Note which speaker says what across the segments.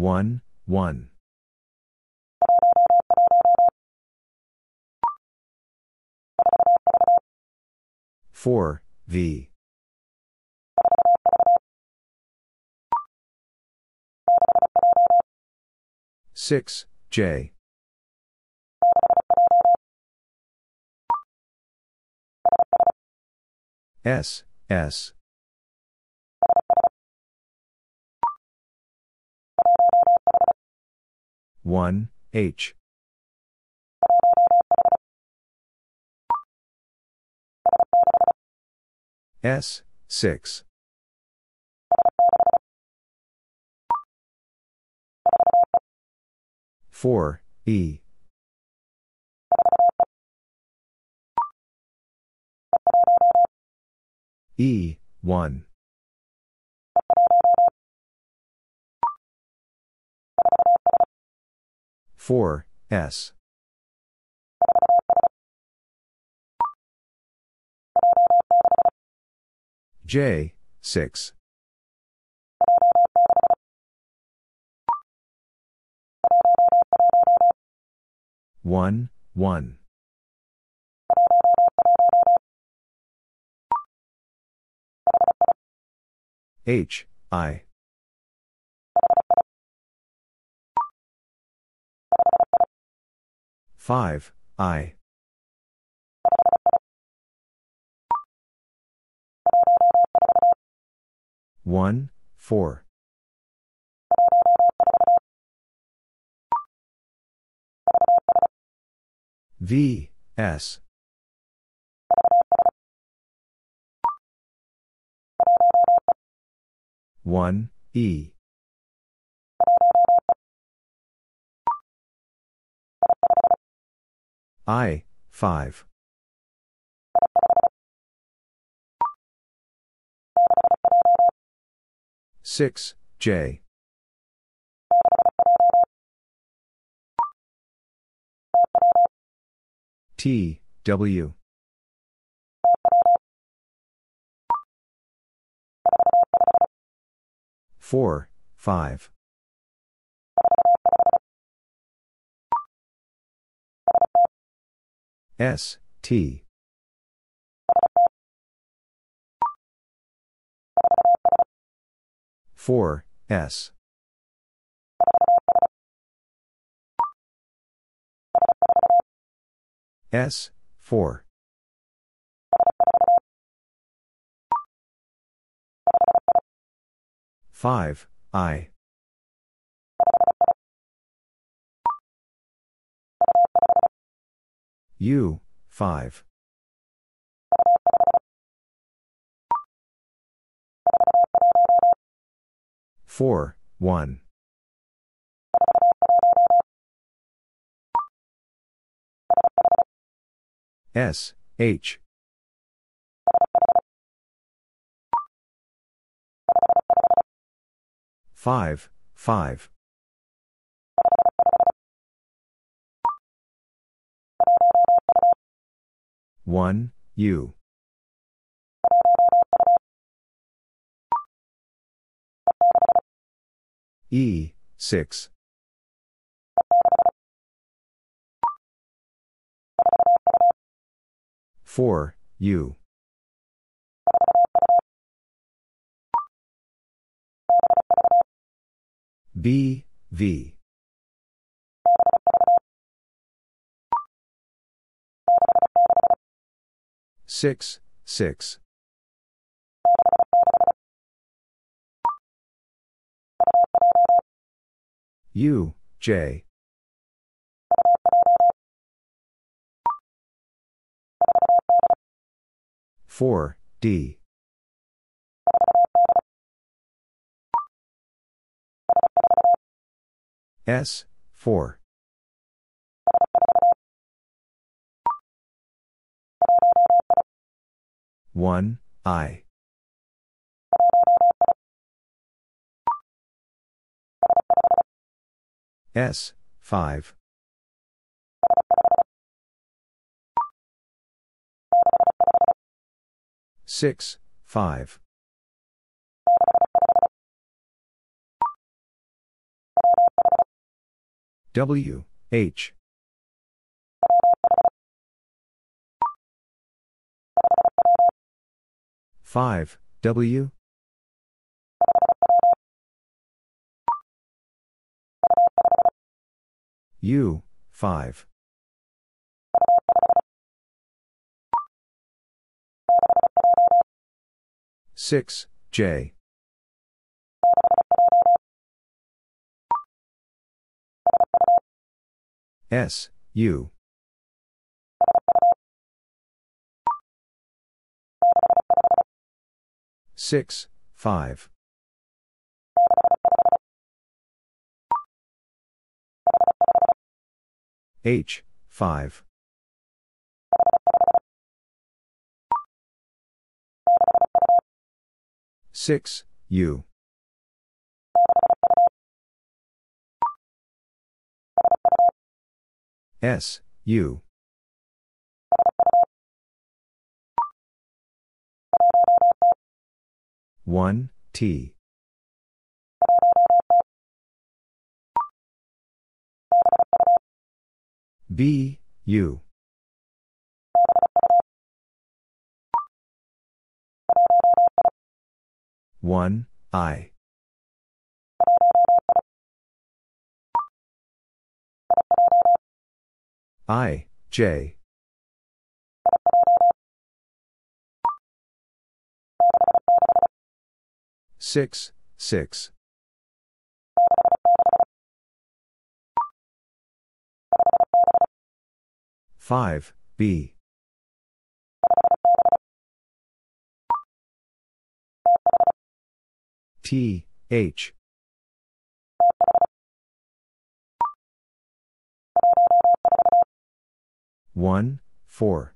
Speaker 1: 1, 1. 4, V. Six J S S 1, H. S, 6. Four E E one 4, S. J, 6. One, one. H, I. Five, I. One, four. V, S. One, E. I, 5. Six J. T W. Four five S, T. Four, S. S, four. Five, I. U, 5. Four, one. S, H. Five, five. One, U. E, 6. Four, U. B, V. Six, six. U, J. Four, D. S, four. One, I. S, 5. Six, five. W, H. Five, W. U, 5. Six, J. S, U. Six, five. H, 5. Six, U. S, U. One, T. B, U. One, I. I, J. Six, six. Five, B. T, H. One, four.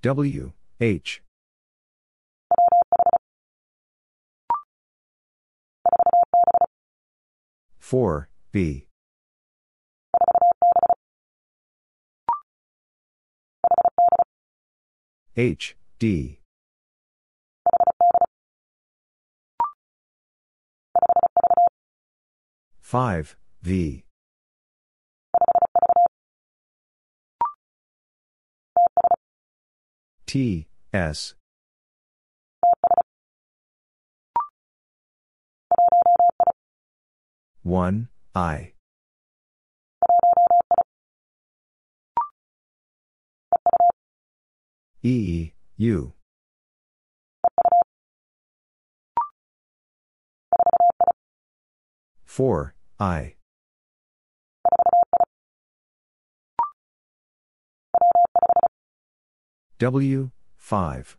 Speaker 1: W, H. Four, B. H, D. Five, V. T, S. One, I. E, U. Four, I. W, 5.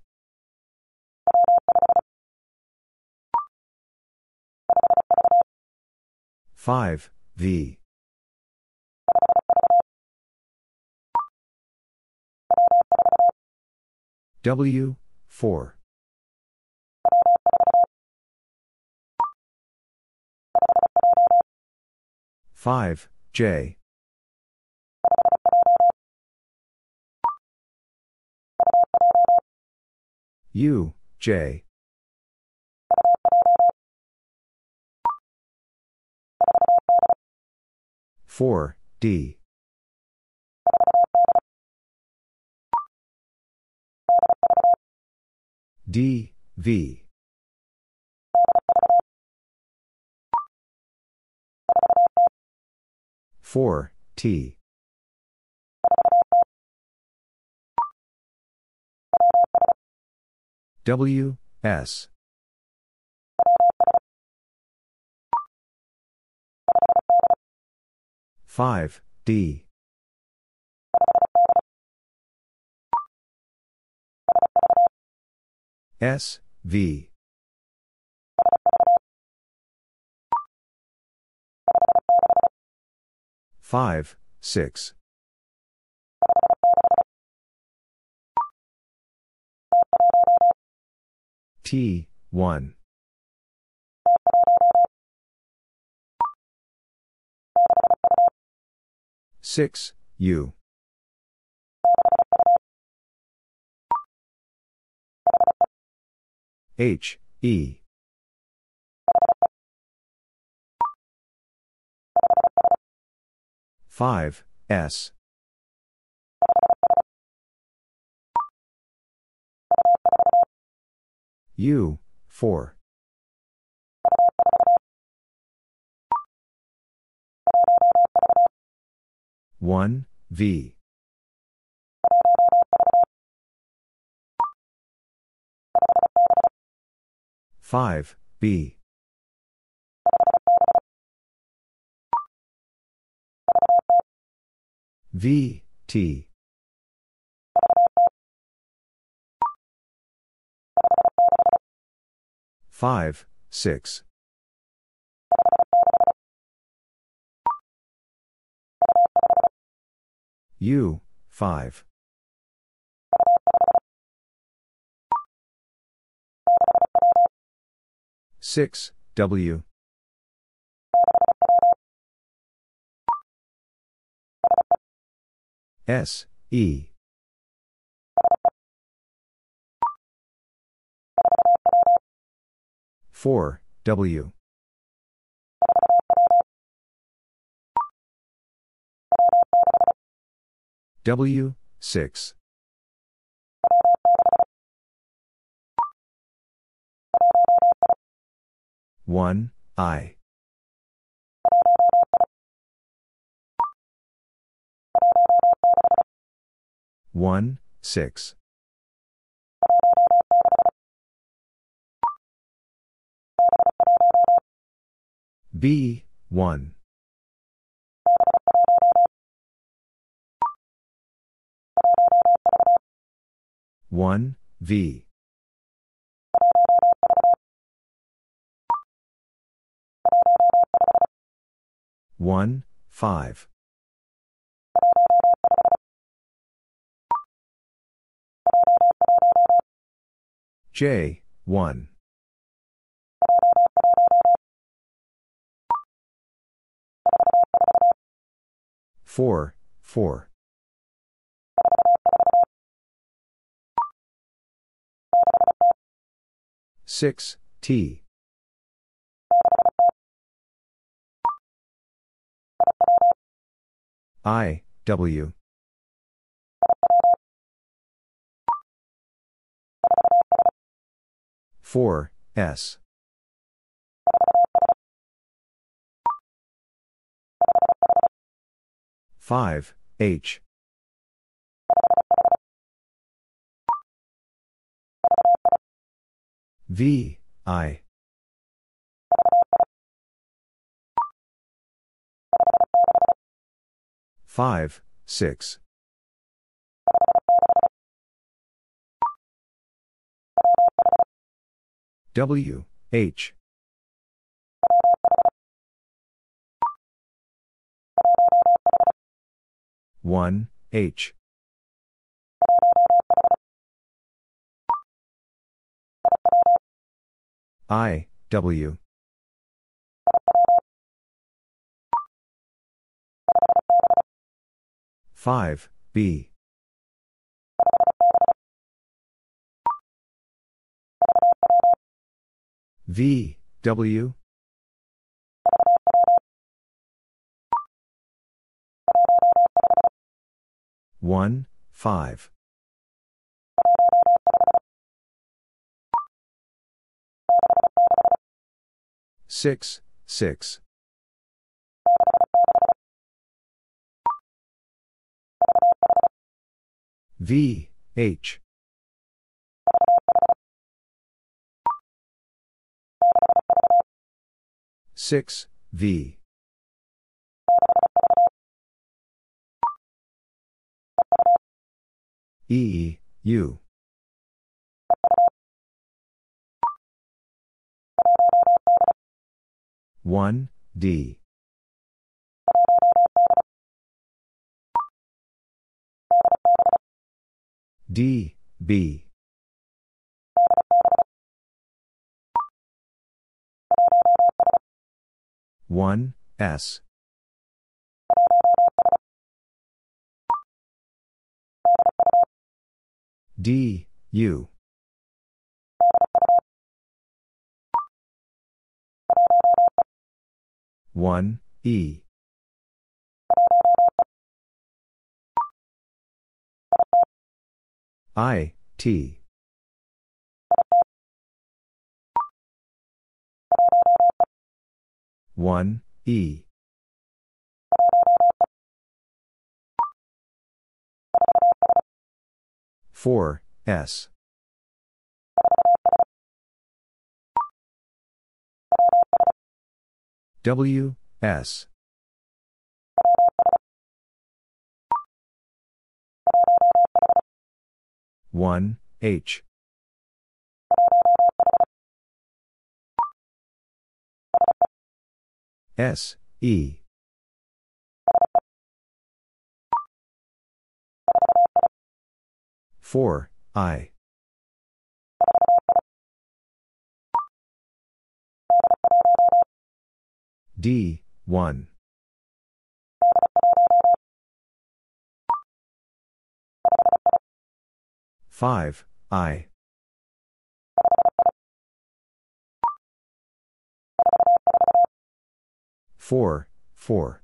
Speaker 1: Five, V. W, 4. Five, J. U, J. Four, D. D, V. Four, T. W, S. Five, D. S, V. Five, six. T, one. Six, U. H, E. 5, S. U, 4. One V. Five B. V T five six. U, 5. Six W. S E four W. W, 6. One I. One six B one 1, V. One, five. J, one. Four, four. Six T. I W. Four S five H V, I. Five, six. W, H. One, H. I, W. Five, B. V, W. One, five. Six, six. V, H. Six, V. E, U. One, D. D, B. One, S. D, U. One, E. I, T. One, E. four S W S 1, H. S, E. Four I. D, 1. Five, I. Four, four.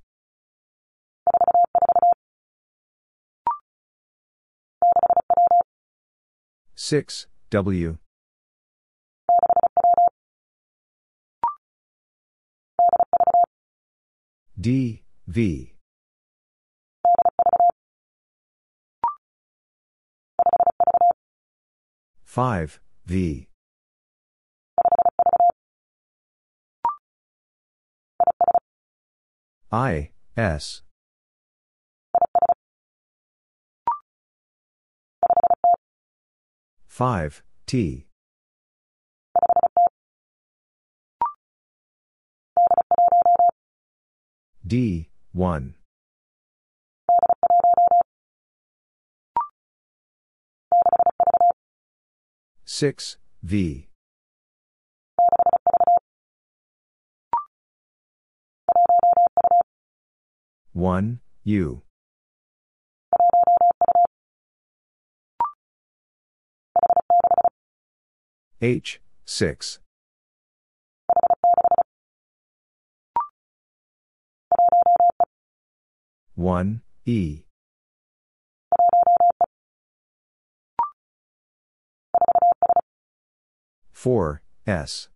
Speaker 1: Six, W. D, V. Five, V. I, S. Five, T. D, 1. Six, V. One, U. H, six. One, E. Four, S.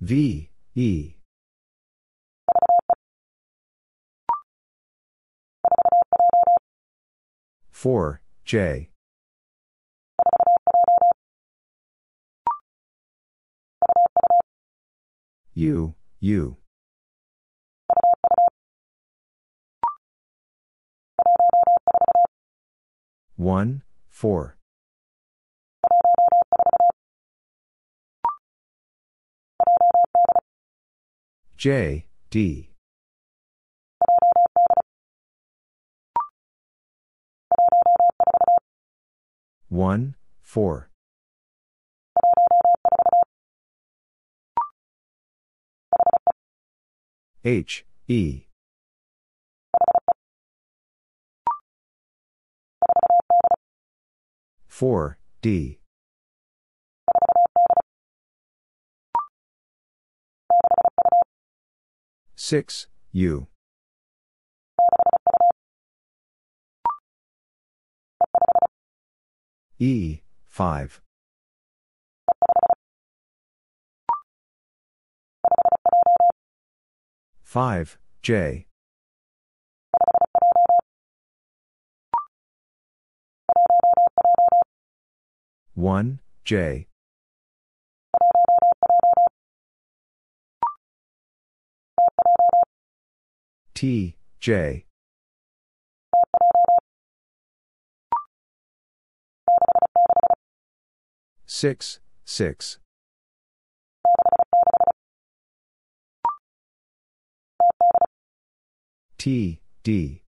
Speaker 1: V, E. Four, J. U, U. One, four. J, D. One, four. H, E. Four, D. Six, U. E, five. Five, J. One, J. T, J. Six, six. T, D.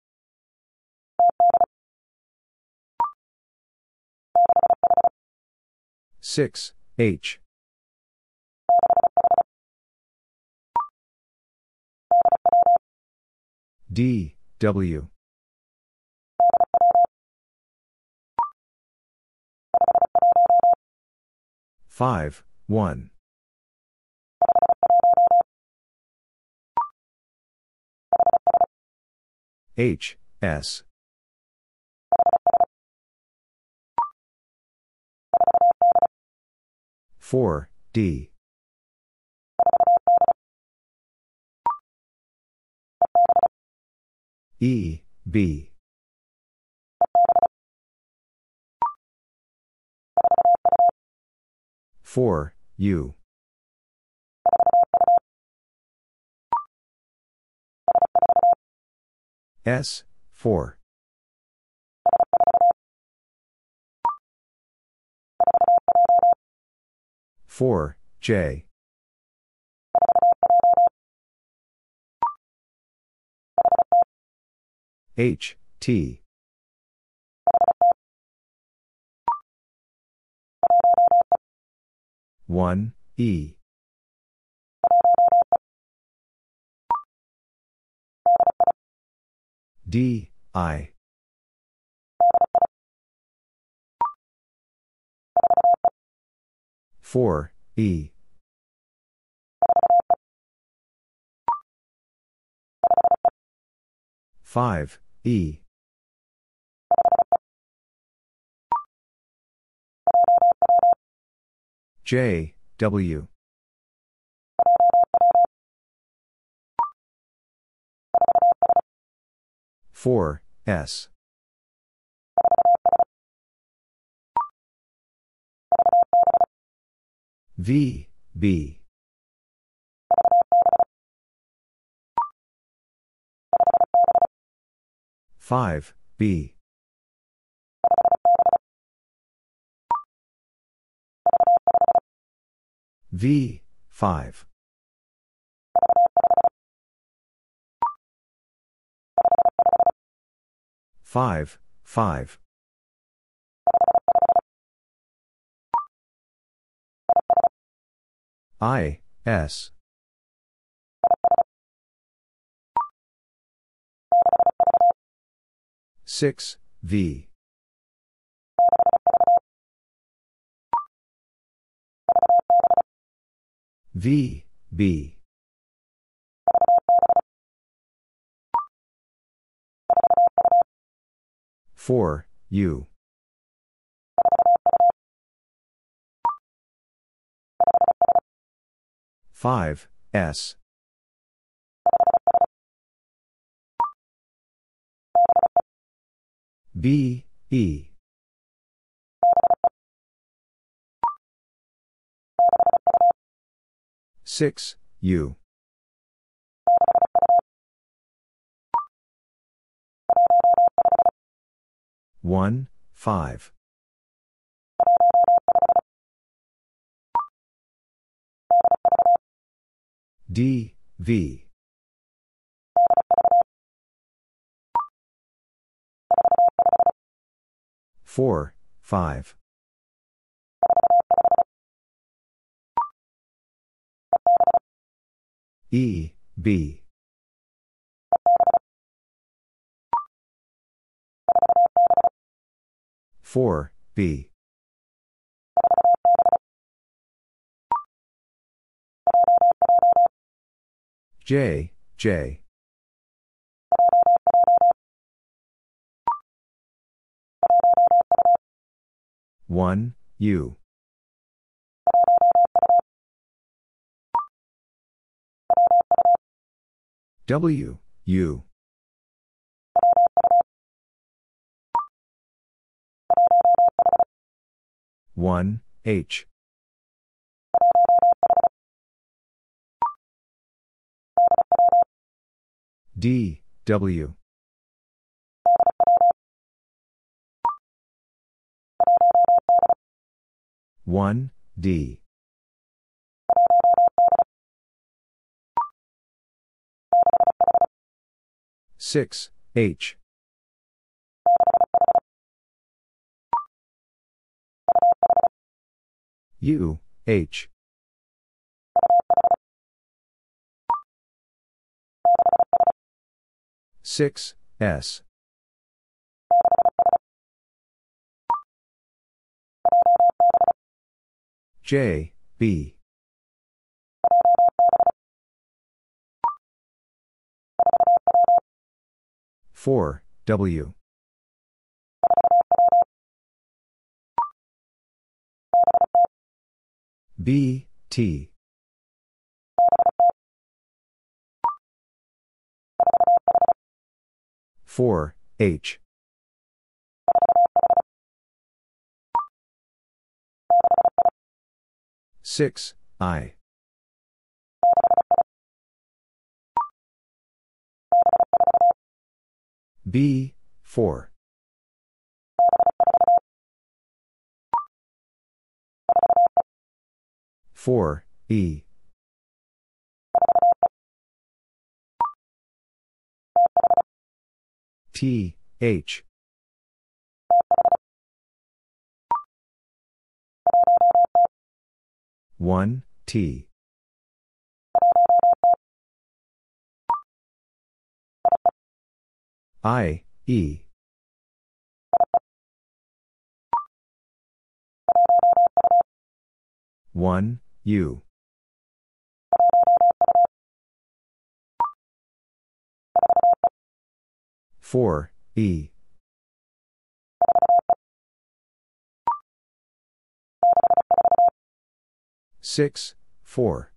Speaker 1: Six, H. D, W. 5, 1. H, S. Four D E B four U. S four. Four J. H, T. One E. D I. Four E. 5, E. J, W. Four S V B 5, B. V, 5. Five, five. I, S. Six, V. V, B. Four, U. Five, S. B, E. Six, U. One, five. D, V. Four, five. E, B. Four, B. J, J. One, U. W, U. One, H. D, W. One, D. Six, H. U, H. Six, S. J, B. 4, W. B, T. Four H six I B four. Four E. T, H. One T I E. One U. Four E. Six four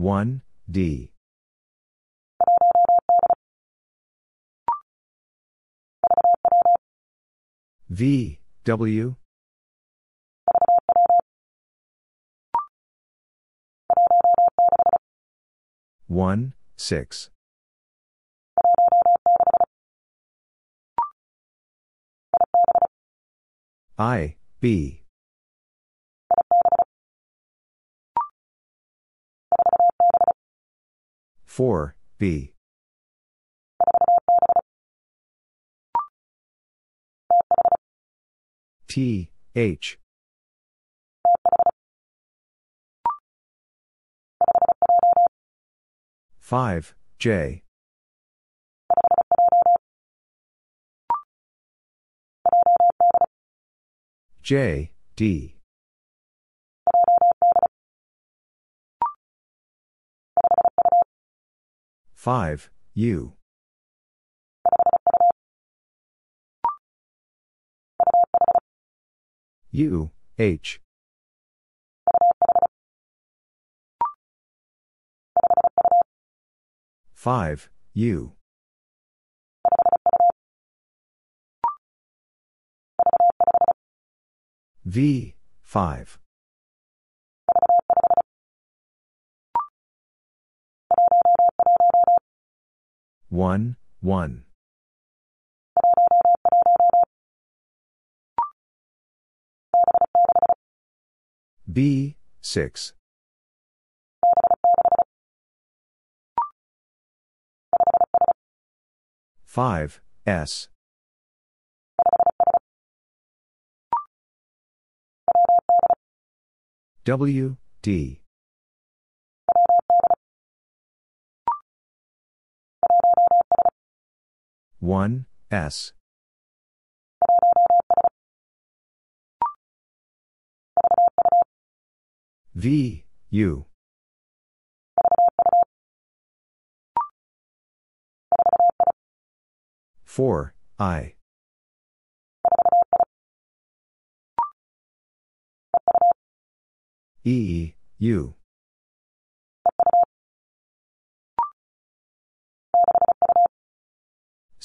Speaker 1: one D V W 1, 6. I, B. Four B. T H. Five J. J D 5, U. U, H. Five U V five one one B six 5, S. W, D. One S V U 4, I. E, U.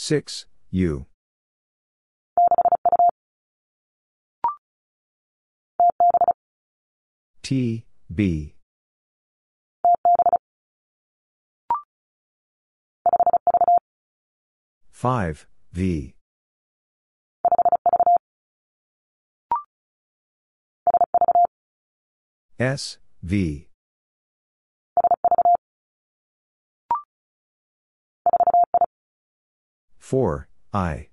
Speaker 1: Six U T B 5, V. S, V. 4, I.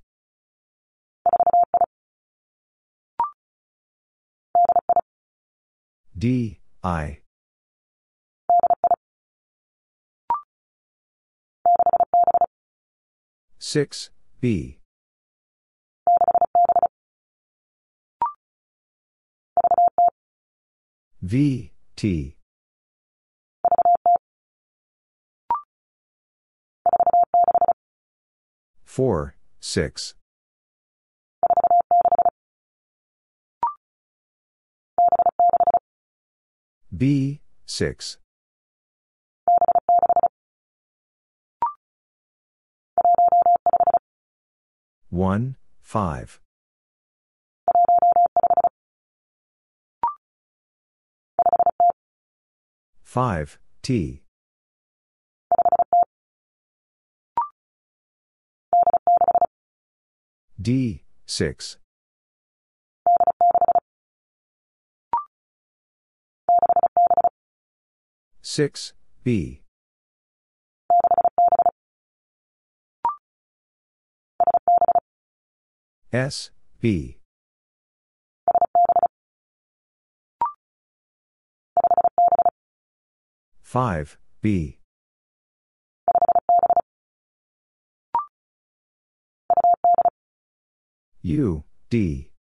Speaker 1: D, I. Six B V T Four, six. B, 6. One, five. Five, T. D, 6. Six, B. S, B. Five, B. U, D.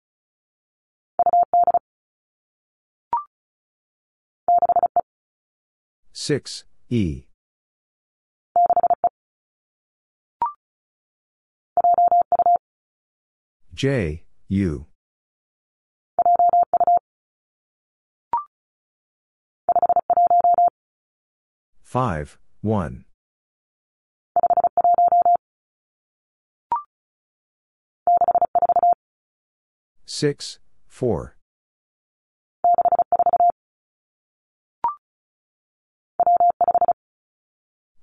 Speaker 1: Six, E. J, U. Five, one. Six, four.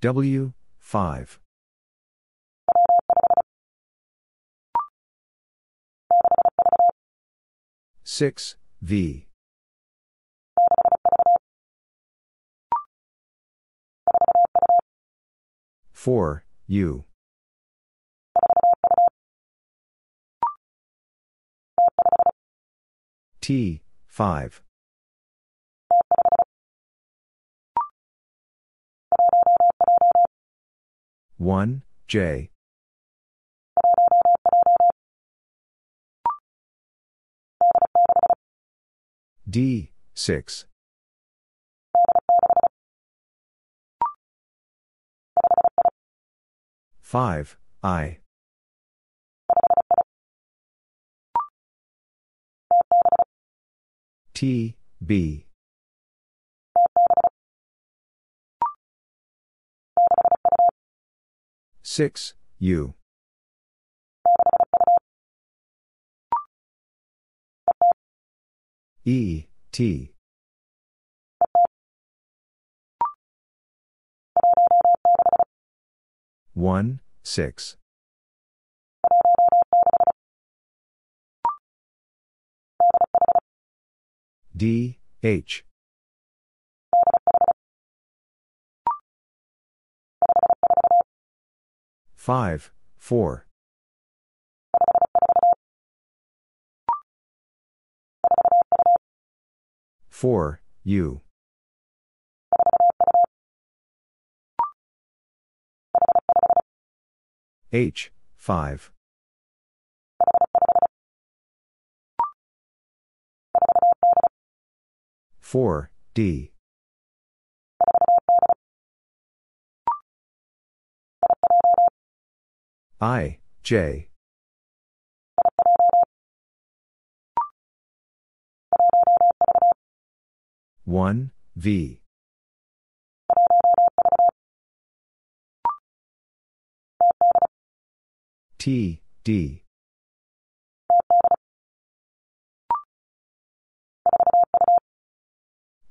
Speaker 1: W, 5. Six, V. Four, U. T, 5. One, J. D, 6. Five, I. T, B. Six, U. E, T. One, six. D, H. Five, four. Four, U. H, five. 4, D. I, J. One V T D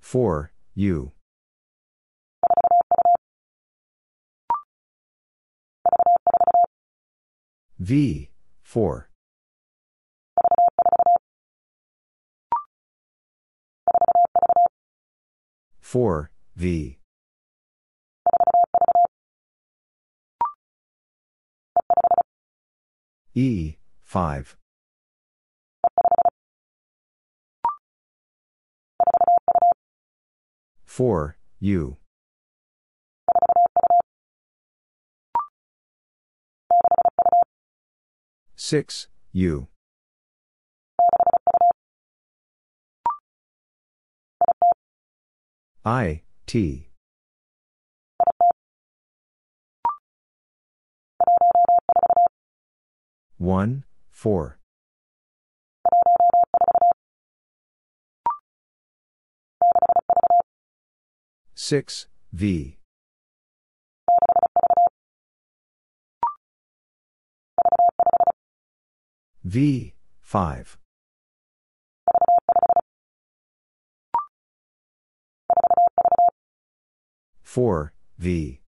Speaker 1: 4, U. V, 4. Four V E five 4, U. Six U. I T. one four. Six, V. V, 5. Four, V.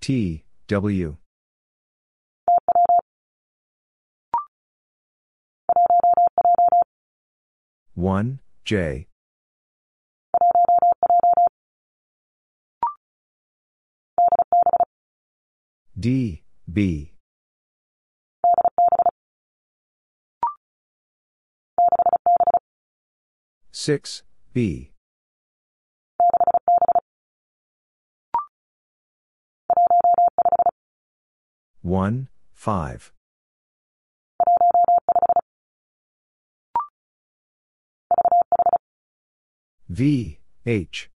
Speaker 1: T, W. One, J. D, B. Six, B. One, five. V, H.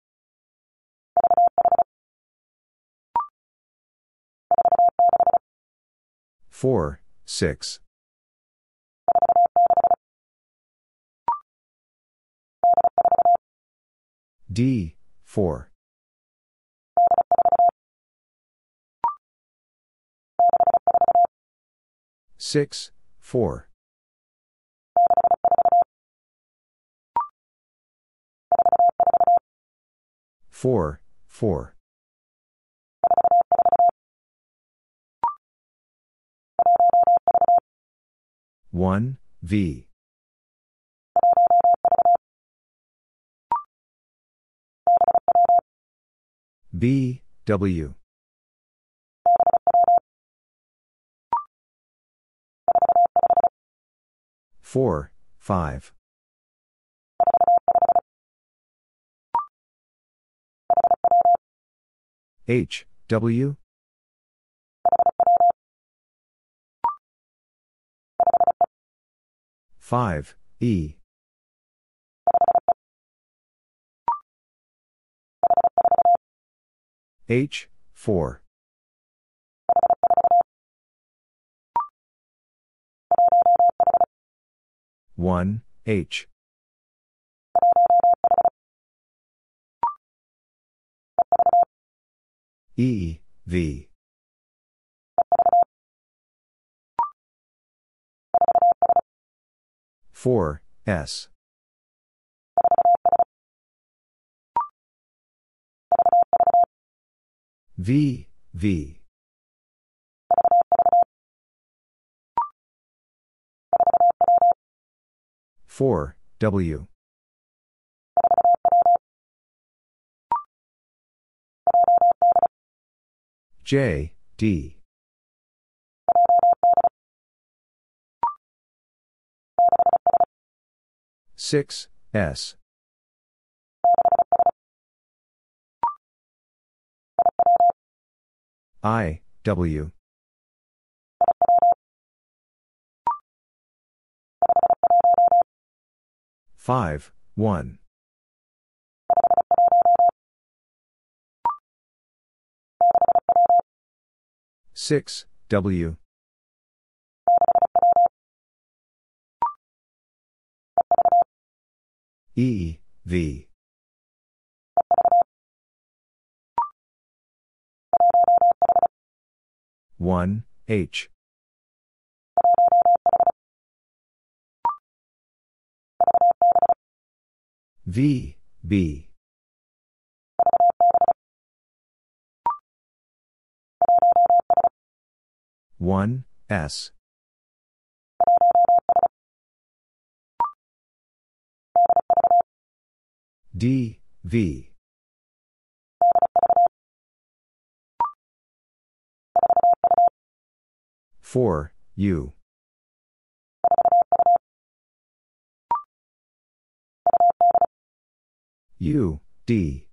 Speaker 1: Four, six. D, four. Six, four. Four, four. One, V. B, W. Four, five. H, W. Five, E. H, four. One, H. E, V. Four, S. V, V. Four, W. J, D. Six, S. I, W. Five, one. Six, W. E, V. One, H. V, B. One, S. D, V. Four, U. U, D.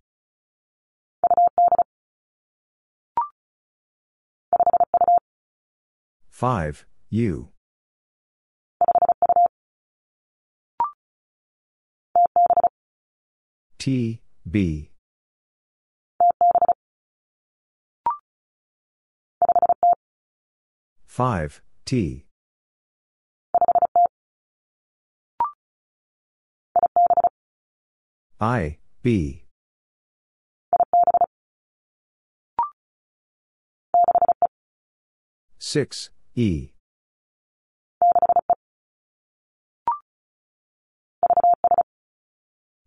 Speaker 1: 5, U. T, B. Five T I B six E.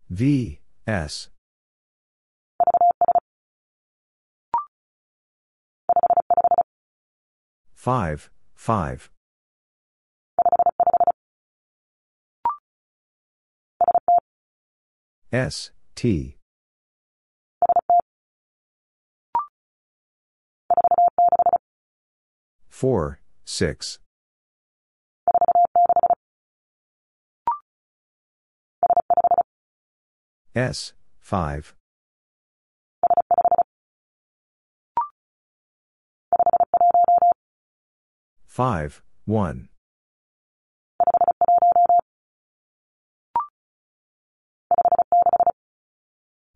Speaker 1: V, S. Five, five. S, T. Four, six. S, 5. Five, one.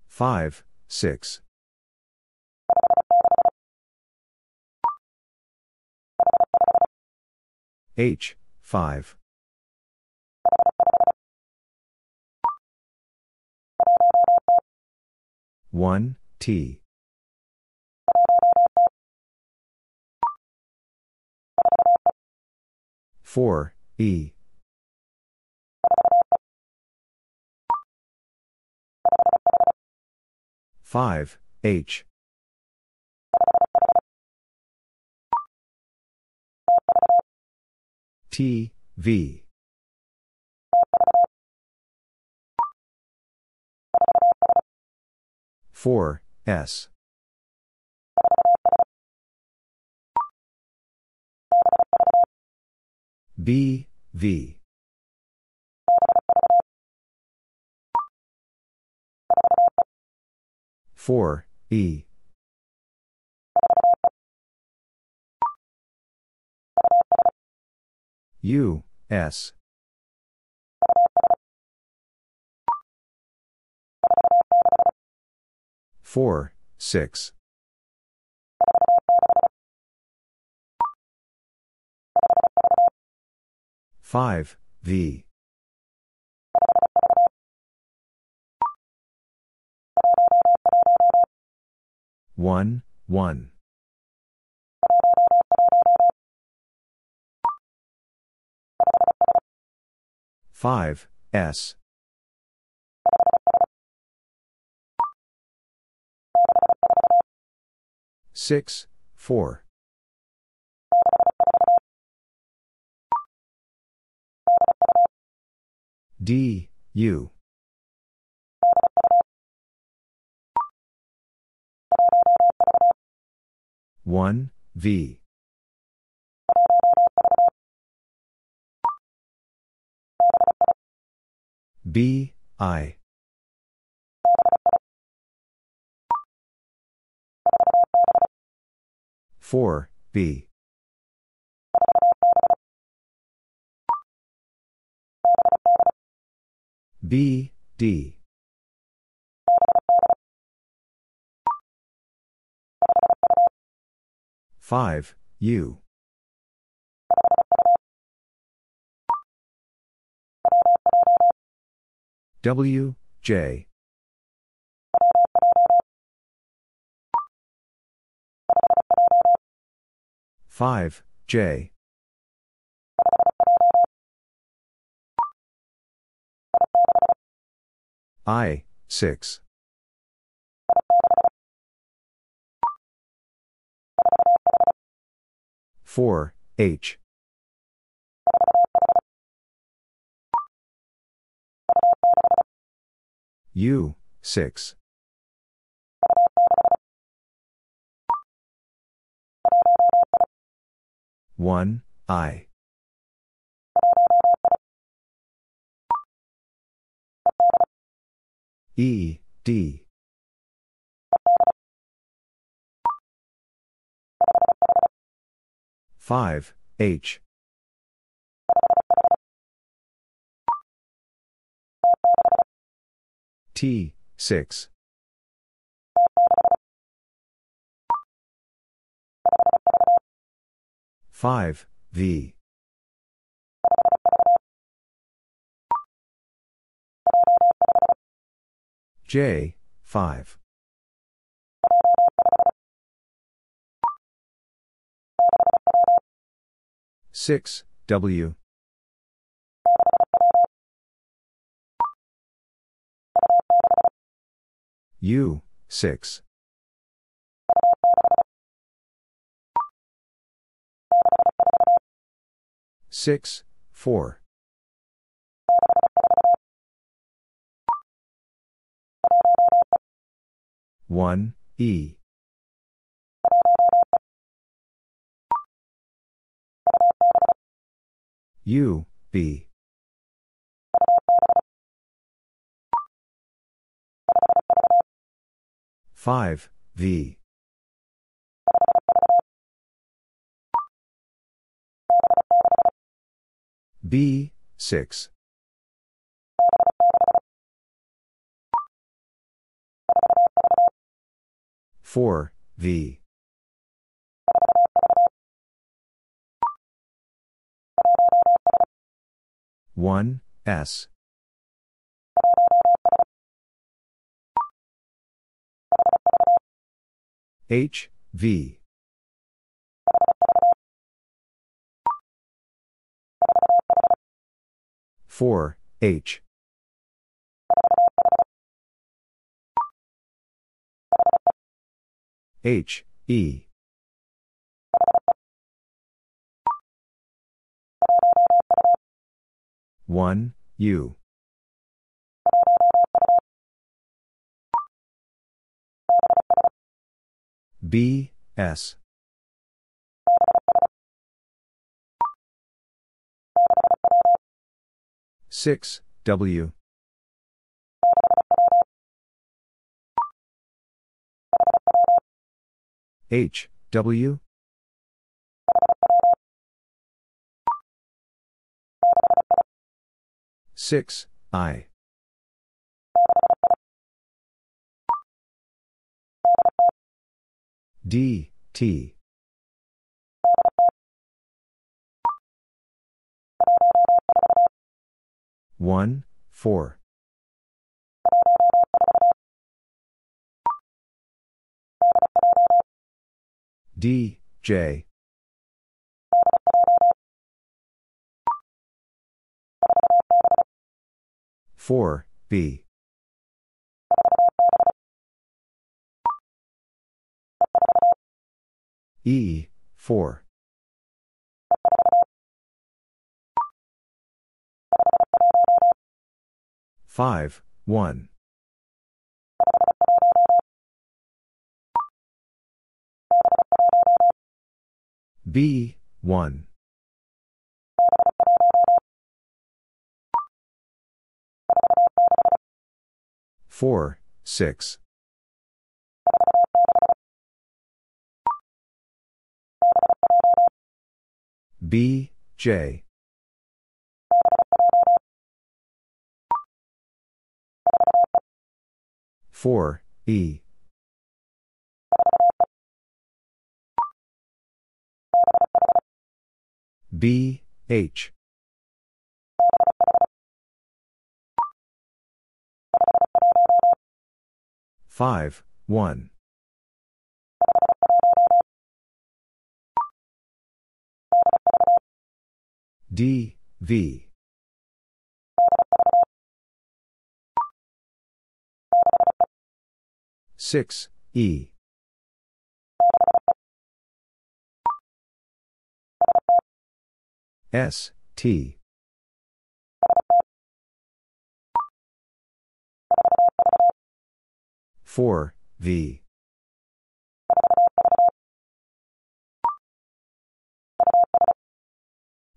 Speaker 1: Five, six. H, 5. One, T. Four, E. Five, H. T, V. Four, S. B, V. Four, E. U, S. Four, six. Five, V. One, one. Five, S. Six, four. D, U. One, V. B, I. Four, B. B, D. Five, U. W, J. Five, J. I, six. Four, H. U, six. One, I. E, D. Five, H. T, 6. 5, V. J, 5. Six W U six. Six four. One E. U, B. Five, V. B, six. Four, V. One S H V. Four H. H E. 1, U. B, S. Six W H W 6, I. D, T. One, four. D, J. 4, B. E, 4. Five, one. B, one. Four, six. B, J. Four, E. B, H. Five, one. D, V. Six, E. S, T. Four, V.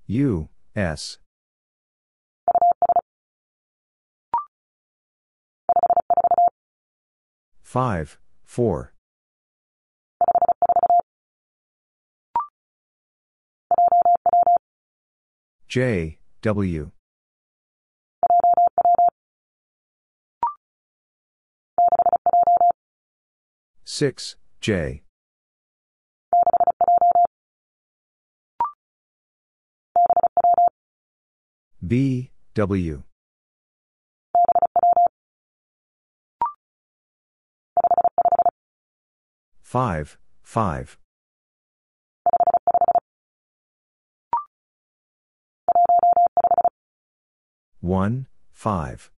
Speaker 1: U, S. Five, four. J, W. 6, J. B, W. Five, five. One, five.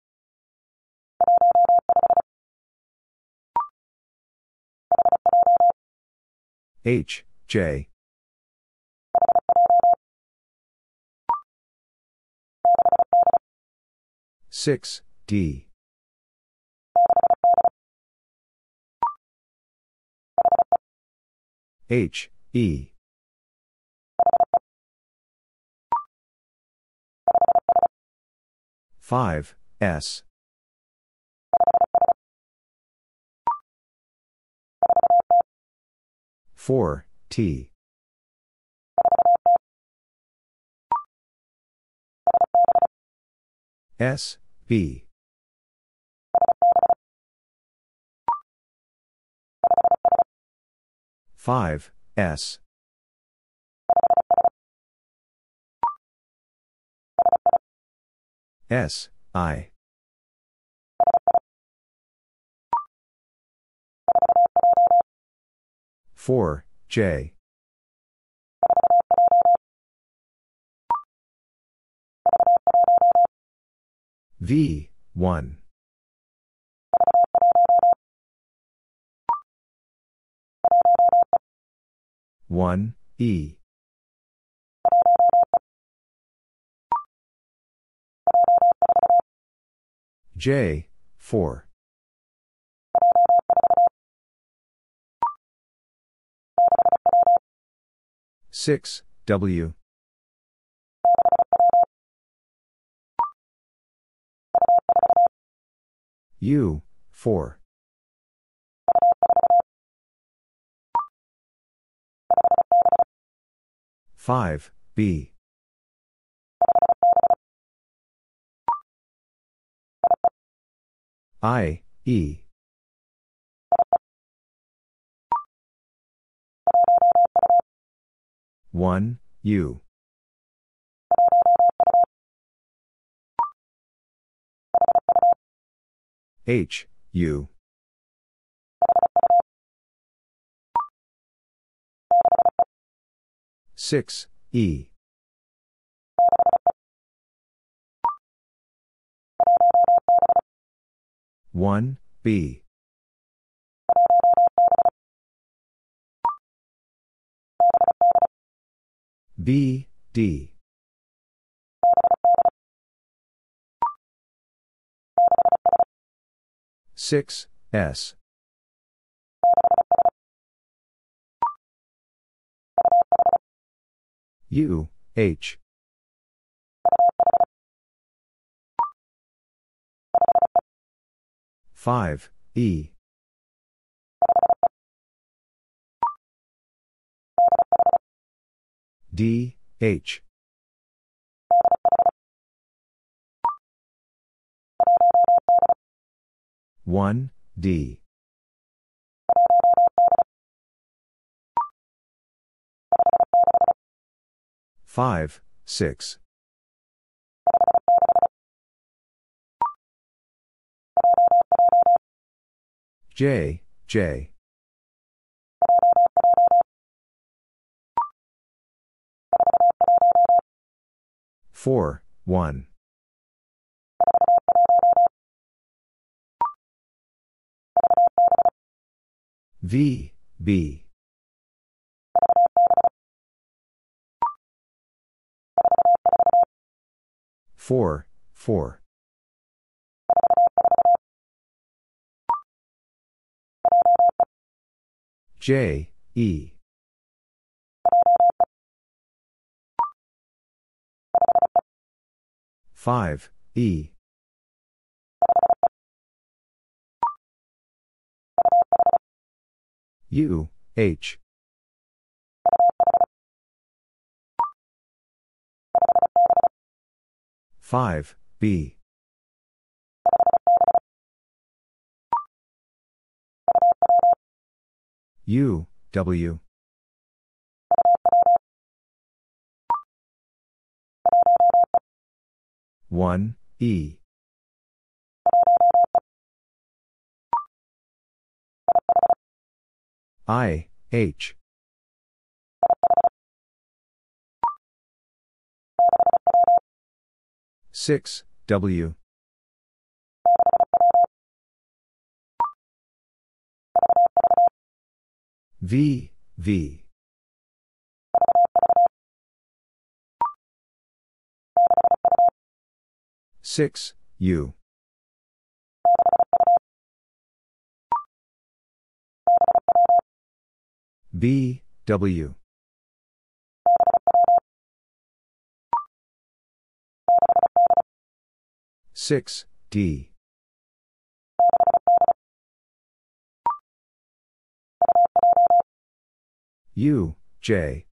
Speaker 1: H, J. Six, D. H, E. Five, S. Four, T. S, B. Five, S. S, I. Four, J. V, one. One, E. J, 4. Six, W. U, 4. Five, B. I, E. One, U. H, U. Six, E. One, B. B, D. Six, S. U, H. Five, E. D, H. One, D. Five, six. J, J. Four, one. V, B. Four, four. J, E. Five, E. U, H. Five, B. U, W. 1, E. I, H. Six W. V V. six U B W six D U, J.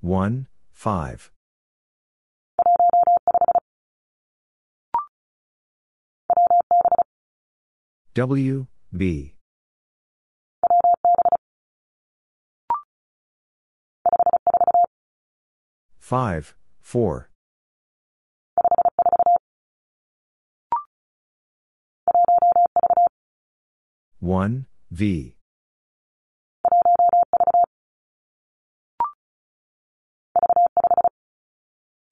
Speaker 1: One, five. W, B. Five, four. One, V.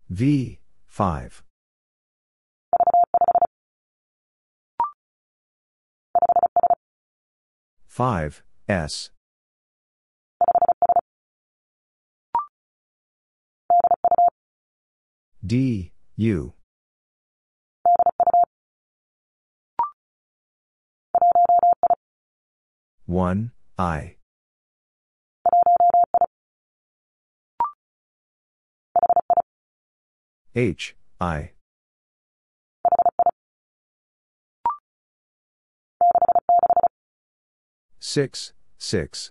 Speaker 1: V, five. Five, S. D, U. One, I. H, I. Six, six.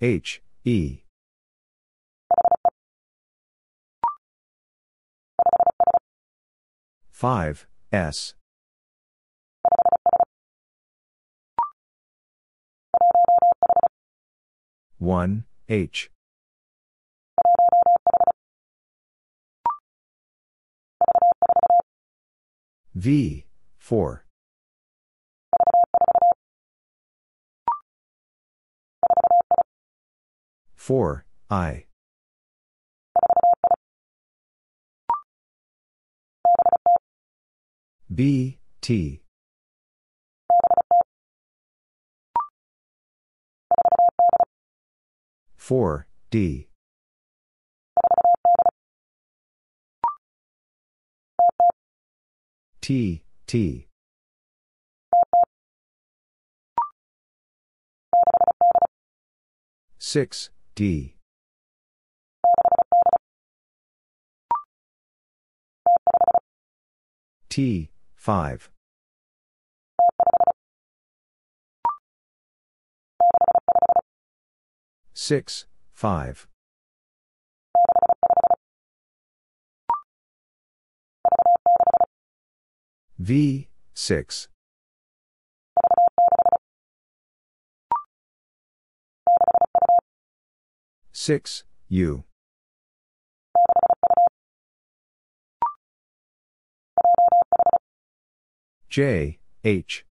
Speaker 1: H, E. Five, S. One, H. V, 4. Four, I. B, T. Four, D. T, T. Six, D. T, five. Six, five. V, six. Six, U. J, H.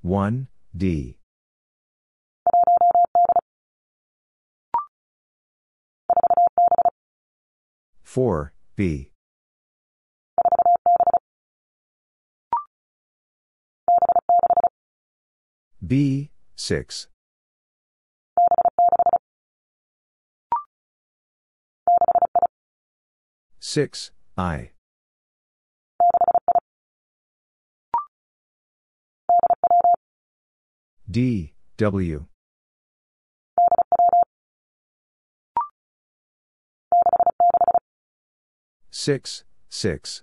Speaker 1: One, D. Four, B. B, 6. Six, I. D, W. Six, six.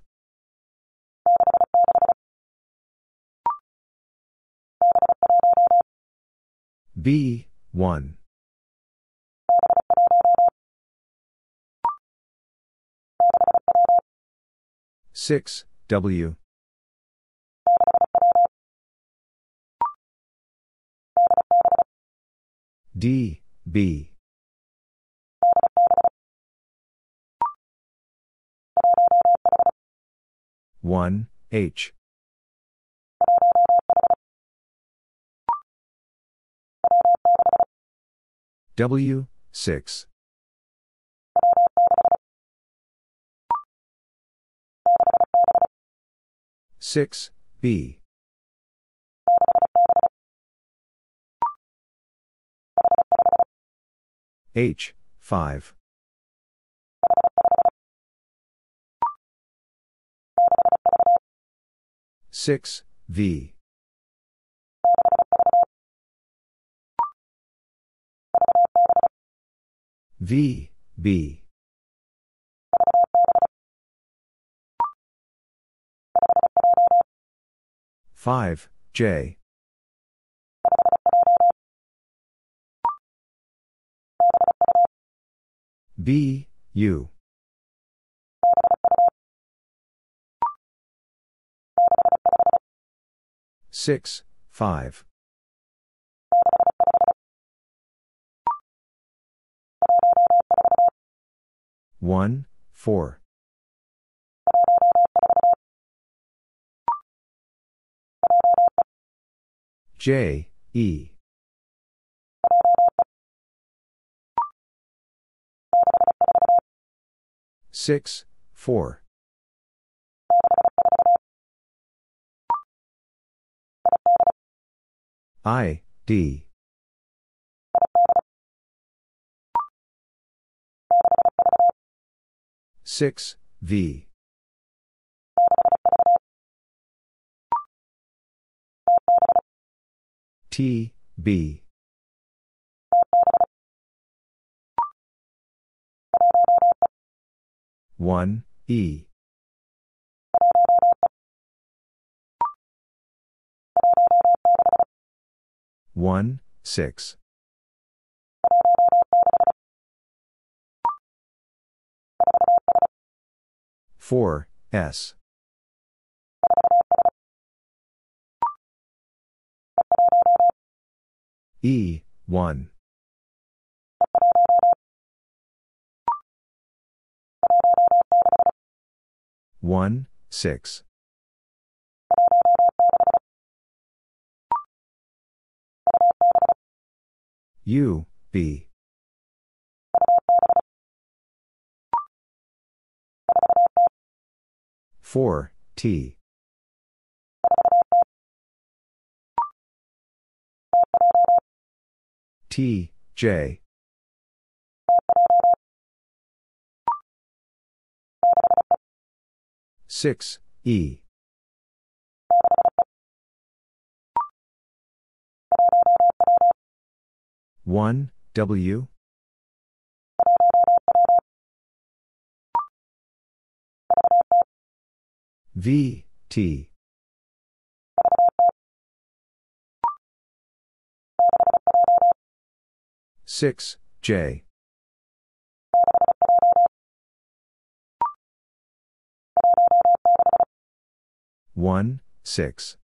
Speaker 1: B, 1. Six W D B 1, H. W, 6. Six B H five 6, V. V, B. Five J B U six five. One four. J E. 6, 4. I, D. Six V. T B. One E one six. Four S. E one. One six U B. Four T. T J. Six E one W. V T. Six J. One six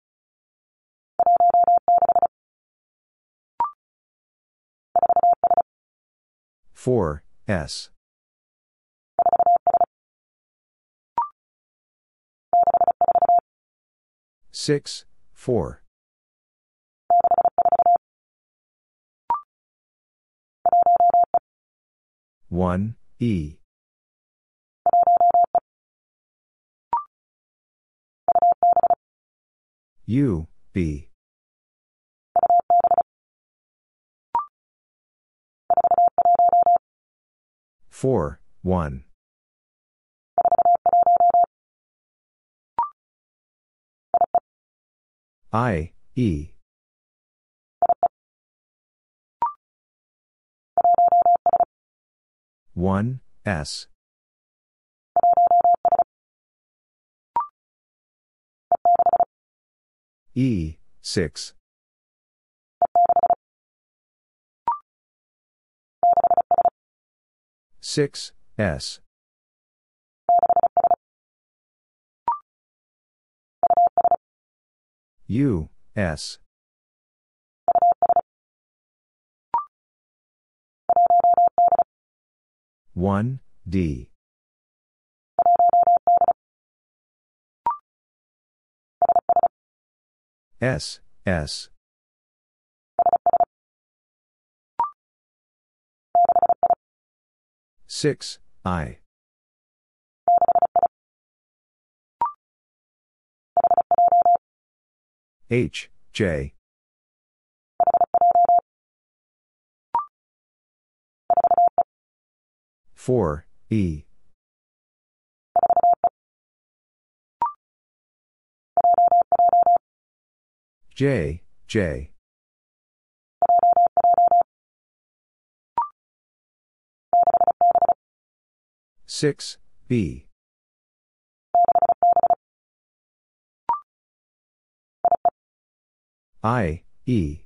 Speaker 1: four S. six four. One E. U B four one. I E. One S. E six 6, S. U, S. One D S S six I H J 4, E. J, J. Six B I E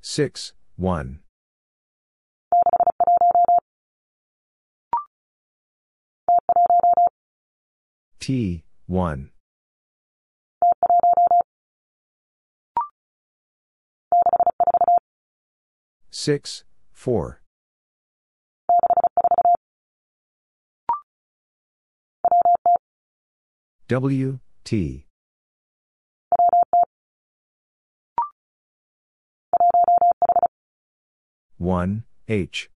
Speaker 1: Six, one. T, one. Six, four. W, T. One H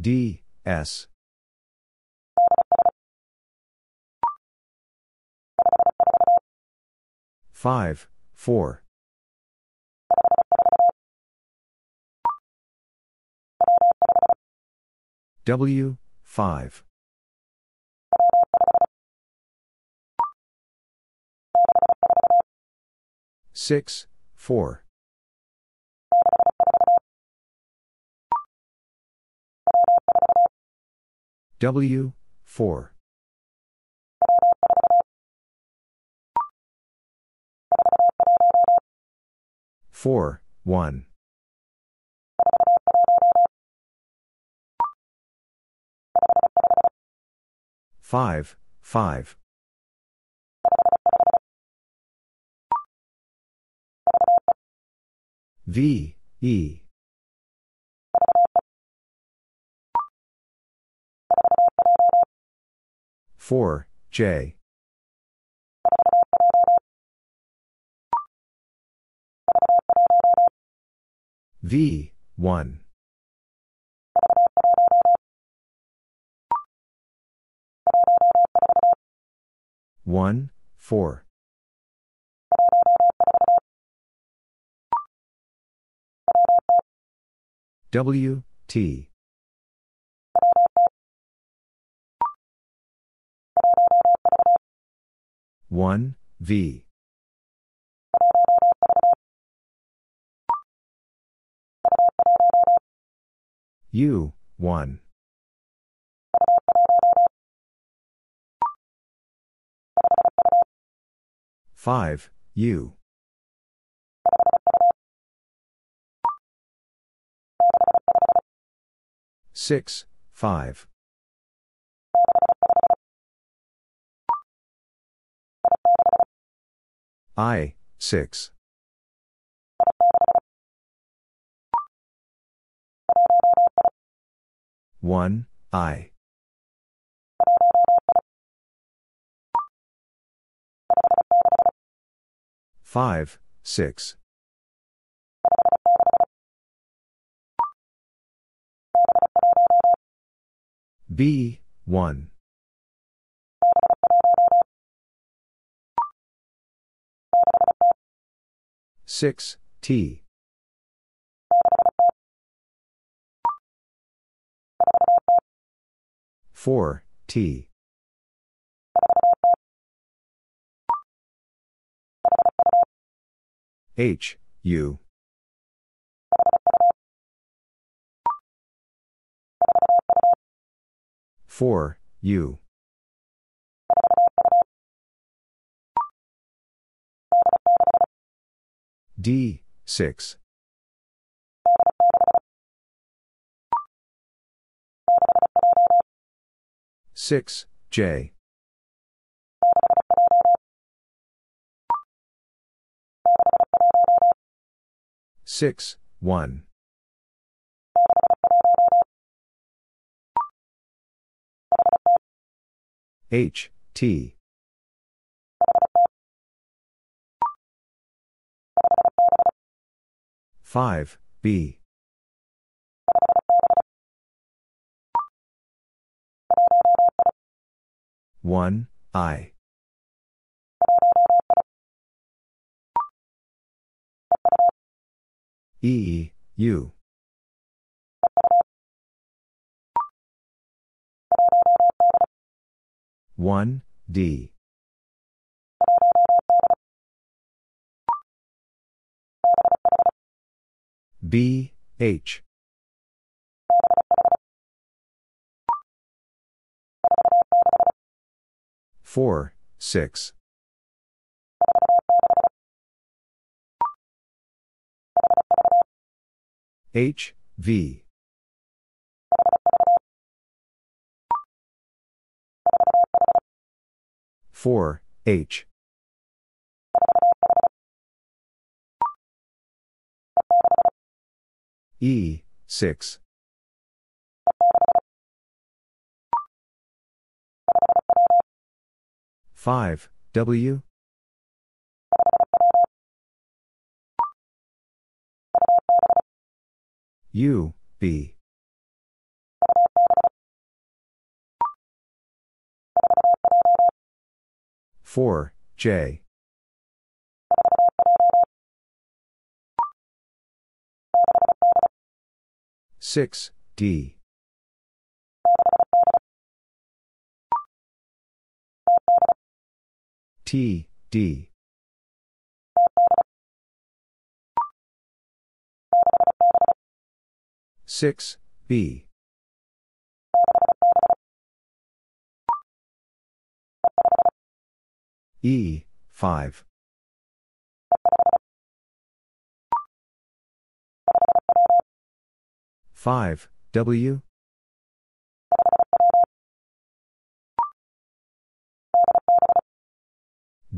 Speaker 1: D S five four W five Six, four. W, four. Four, one. Five, five. V, E. Four, J. V, one. One, four. W, T. One, V. U, one. Five, U. Six, five. I, six. One, I. Five, six. B, 1. Six T 4, T. H, U. Four U D six 6, J. Six, one. H, T. Five, B. One, I. E, U. One, D. B, H. Four, six. H, V. Four, H. E, six. Five, W. U, B. Four, J. Six, D. T, D. Six, B. E, five. Five, W.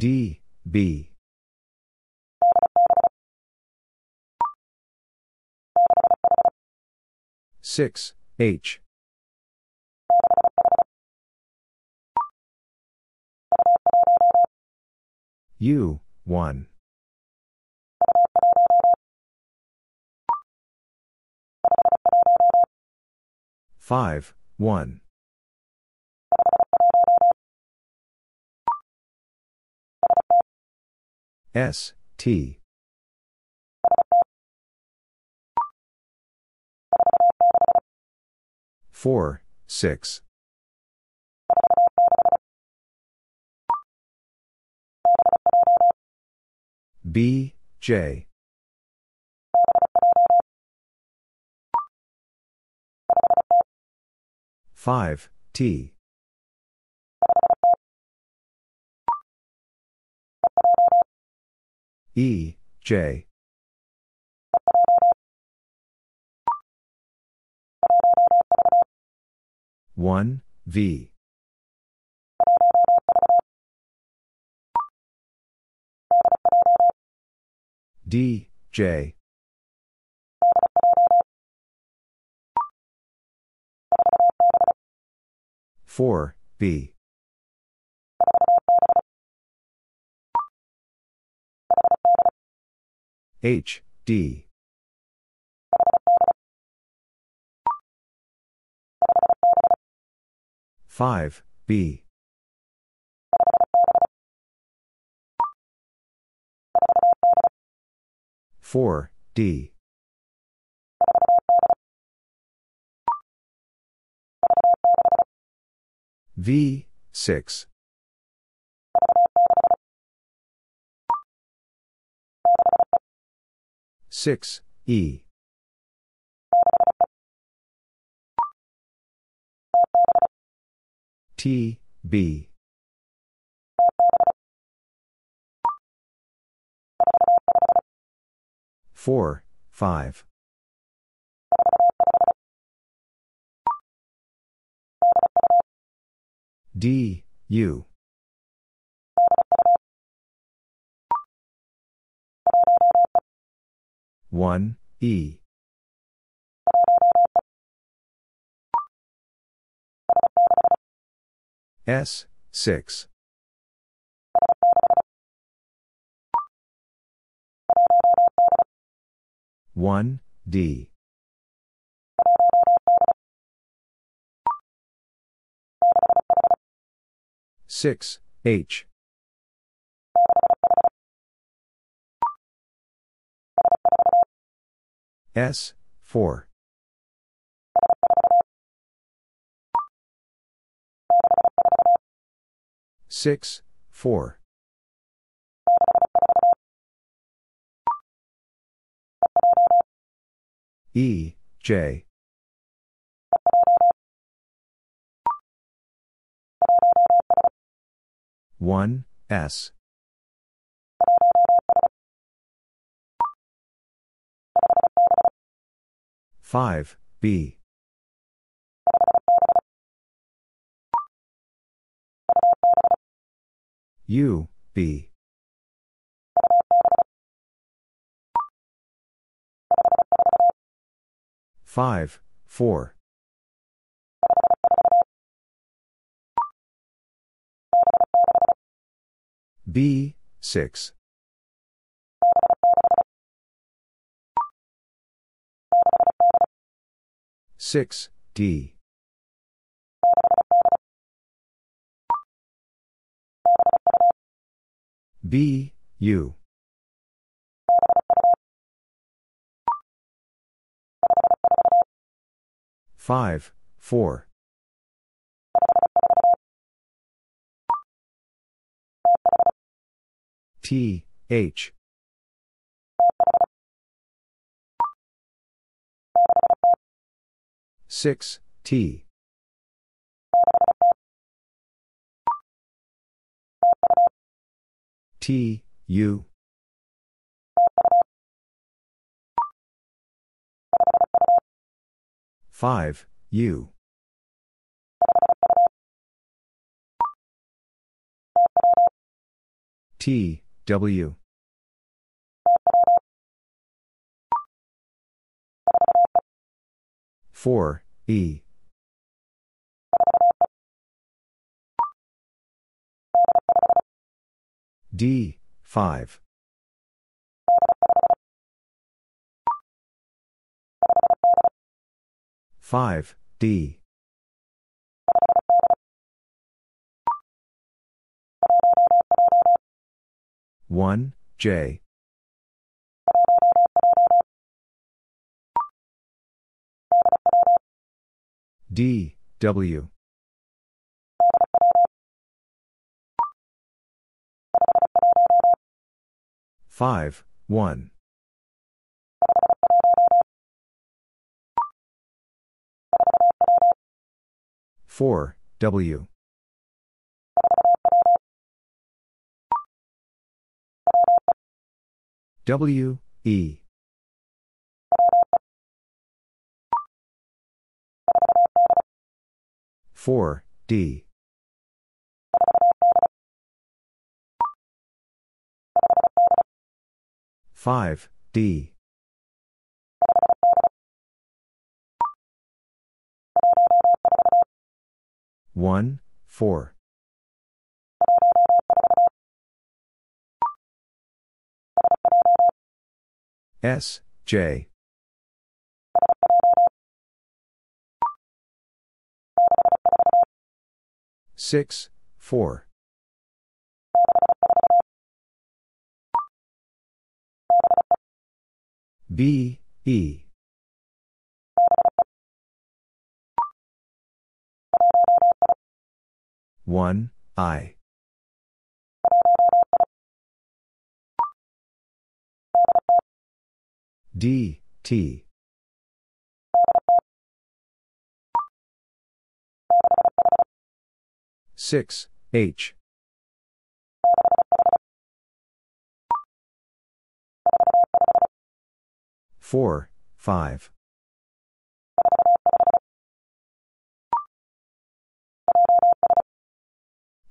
Speaker 1: D, B. Six, H. U, one. Five, one. S, T. Four, six. B, J. Five, T. E, J. One, V. D, J. Four, B. H, D. Five, B. Four, D. V, six. Six, E. T, B. 4, 5. D, U. One E. S six. One D. Six H S, 4. Six, four. E, J. One, S. Five, B. U, B. Five, four. B, six. Six, D. B, U. Five, four. T, H. Six, T. T, U. Five, U. T, W. Four, E. D, 5. Five D one J D W. Five one. Four W. W E 4, D. Five D. One four. S J Six, four. B, E. One, I. D, T. Six, H. 4, 5.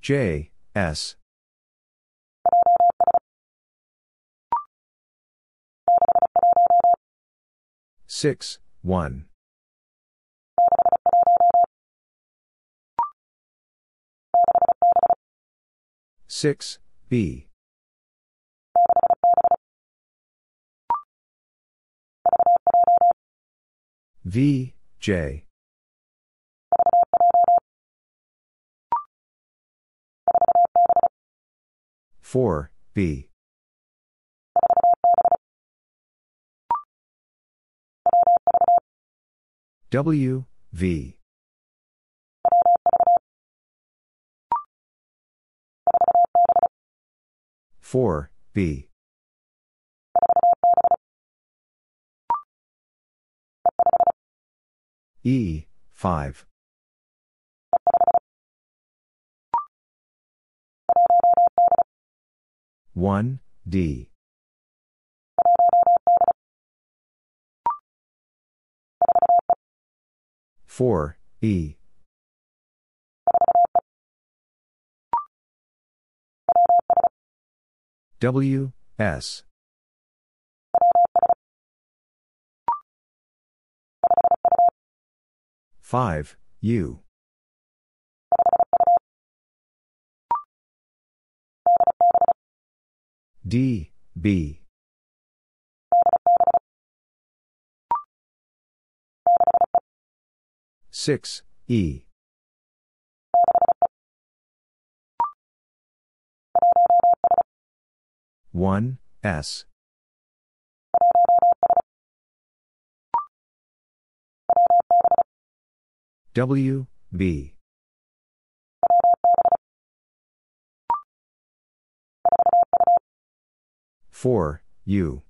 Speaker 1: J, S. Six, one. Six, B. V, J. Four, B. W, V. Four, B. E, 5. One D four E W S five U D, B. Six, E. One, S. W, B. Four, U.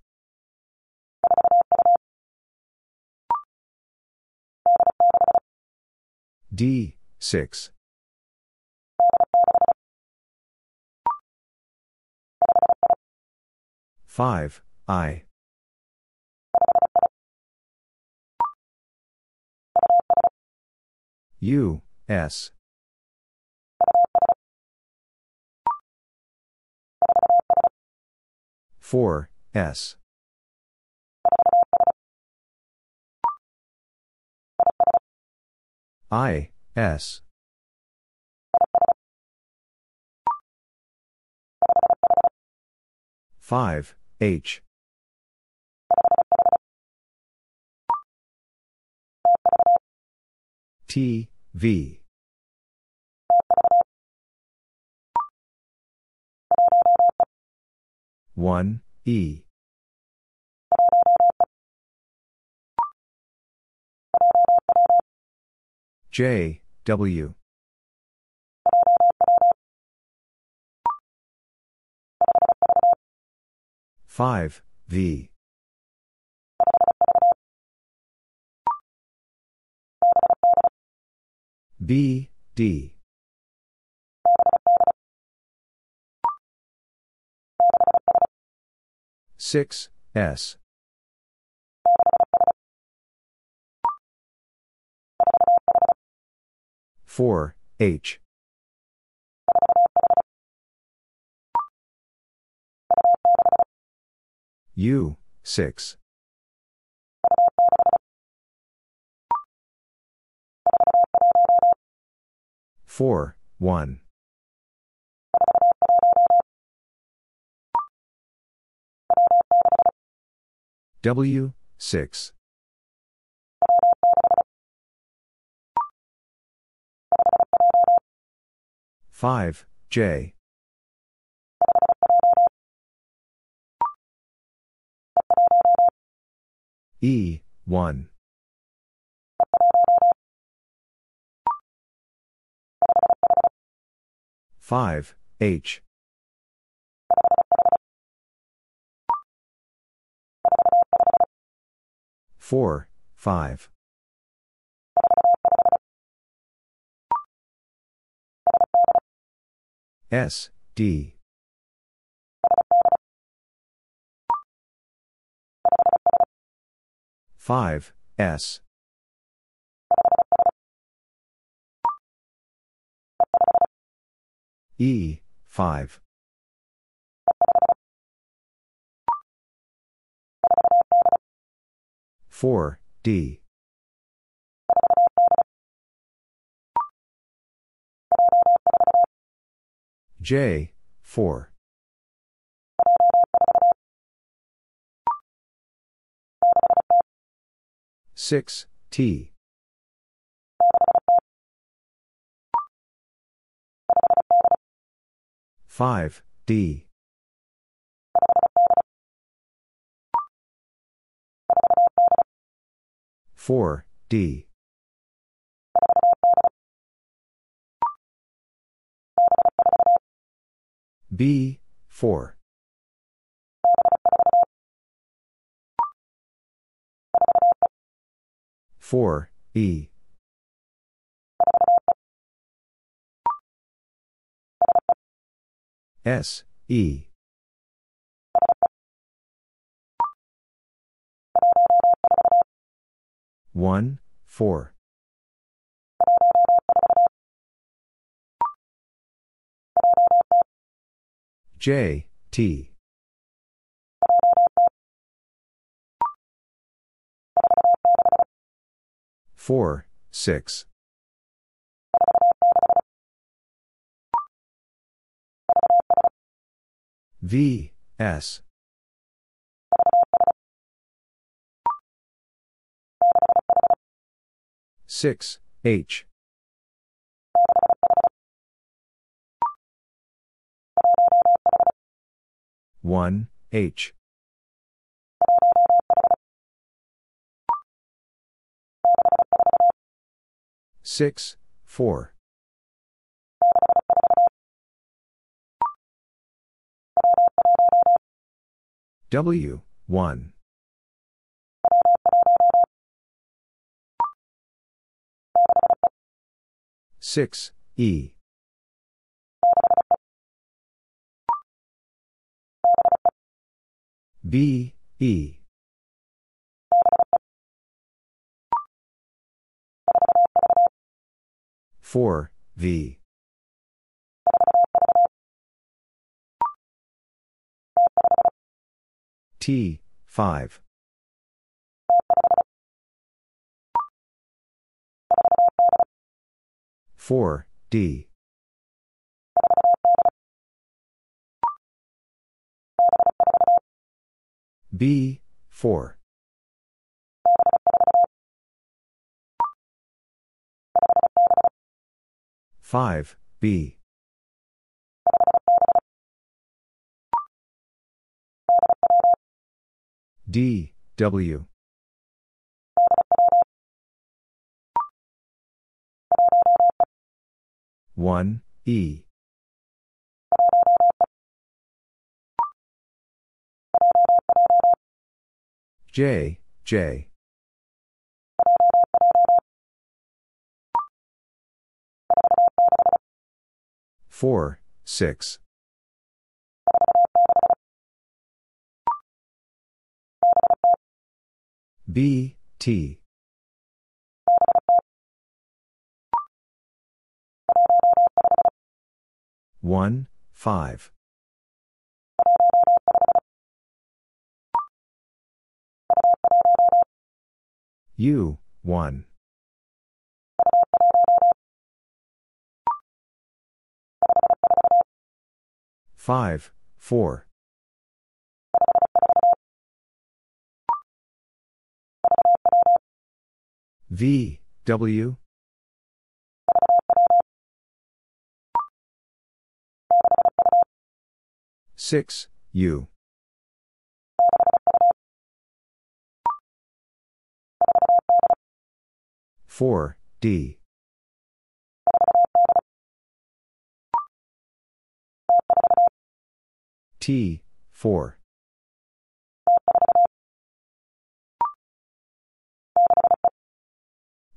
Speaker 1: D, six. Five, I. U, S. Four, S. I, S. Five, H. T, V. One, E. J, W. Five, V. B, D. Six, S. Four, H. U, six. Four, one. W, six. Five, J. E, one. Five, H. Four, five. S, D. 5, S. E, 5. Four D J four six T. Five D. 4, D. B, 4. E. S E. One four. J T four six. V S. six H. one H six four. W one. Six E. B, E. 4, V. T, 5. Four D B four 5, B. D, W. One E J J 4, 6. B, T. One, five. U, one. 5, 4. V, W. Six U four D T, 4.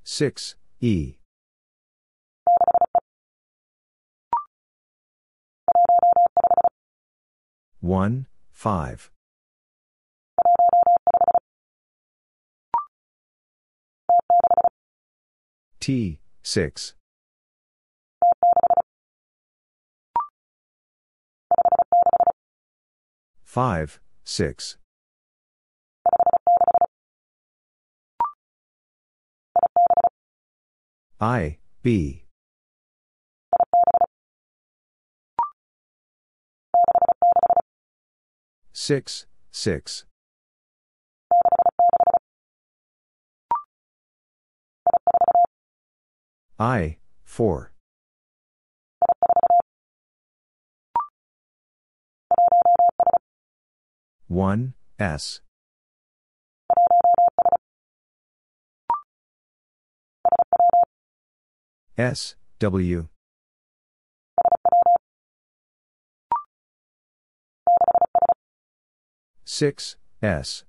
Speaker 1: Six E. One five. T six. 5, 6. I, B. Six, six. I, four. 1, S. S, W. Six S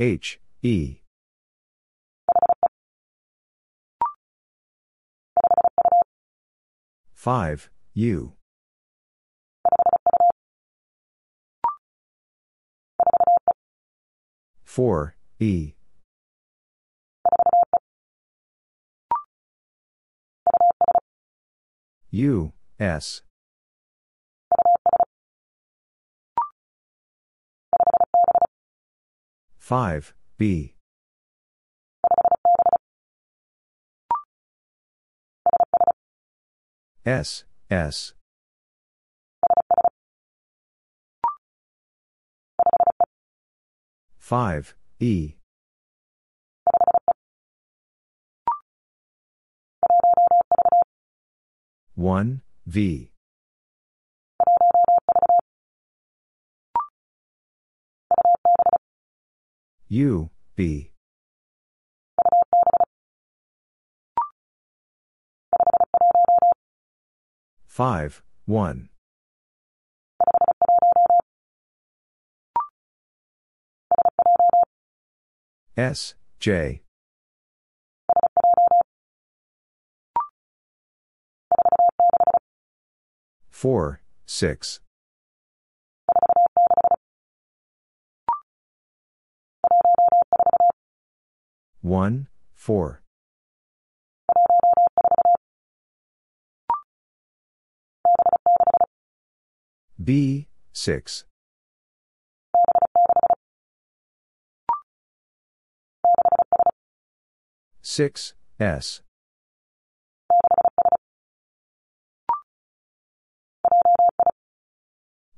Speaker 1: H E five U four E. U S. Five B S S. 5, E. One V. U B five one S, J. Four, six. One, four. B, six. Six, S.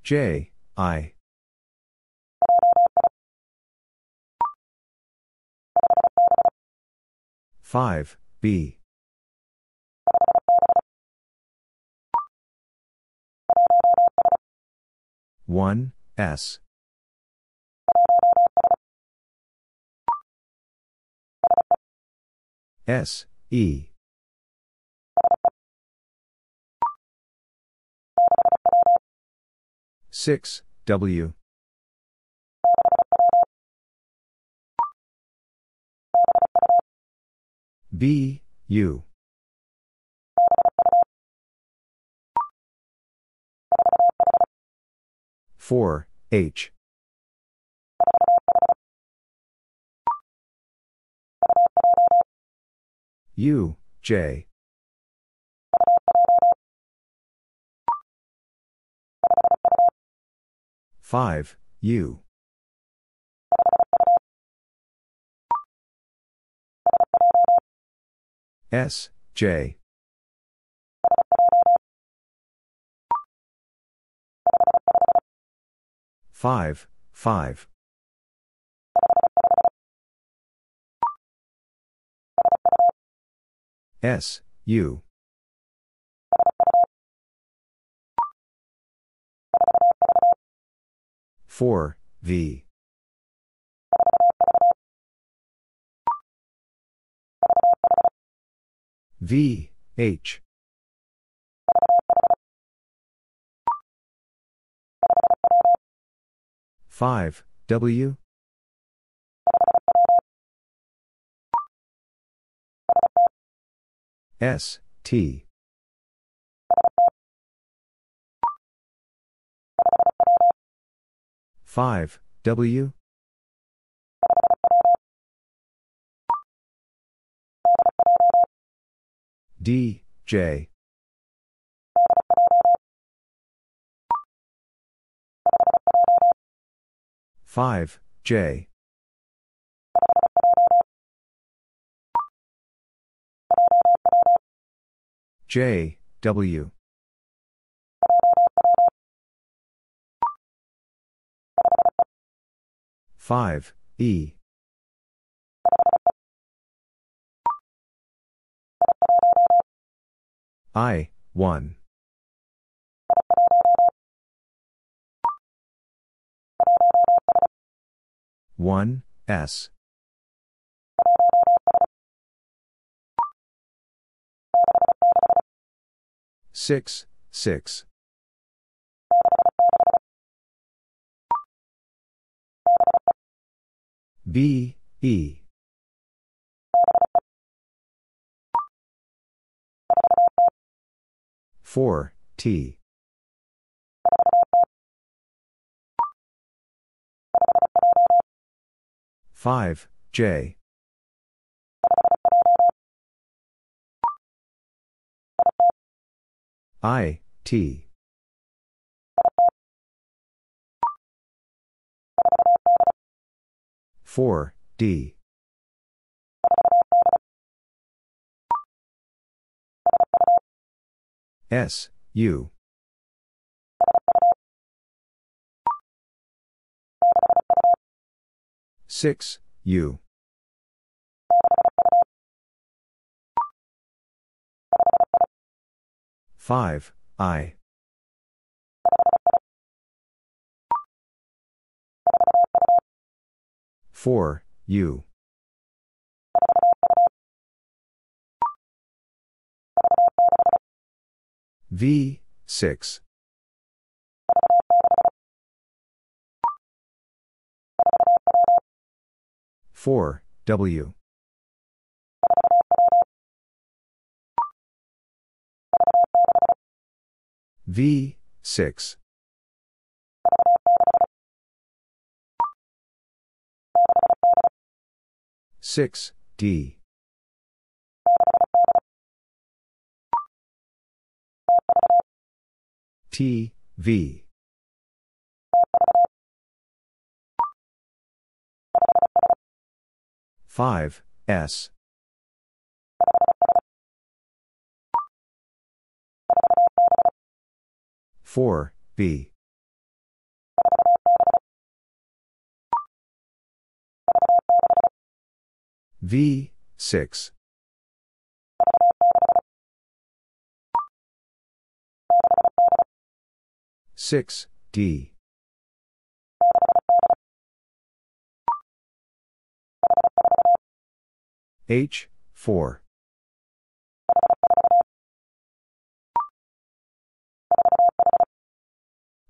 Speaker 1: J, I. Five, B. One, S. S, E. Six, W. B, U. Four, H. U, J. Five, U. S, J. Five, five. S, U. Four, V. V, H. 5, W? S, T. Five W D J Five, J. J, W. Five, E. I, 1. One S. Six six. B E. Four T five J I, T. Four, D. S, U. Six, U. Five, I. Four, U. V, six. Four, W. V, 6. Six D T V five S. four B. V, 6. Six D H four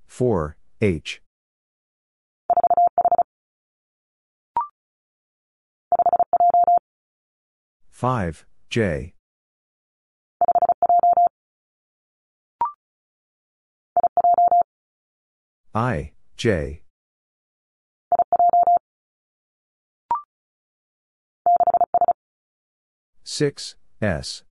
Speaker 1: four H 5, J. I, J. Six S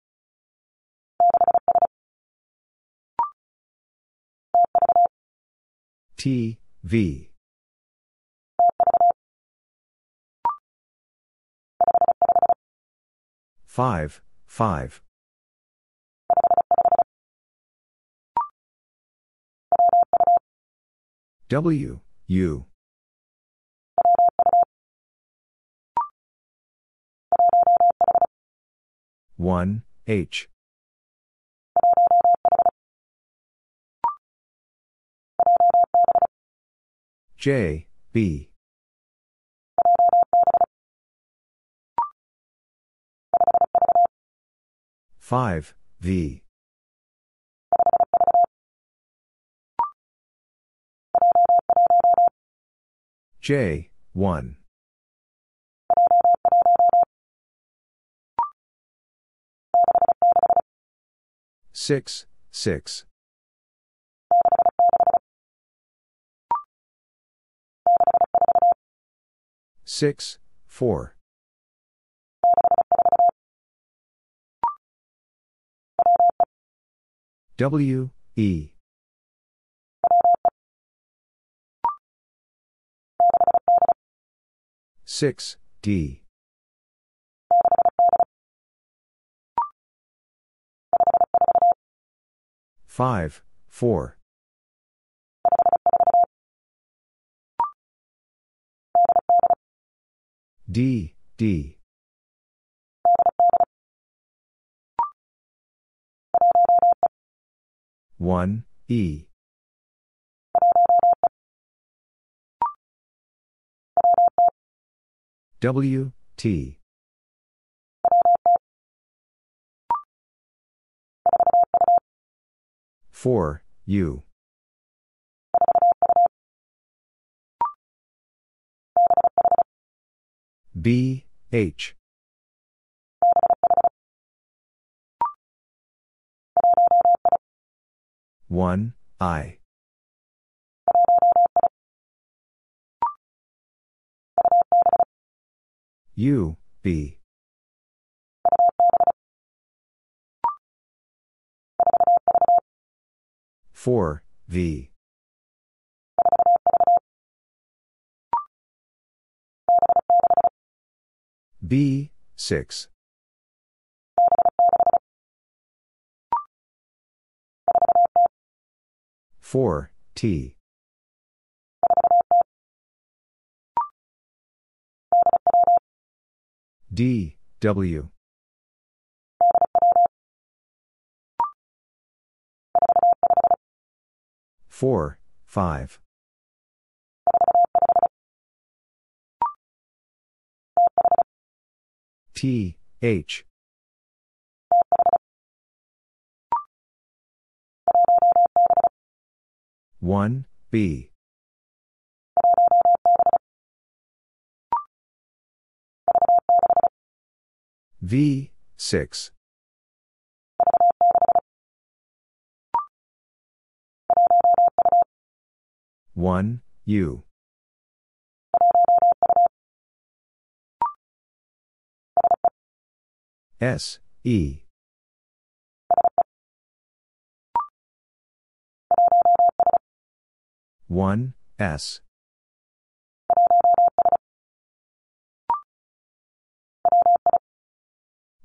Speaker 1: T V Five, five. W, U. 1, H. J, B. Five V J one 6, 6. Six, four. W, E. Six, D. Five, four. D, D. One, E. W, T. Four, U. B, H. One, I. U, B. Four, V. B, six. Four, T. D, W. Four, five. T, H. One, B. V, six. One, U. S, E. One, S.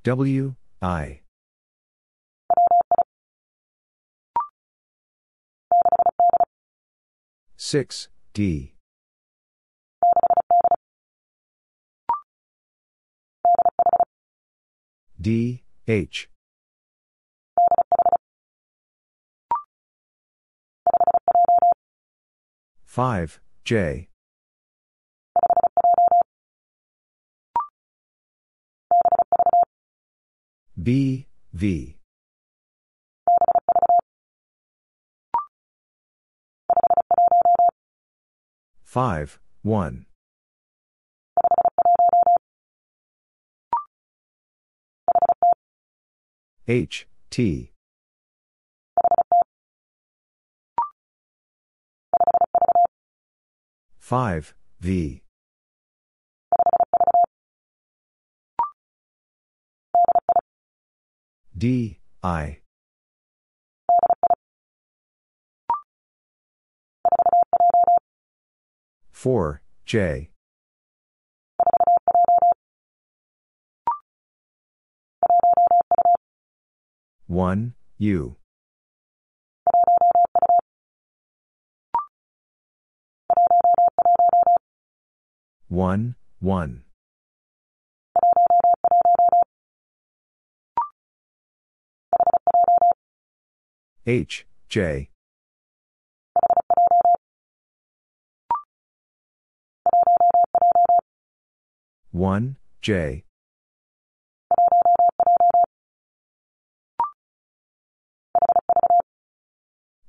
Speaker 1: W, I. Six, D. D, H. Five, J. B, V. Five, one. H, T. Five, V. D, I. Four, J. One, U. One, one. H, J. One, J.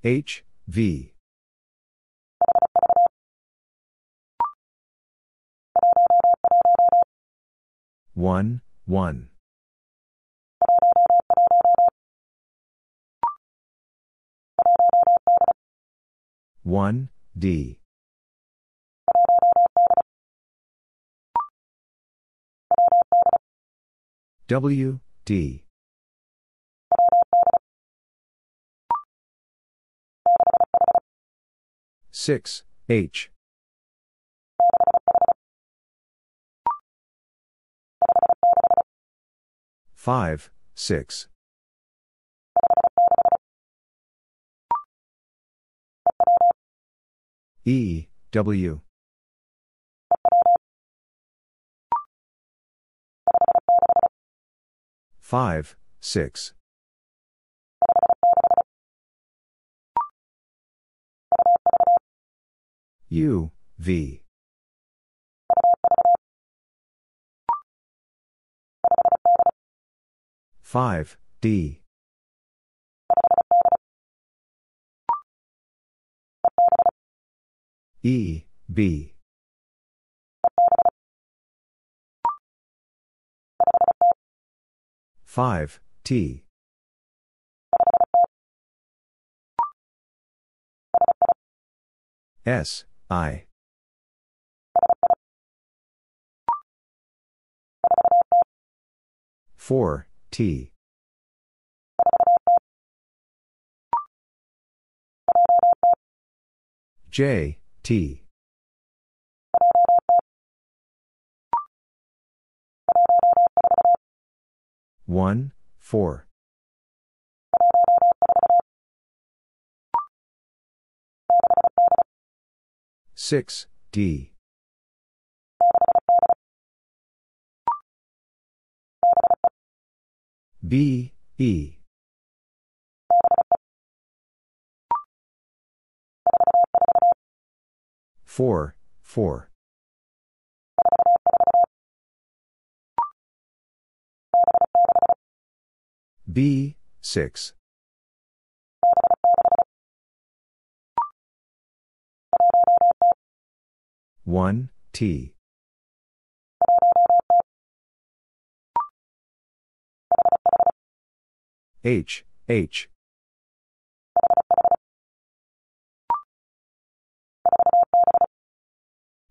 Speaker 1: H, V. One, one. One, D. W, D. Six H. Five six. E W. Five, six. U, V. Five, D. E, B. Five, T. S, I. Four, T. J, T. One, four. Six, D. B, E. Four, four. B, six. One, T. H, H.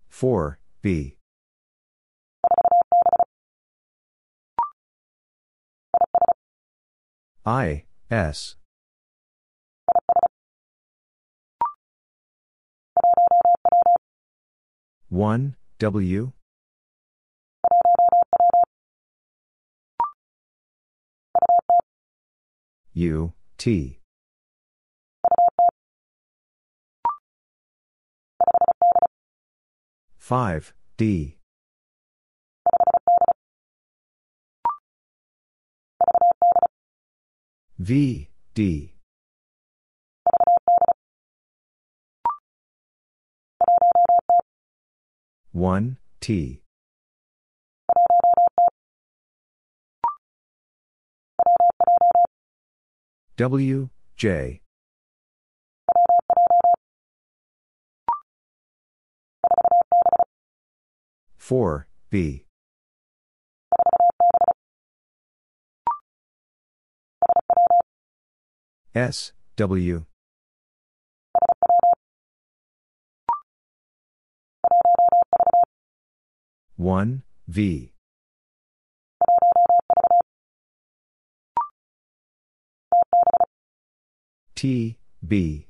Speaker 1: Four, B. I, S. One, W. U, T. Five, D. V, D. One, T. W, J. Four, B. S, W. One, V. T, B.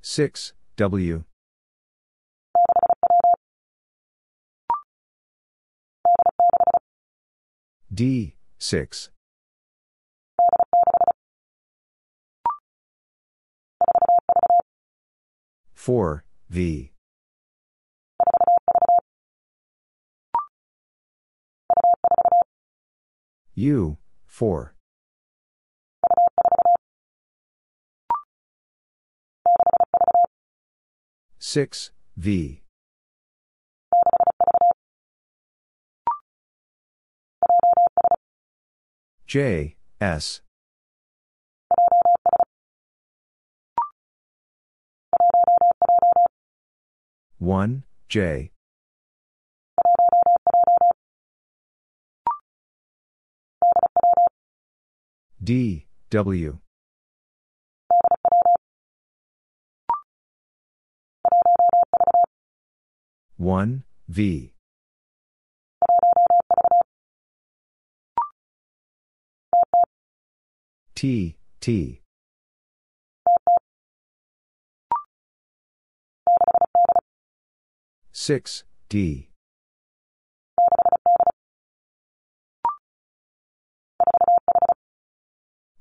Speaker 1: Six, W. D, six. Four, V. U, four. Six, V. J, S. One, J. D, W. One, V. T, T. Six, D.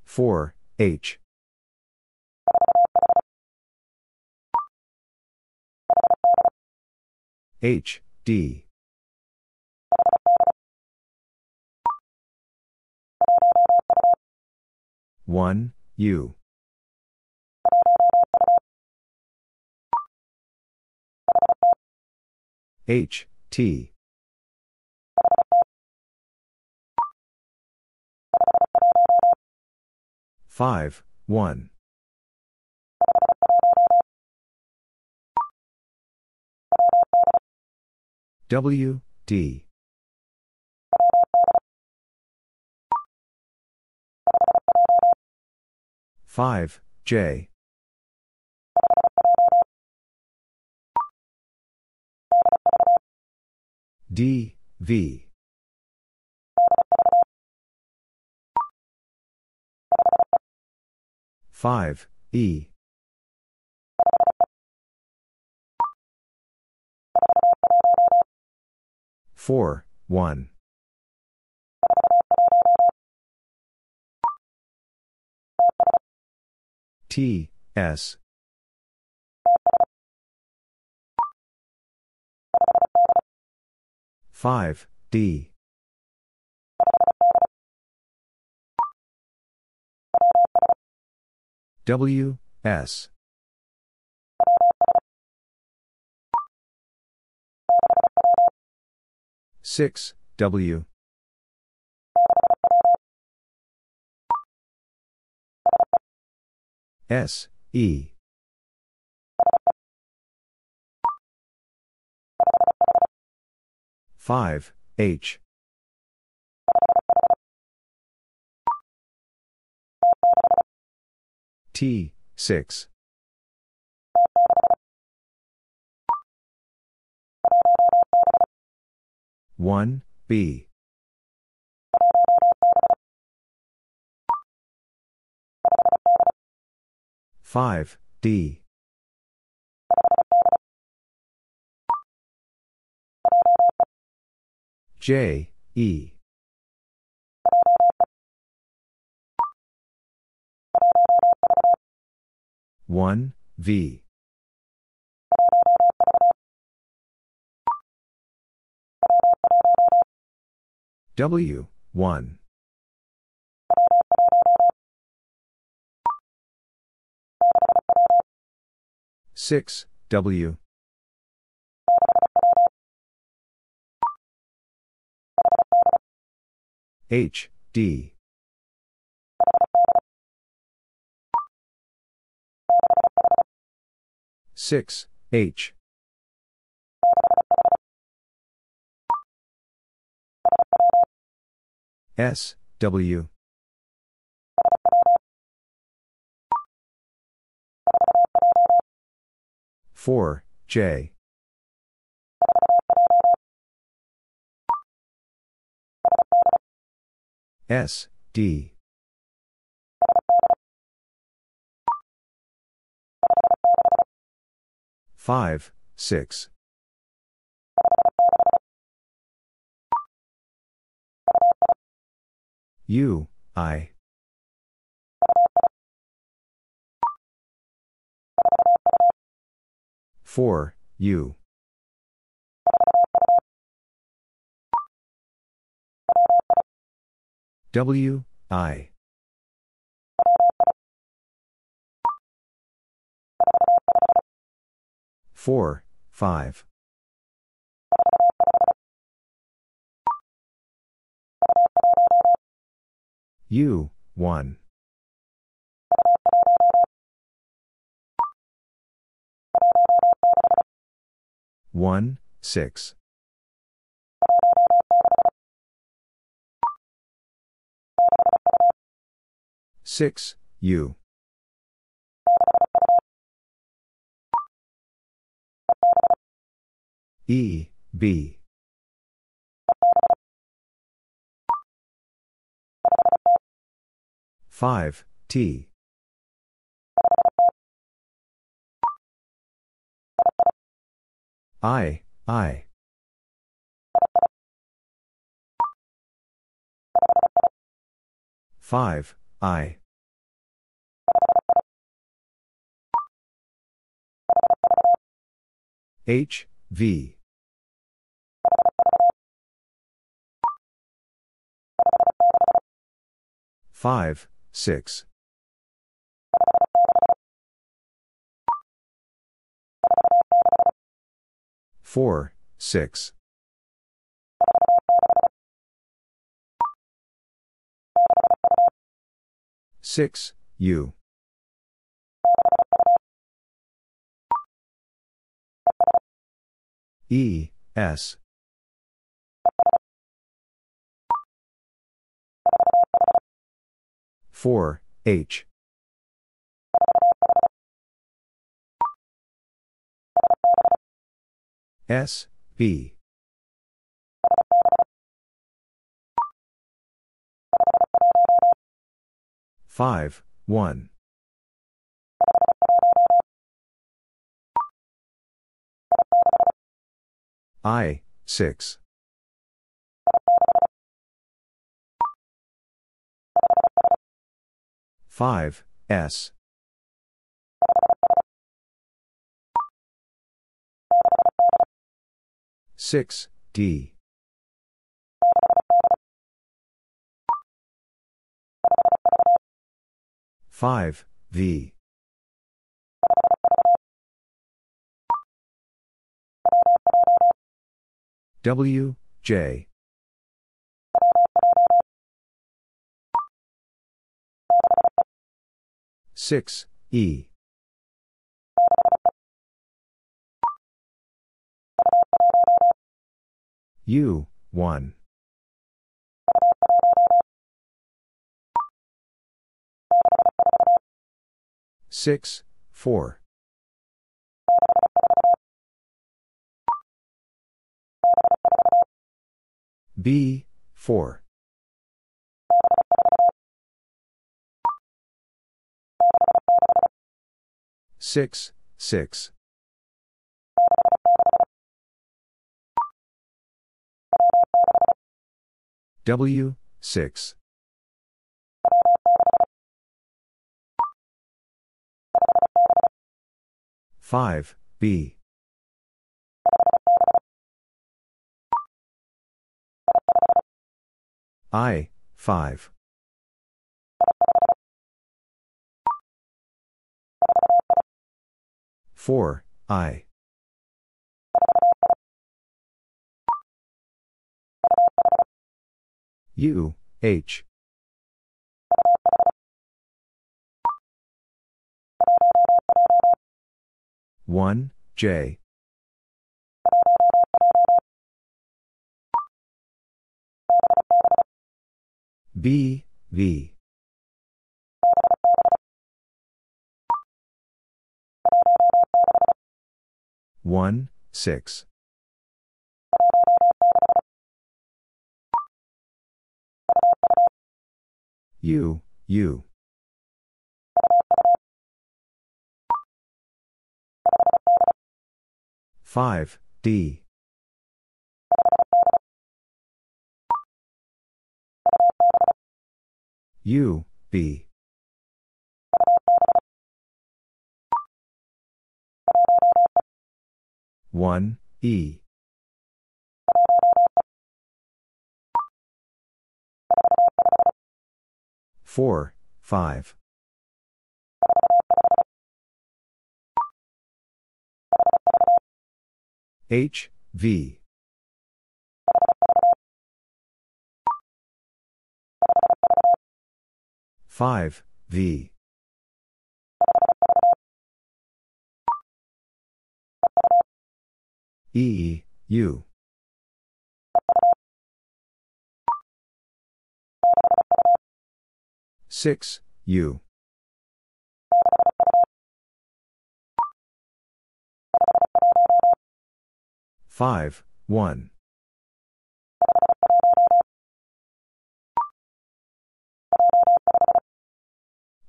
Speaker 1: Four, H. H, D. One, U. H, T. Five, one. W, D. Five, J. D, V. Five, E. Four, one. T, S. Five, D. W, S. Six, W. S, E. Five, H. T, six. One, B. Five, D. J, E. One, V. W, one. Six, W. H, D. Six, H. S, W. Four, J. S, D. Five, six. U, I. Four, U. W, I. Four, five. U, one. One, six. Six, U. E, B. 5, T. I, I. Five, I. H, V. Five, six. Four, six. Six, U. E, S. Four, H. S, B. Five, one. I, six. Five, S. Six, D. Five, V. W, J. Six, E. U, one. Six, four. B, four. Six, six. W, six. Five, B. I, five. Four, I. U, H. One, J. B, V. One, six. U, U. Five, D. U, B. One, E. Four, five. H, V. Five, V. E, U. Six, U. Five, one.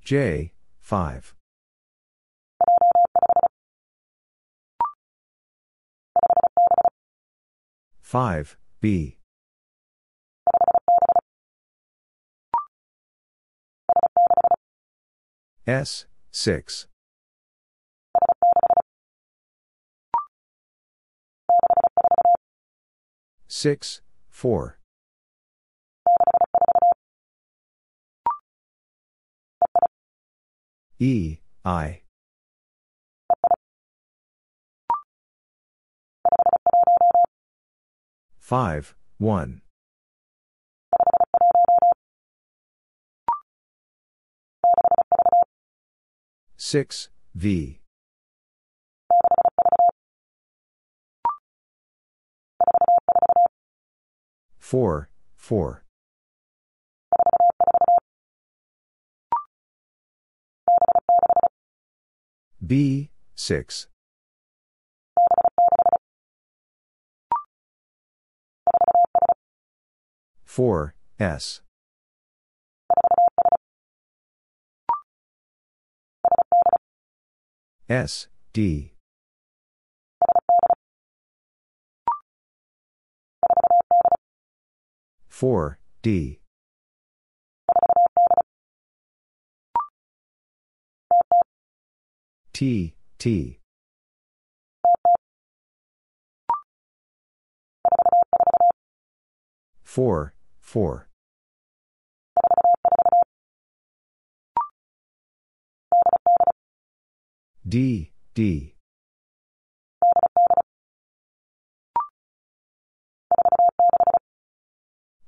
Speaker 1: J, 5. Five B S, 6. Six, four. E, I. Five, one. 6, V. Four, four. B, six. Four, S. S, D. Four D T T four 4. D, D.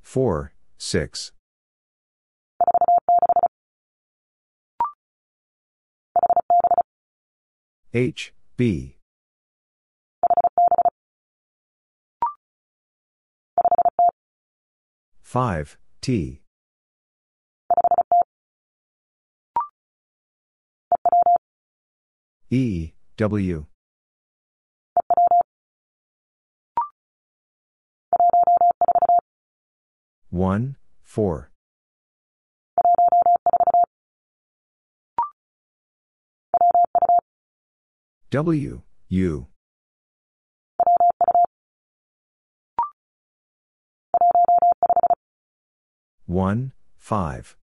Speaker 1: Four, six. H, B. Five T E W. One four. W U. 1, 5.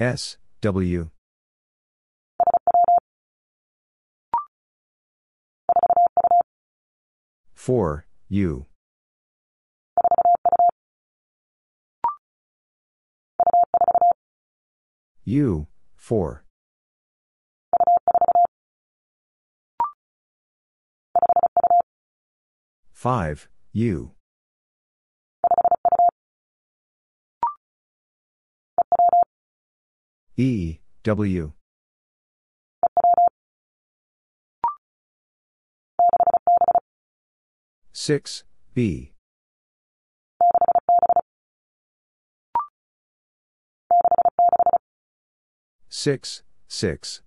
Speaker 1: S, W. 4, U. U, 4. Five U E W. Six B. Six six.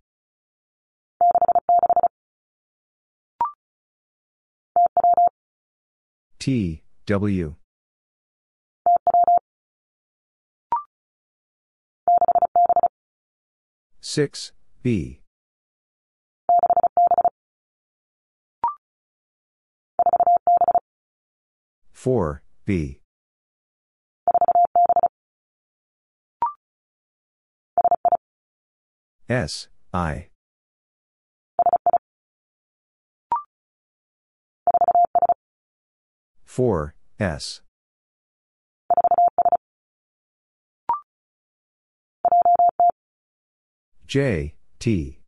Speaker 1: T, W. Six, B. Four, B. S, I. 4, S. J, T.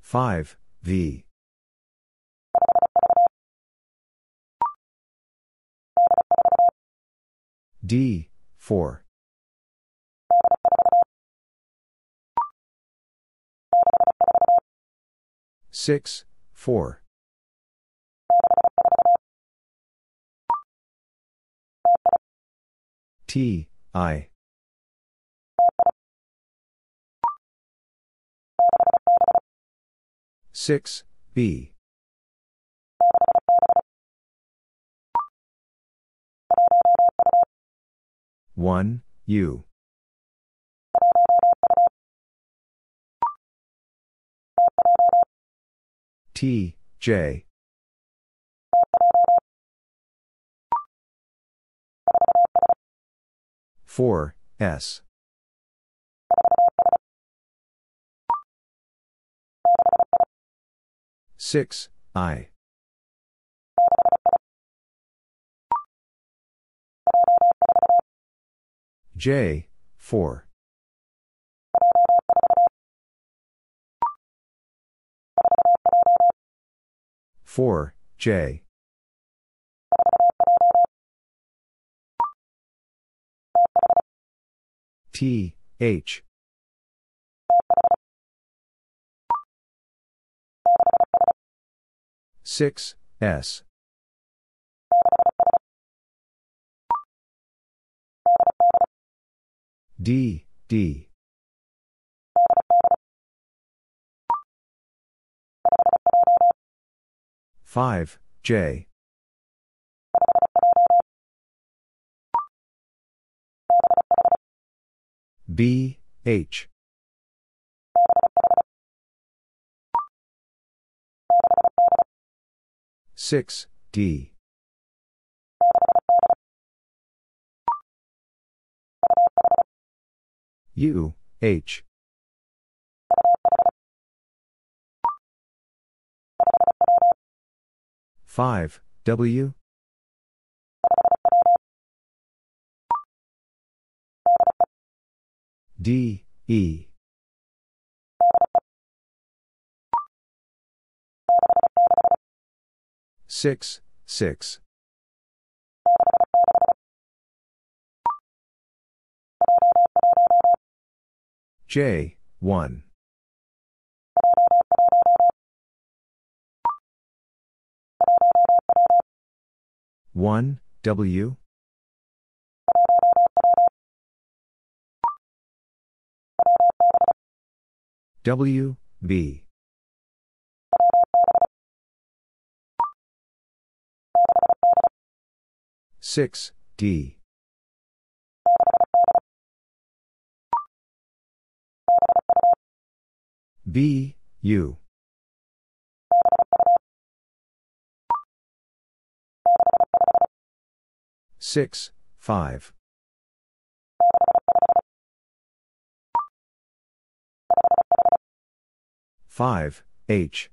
Speaker 1: Five V D four Six, four. T, I. Six, B. 1, U. T, J. Four S. six I. J four. Four J T, H. Six, S. D, D. Five, J. B, H. Six, D. U, H. Five, W. D, E. Six, six. J, one. One, W. W, B. Six, D. B, U. Six, five. Five, H.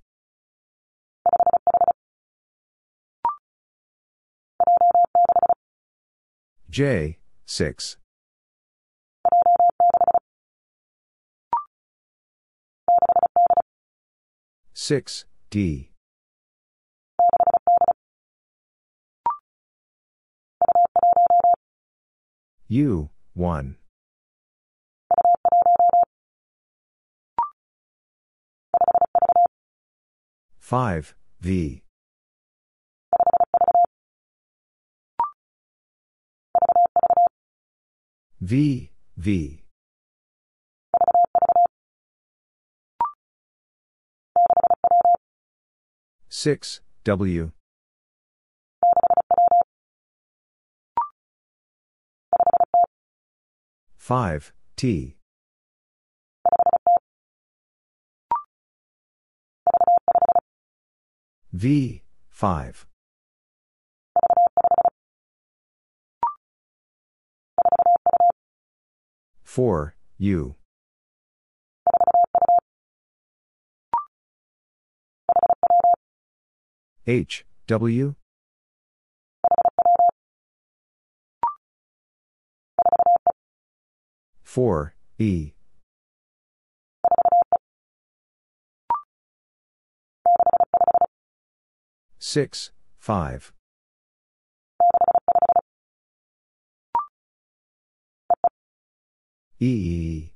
Speaker 1: J, six. Six, D. U, one. Five, V. V, V. Six, W. Five, T. V, five. Four, U. H, W. Four, E. Six, five. E.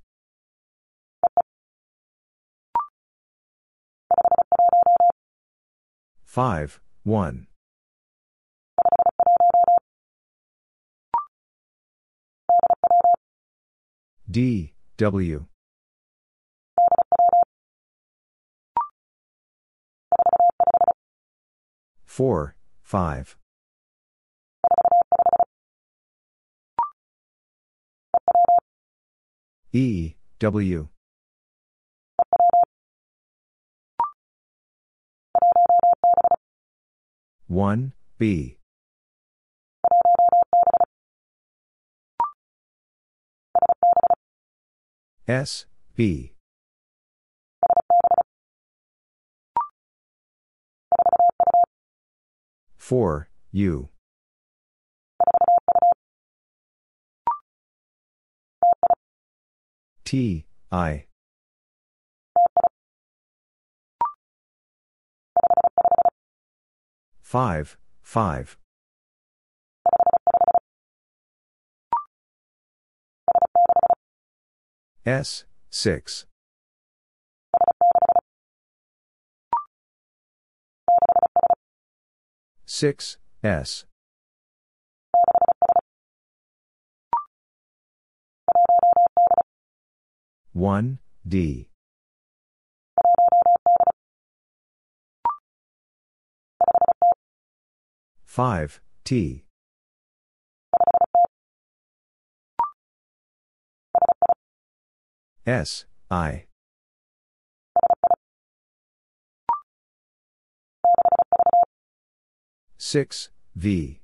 Speaker 1: Five, one. D, W. 4, 5. E, W. 1, B. S, B. Four U. T I. Five five. S six six S. one D. five T. S I six V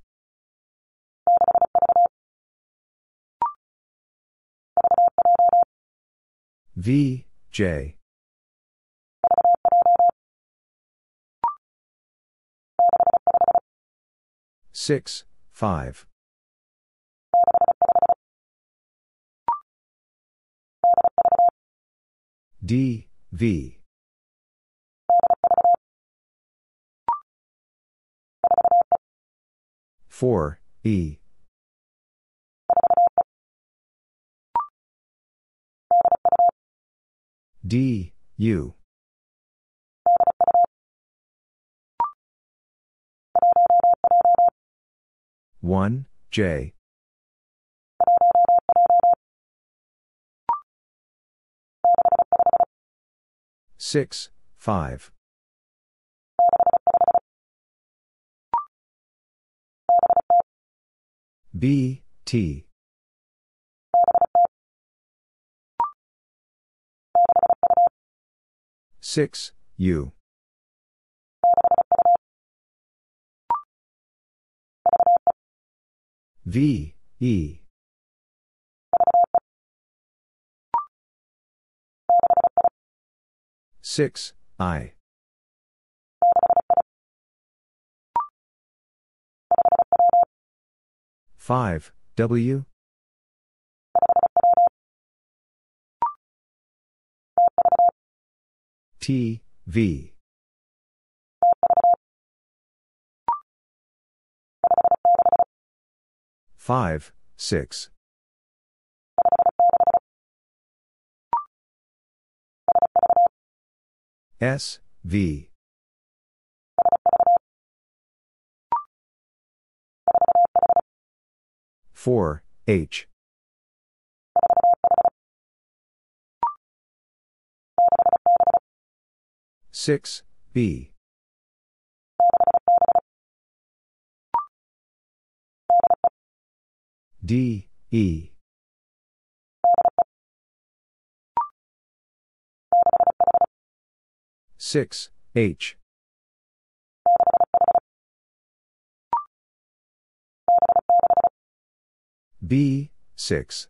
Speaker 1: V, J. Six, five. D, V. Four, E. D, U. One, J. Six, five. B, T. Six, U. V, E. Six, I. Five, W. T, V. Five, six. S, V. Four, H. Six, B. D, E. Six, H. B, six.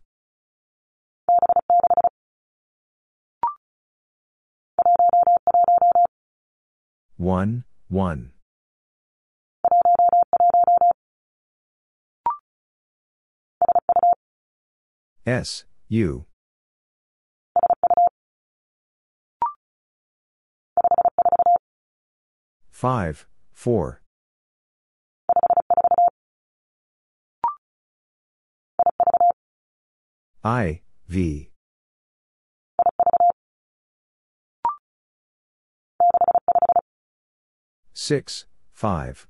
Speaker 1: One, one. S, U. Five, four. I, V. Six, five.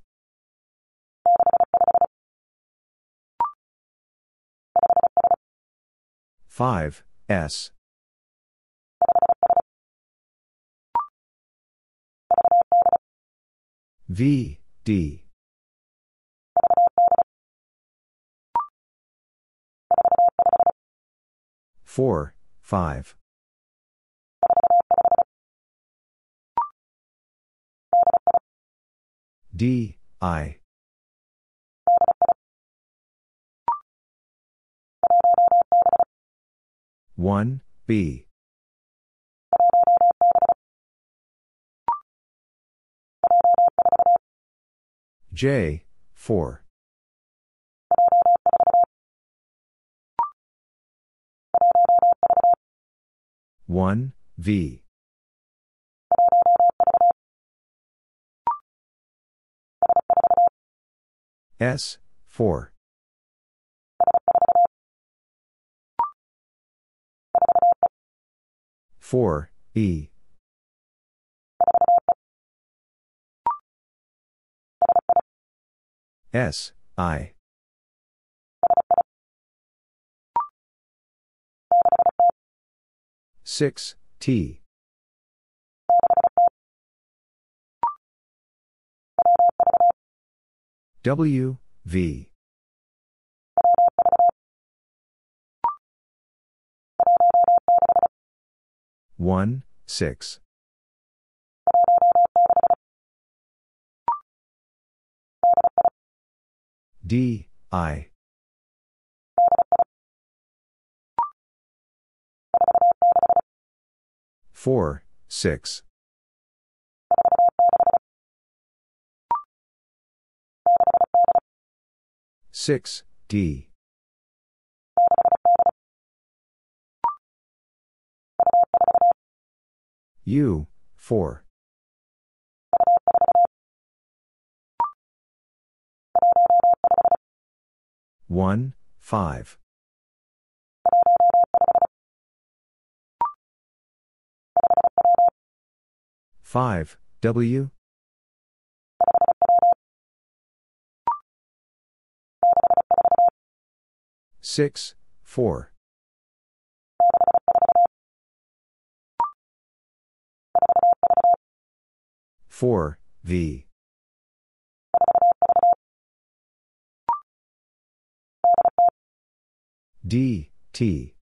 Speaker 1: Five, S. V, D. 4, 5. D, I. One B J four one V S four 4, E. S, I. Six T W V 1, 6. D, I. Four, six. Six, D. U, 4. One, five. Five, W? Six, four. Four, V. D, T.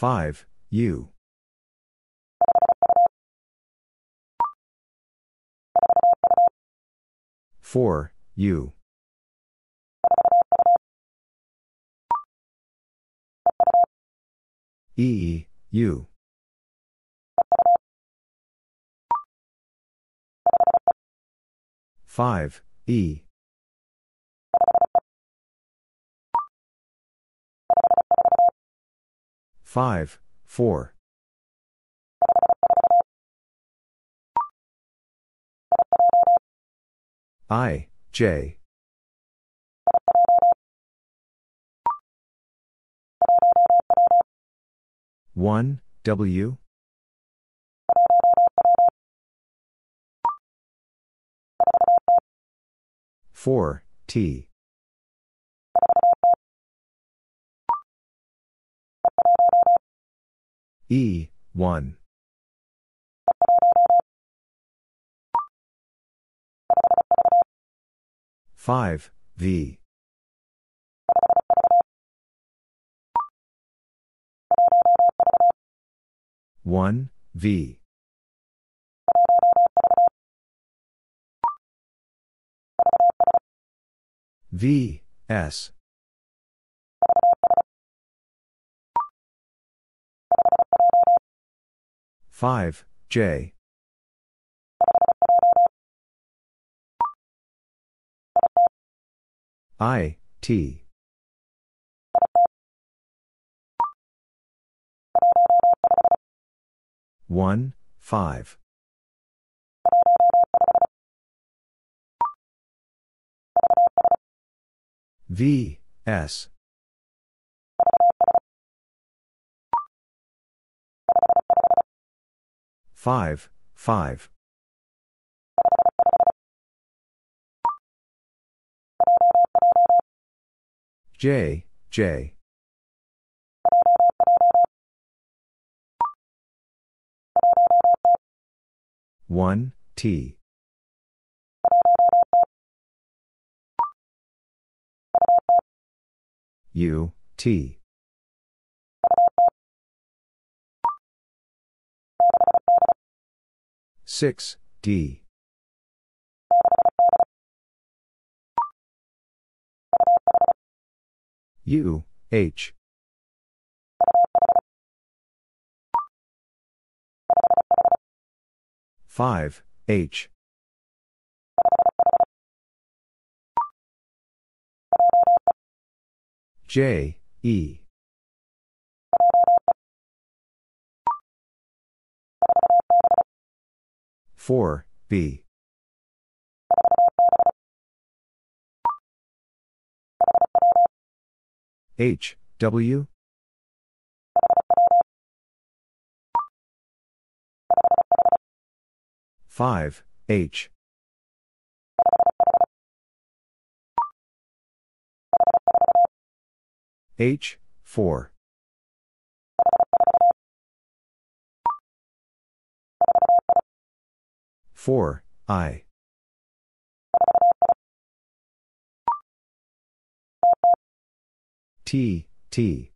Speaker 1: Five, U. Four, U. E, U. Five, E. Five, four. I, J. One, W. Four, T. E, 1. Five V. One V. V S five J I, T. One, five. V, S. Five, five. J, J. 1, T. U, T. Six, D. U, H. Five, H. J, E. Four, B. H, W. Five, H. H, 4, I. T, T.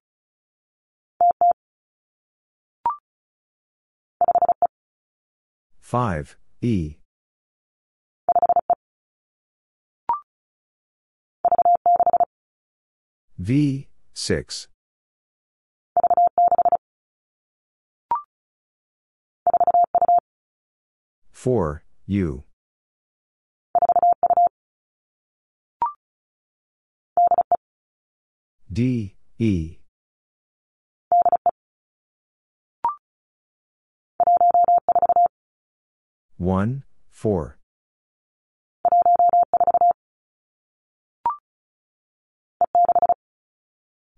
Speaker 1: Five E V six 4, U. D, E. One, four.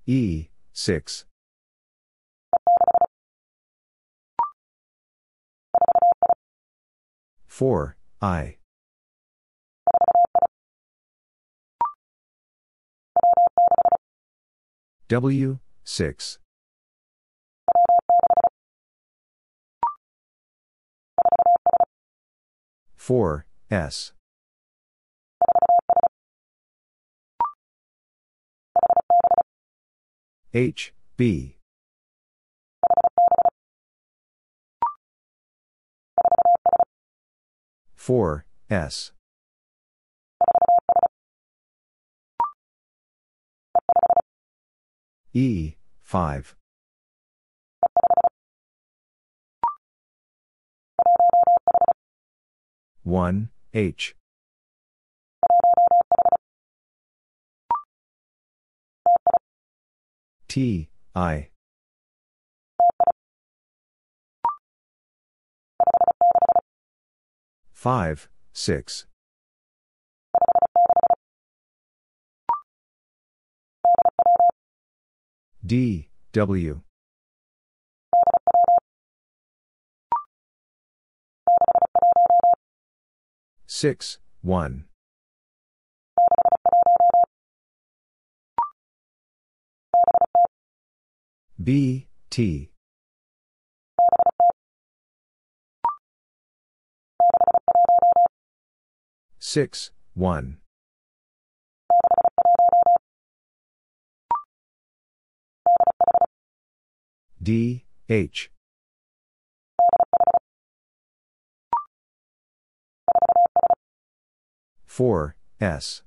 Speaker 1: E, six. 4, I. W, 6. Four S H B Four, S. E, 5. One, H. T, I. Five, six. D, W. Six, one. B, T. Six, one. D, H. Four, S.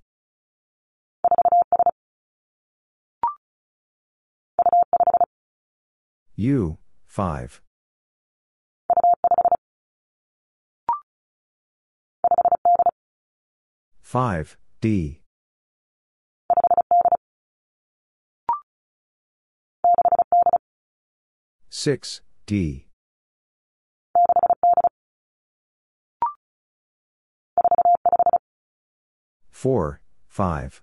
Speaker 1: U, 5, D. Six D. four five.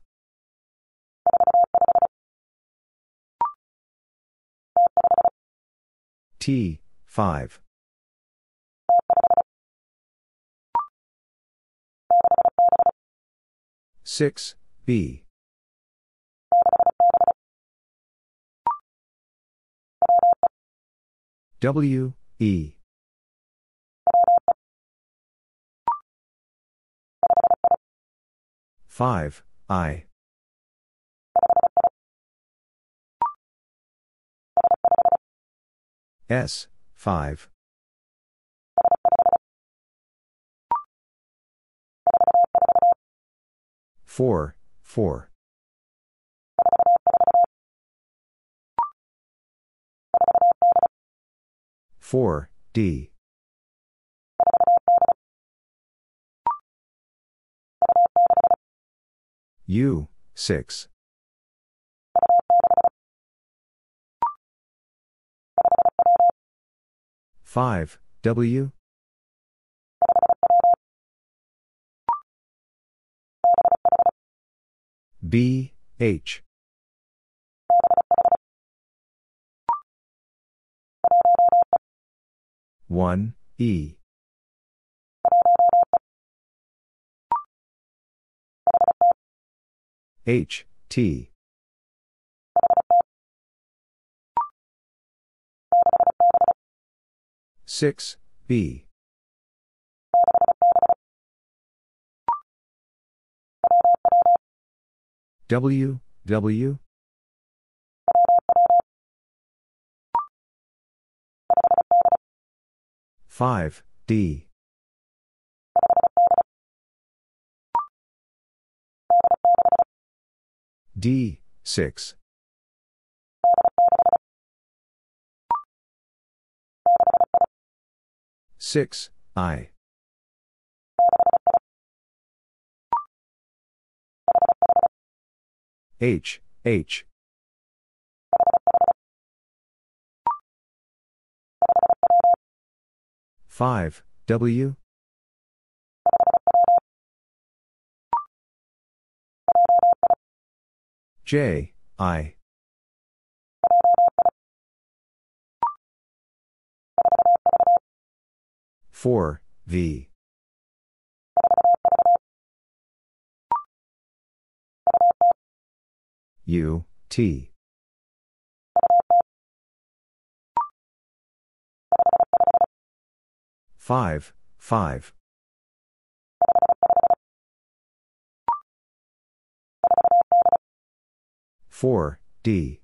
Speaker 1: T five. 6, B. W, E. Five, I. S, five. 4, 4. Four D. U six. Five W. B, H. One, E. H, T. Six, B. W, W. Five, D. D, 6. Six, I. H, H. Five, W. J, I. Four, V. U, T. Five, five. Four, D.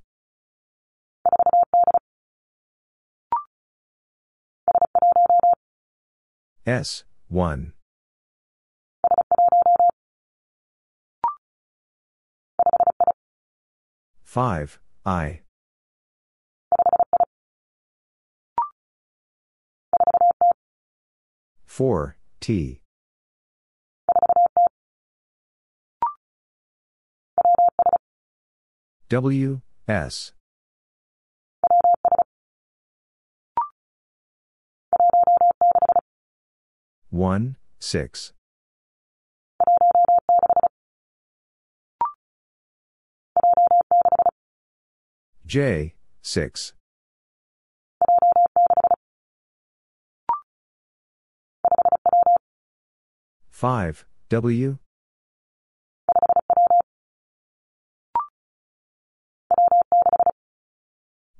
Speaker 1: S, one. 5, I. Four T. W S. One six. J, 6. Five, W.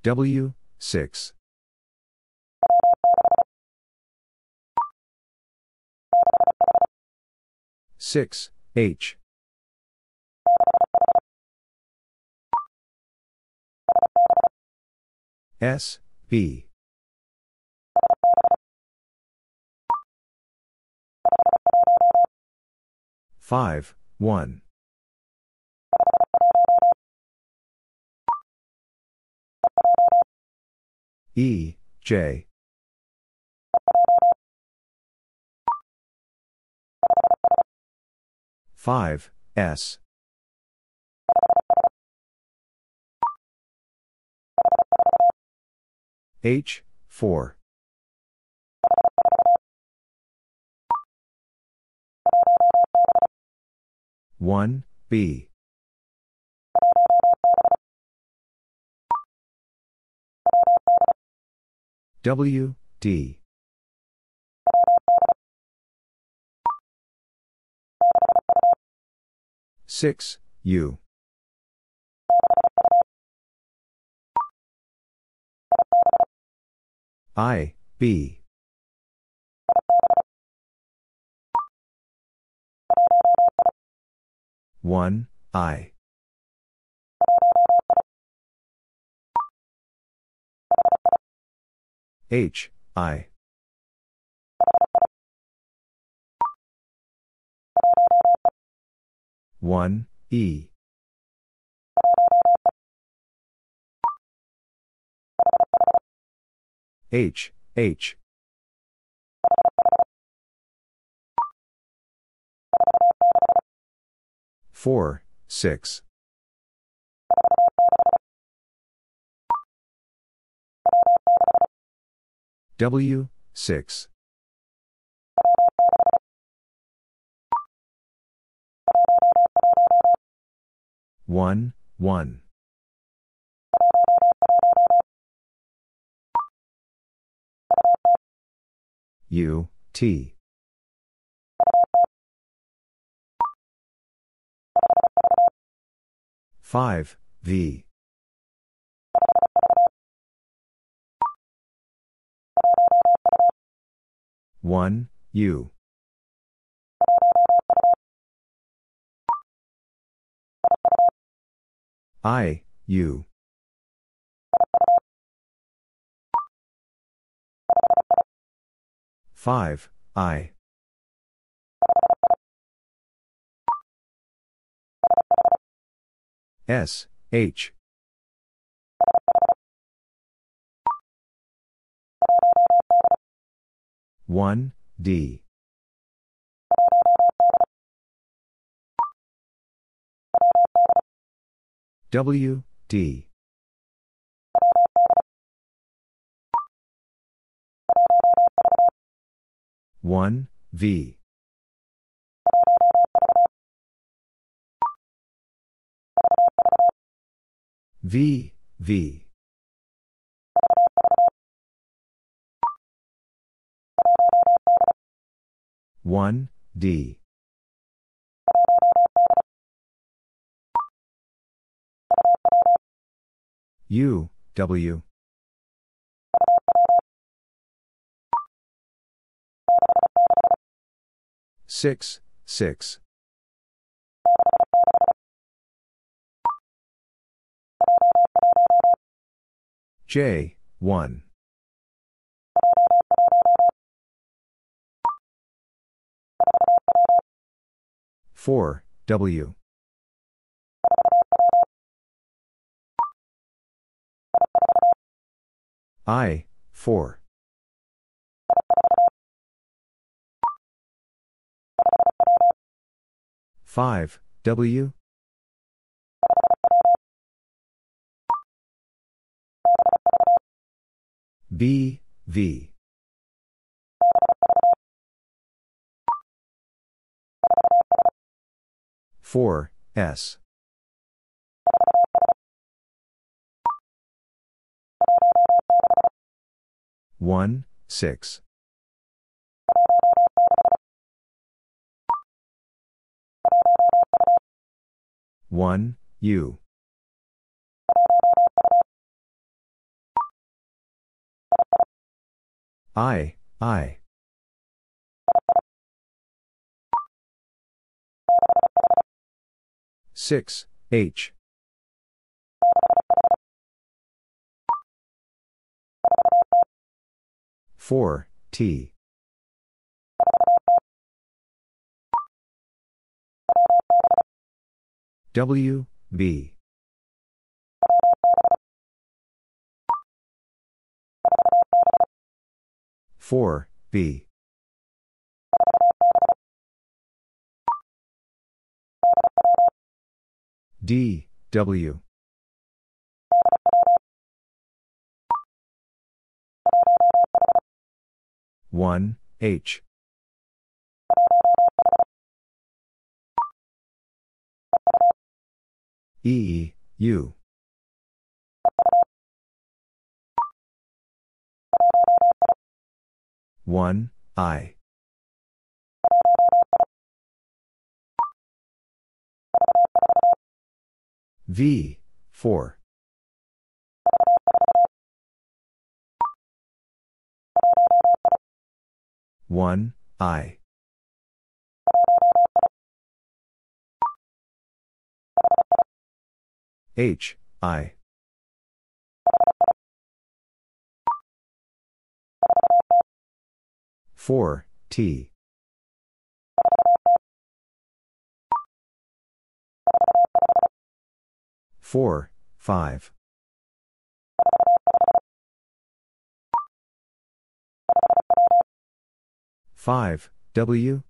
Speaker 1: W, 6. Six, H. S, B. Five, one. E, J. Five, S. H, 4. One, B. W, D. Six, U. I, B. 1, I. H, I. One E H H. Four six. W six. One one U, T. Five, V. One, U. I, U. Five, I. S, H. One, D. W, D. One, V. V, V. One, D. U, W. Six, six. J, one. Four, W. I, four. Five, W. B, V. Four, S. One, six. One, U. I, I. Six, H. Four, T. W, B. Four, B. D, W. One, H. E, U. One, I. V, four. One, I. H, I. Four, T. Four, five. Five, W.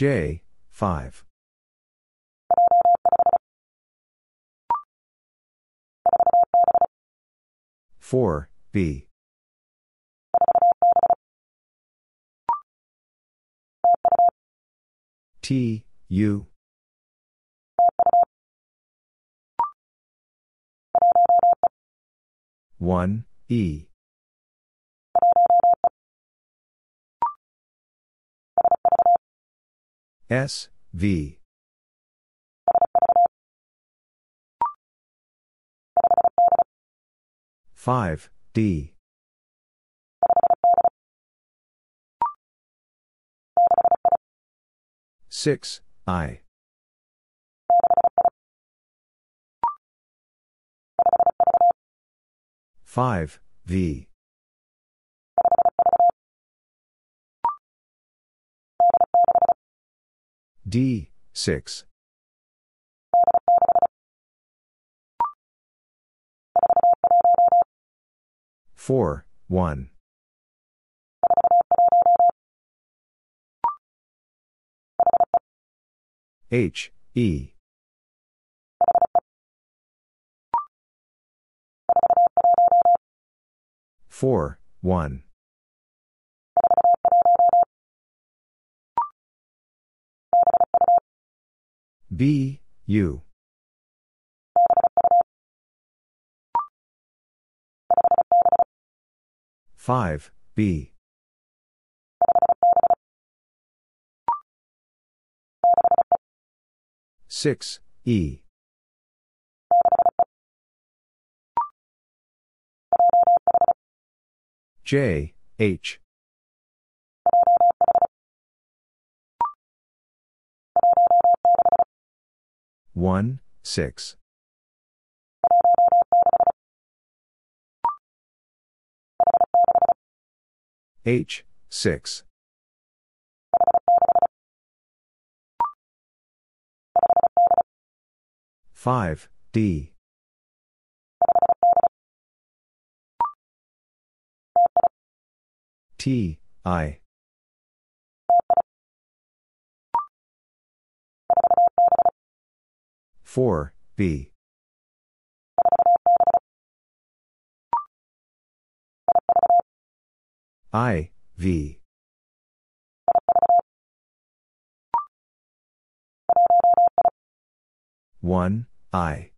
Speaker 1: J, 5. Four, B. T, U. One, E. S, V. Five, D. Six, I. Five, V. D, 6. Four, one. H, E. Four, one. B, U. Five, B. Six, E. J, H. One, six. H, 6. Five, D. T, I. Four, B. I, V. One, I.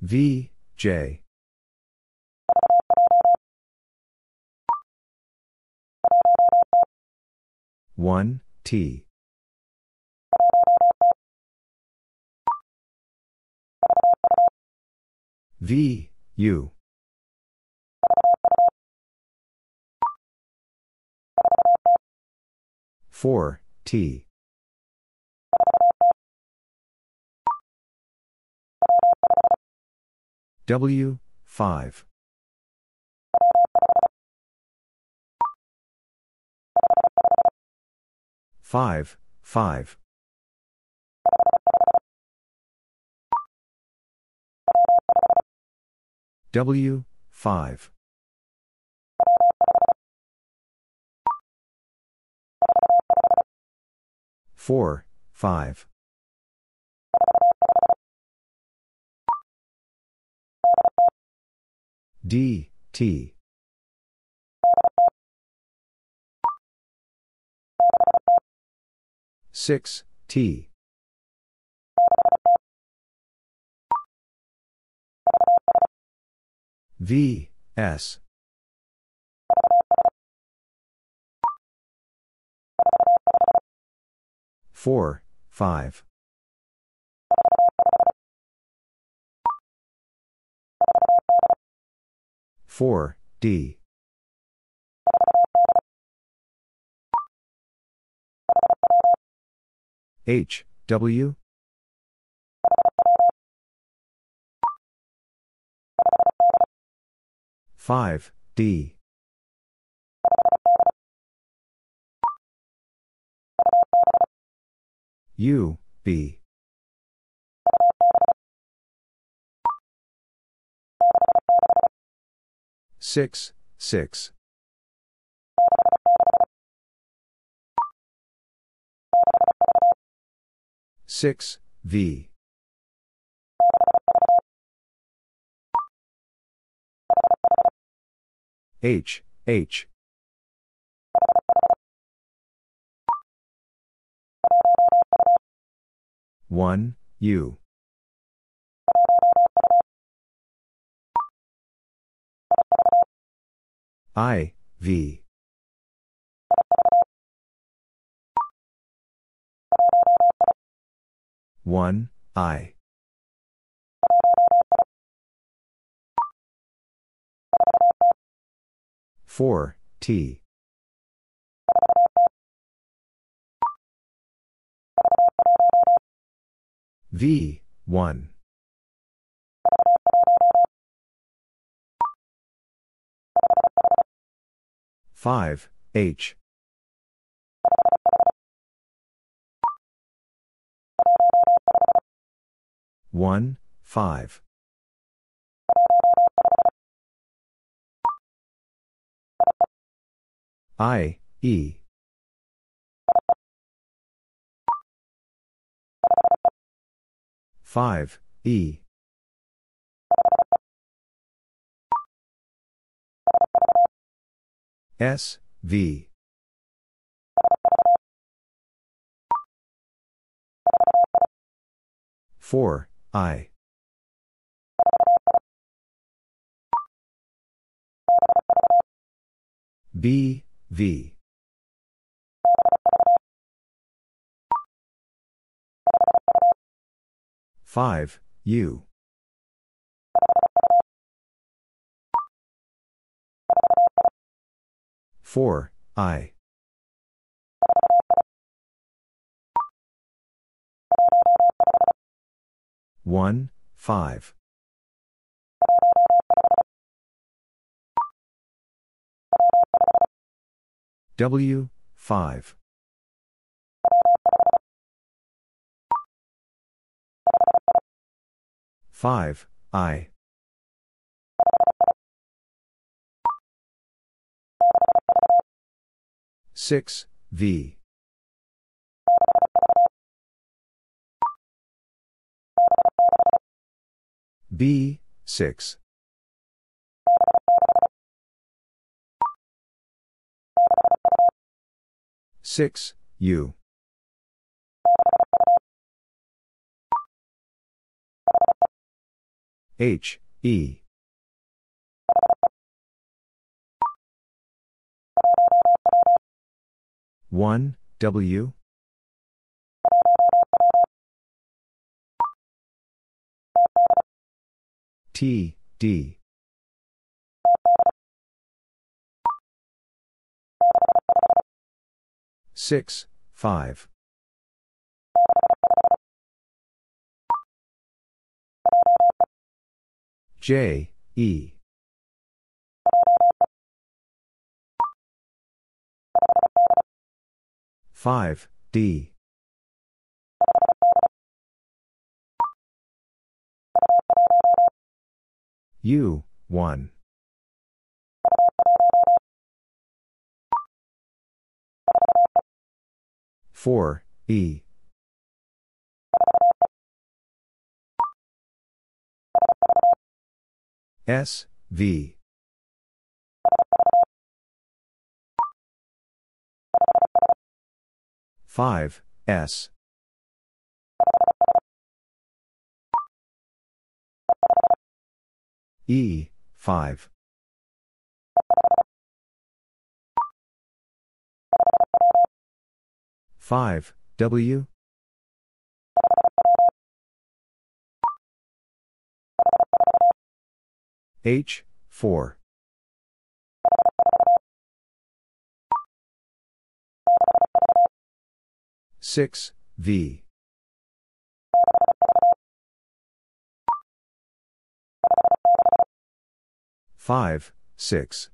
Speaker 1: V, J. One, T. V, U. Four, T. W, 5. Five, five. W, 5. Four, five. D, T. Six, T. V, S. Four, five. 4, D. H, W? Five D. U B. Six six six V H, H. One, U. I, V. One, I. Four, T. V, one. Five, H. One, five. I, E. Five, E. S, V. Four, I. B, V. Five, U. Four, I. One, five. W, 5. Five, I. Six, V. B, 6. Six, U. H, E. One, W. T, D. Six, five. J, E. Five, D. U, one. Four, E. S, V. Five, S. E, 5. Five W. H four. Six V. Five, six.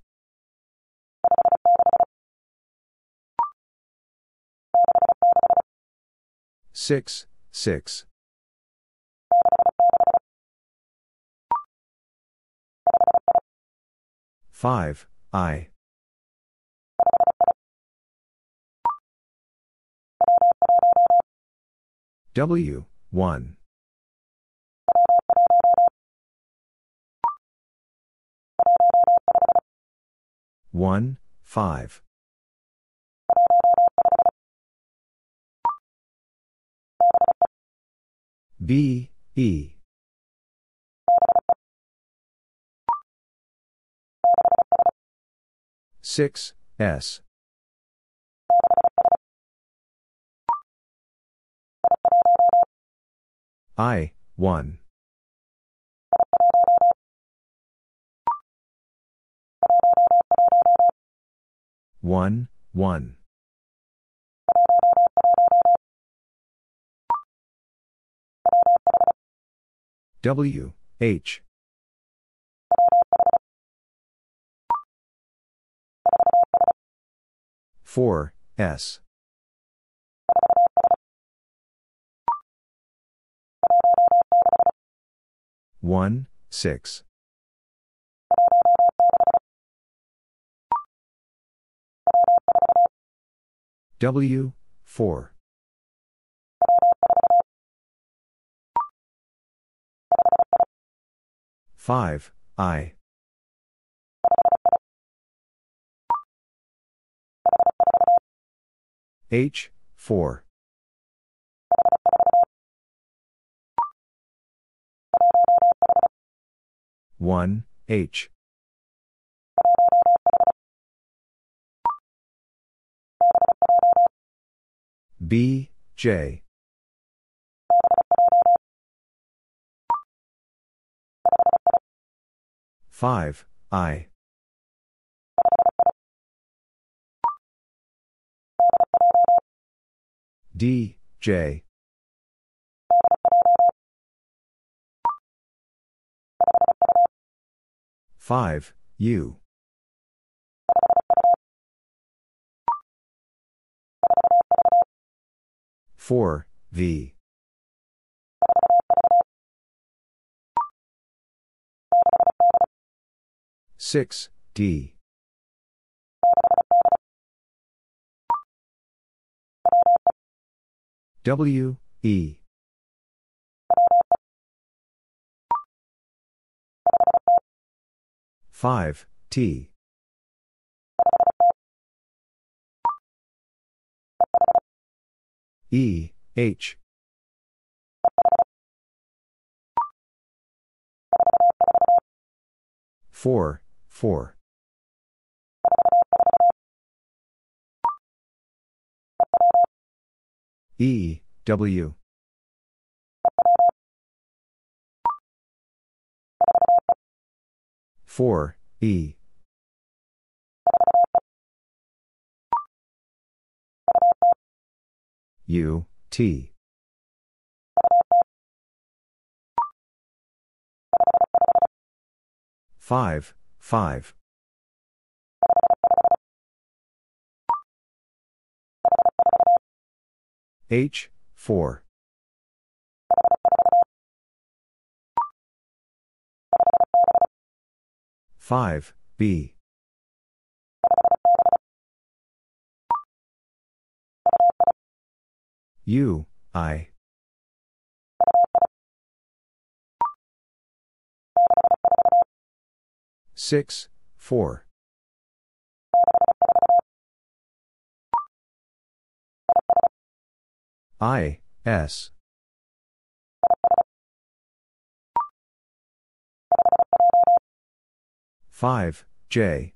Speaker 1: Six, six. Five, I. W, 1. Five. B, E. Six, S. I, 1. One, one. W, H. Four, S. One, six. W, 4. Five, I. H, 4. One, H. B, J. Five, I. D, J. Five, U. Four, V. Six, D. W, E. Five, T. E, H. Four, four. E, W. Four, E. U, T. Five, five. H, 4. Five, B. U, I. Six, four. I, S. Five, J.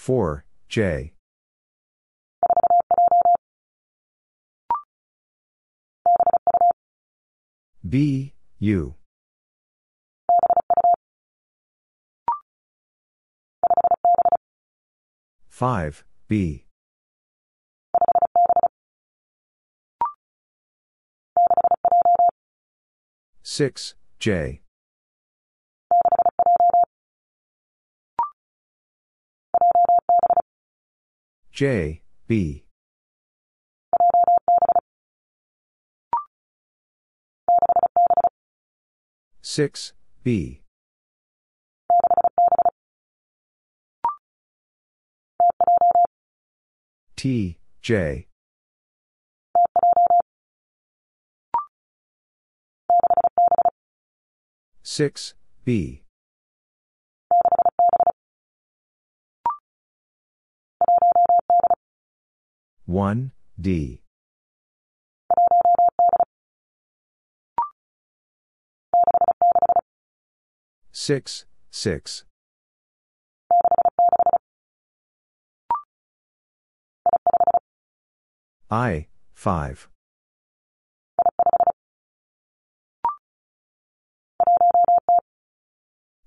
Speaker 1: Four, J. B, U. 5, B. 6, J. J, B. Six B. T J. Six B one D. Six six. I five.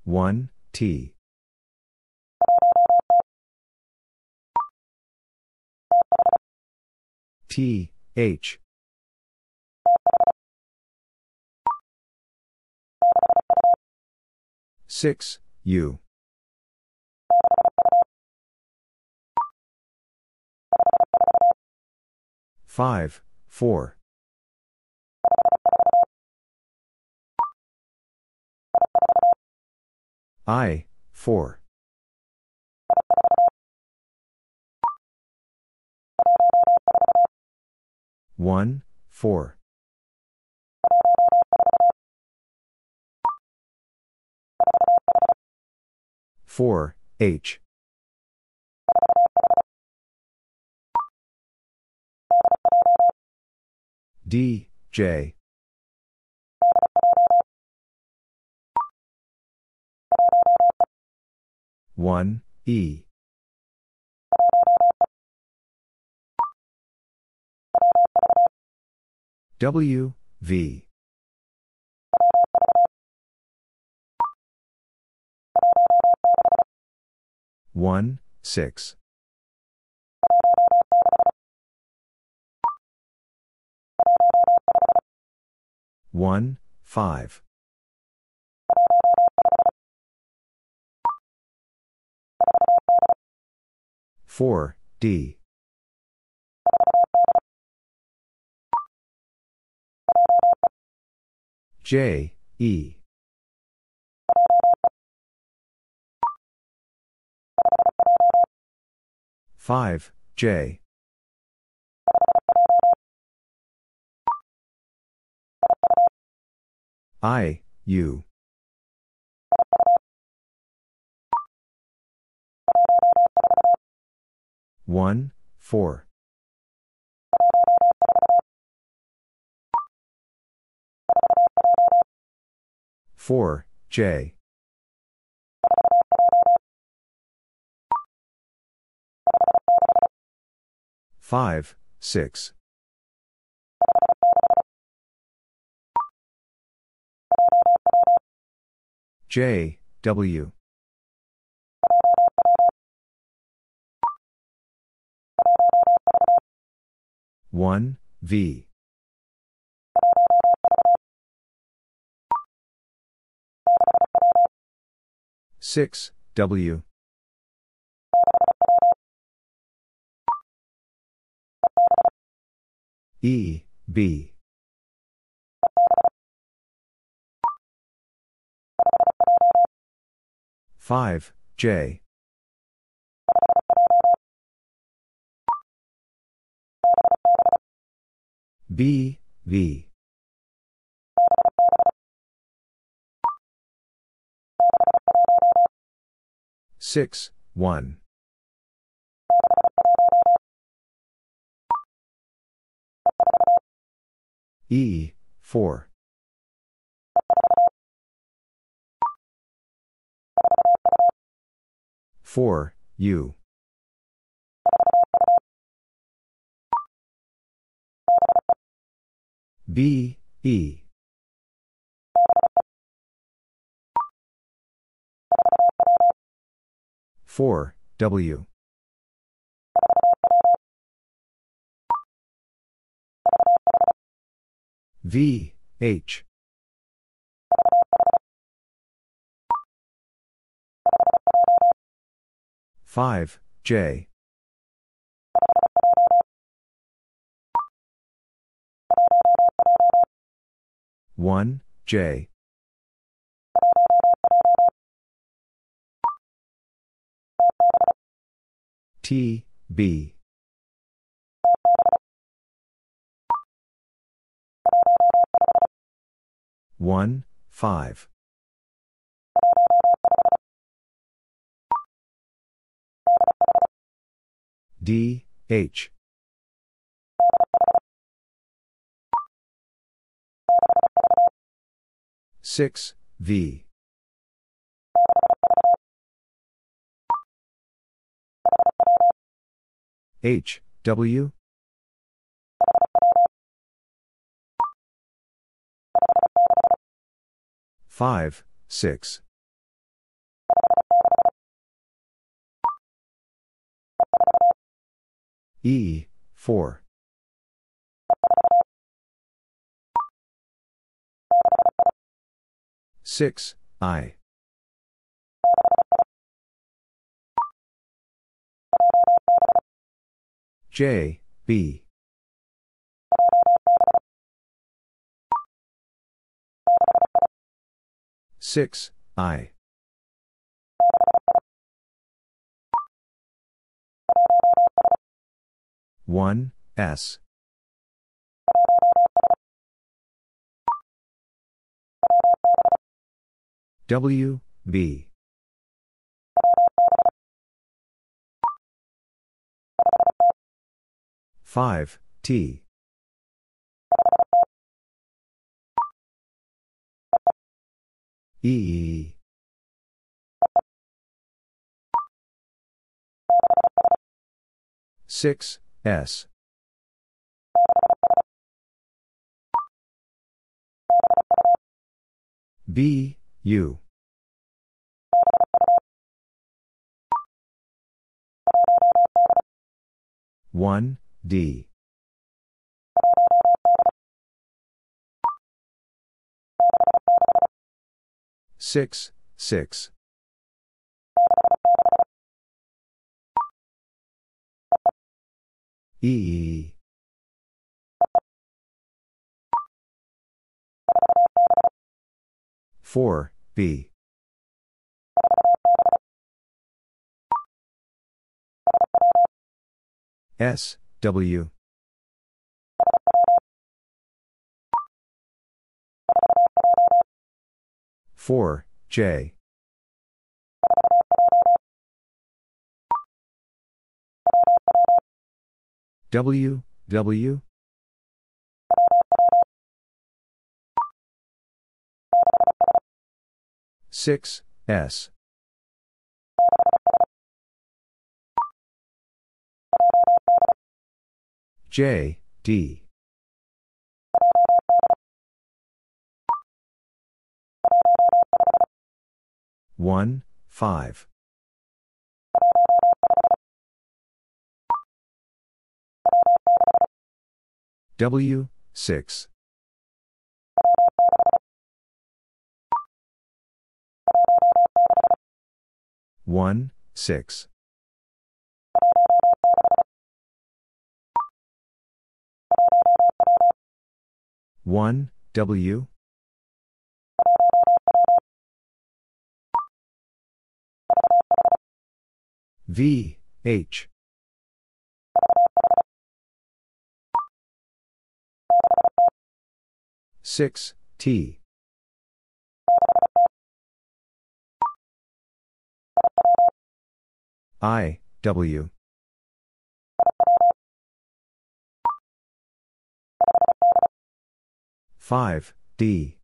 Speaker 1: One T T H. Six U. Five four. I four one four. Four H. D J. One E W V. One six. One five. Four D J E 5, J. I, U. One, four. Four, J. Five, six. J, W. One, V. Six, W. E, B. Five, J. B, V. Six, one. E, 4. Four, U. B, E. 4, W. V, H. Five J one J T, B. One, five. D, H. Six, V. H, W. Five, six. E, 4. Six, I. J, B. Six, I. One, S. W, B. Five, T. E. Six, S. B, U. One, D. Six, six. E. Four, B. S, W. Four, J. W, W. Six, S. J, D. One, five. W, six. One, six. One, W. V, H. Six, T. I, W. Five, D.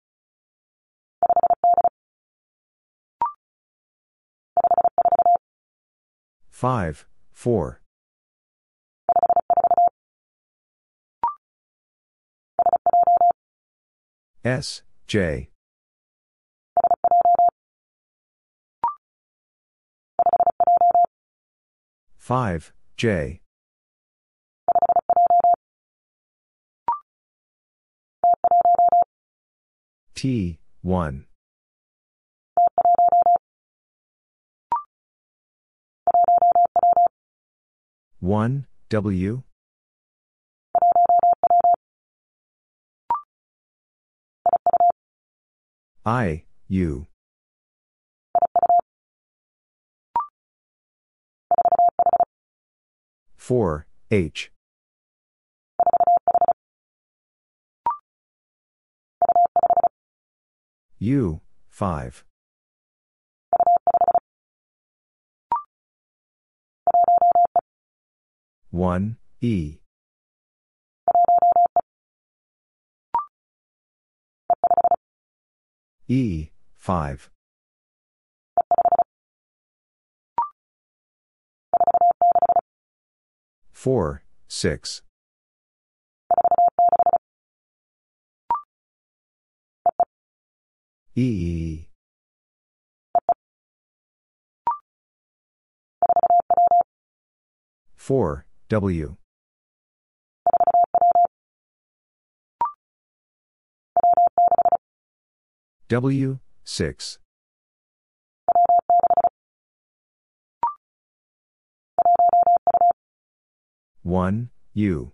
Speaker 1: Five, four. S, J. Five, J. T, 1. 1, W? I, U. Four H U five. One E. E five. 4, 6. E. 4, W. W, 6. One U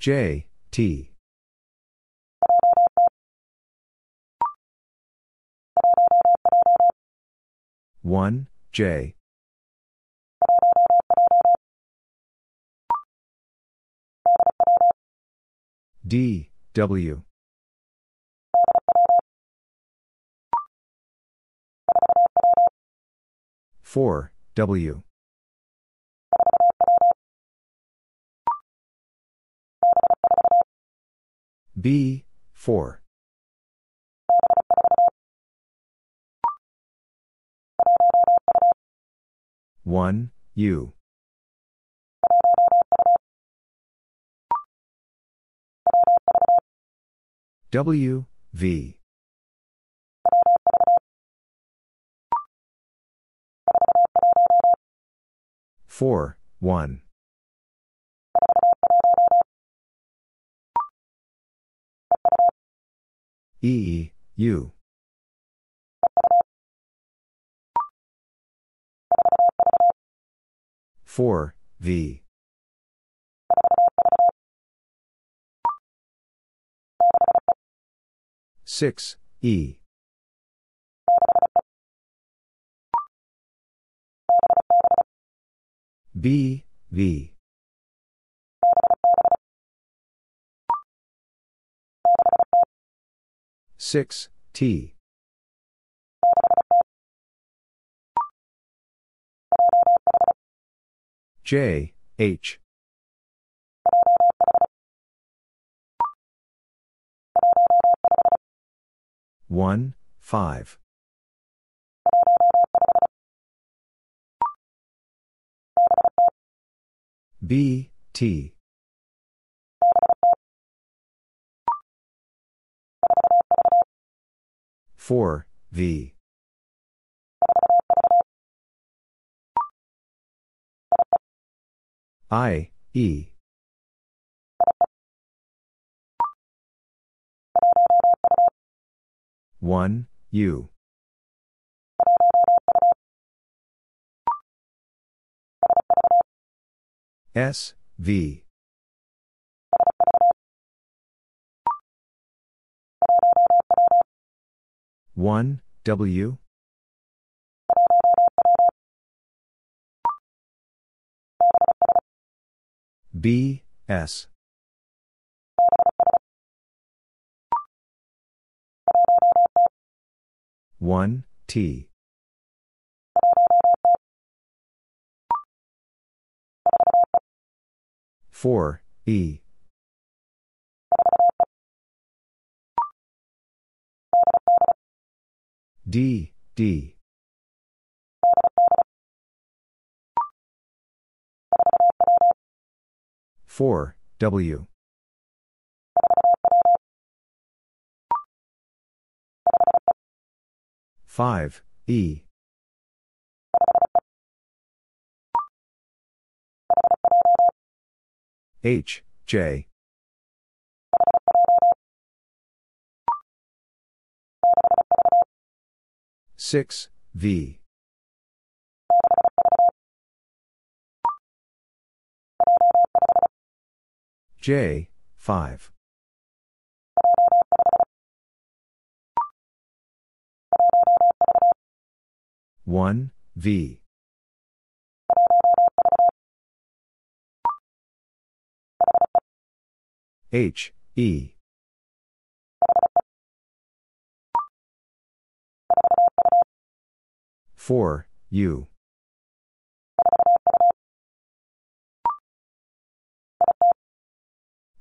Speaker 1: J T. One J. D W. 4, W. B, 4. One U W V Four, one. E, U. Four, V. Six, E. B, V. Six, T. J, H. One, five. B, T. Four, V. I, E. One, U. S, V. One, W. B, S. One, T. Four, E. D, D. Four, W. Five, E. H, J. Six V. J five. One V. H E 4, U.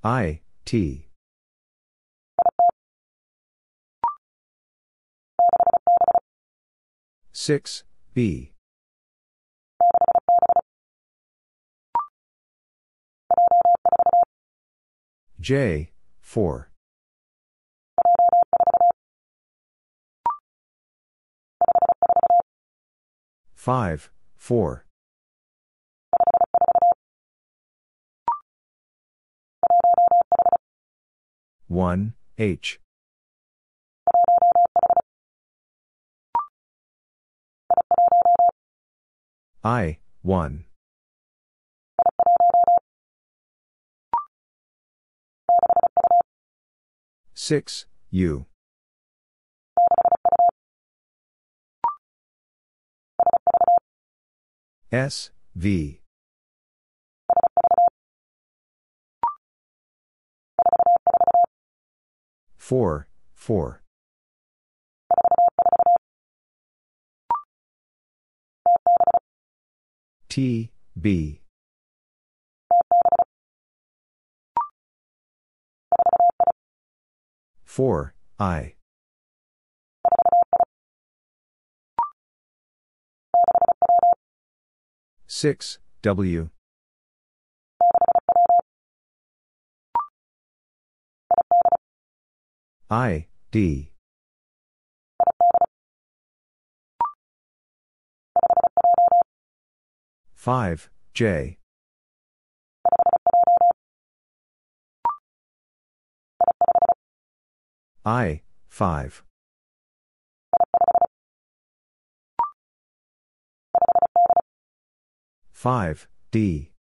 Speaker 1: I, T. Six B J four five four. One H. I, 1. Six U S V. Four four. T B. Four I six W. I D. five J. I, 5. D.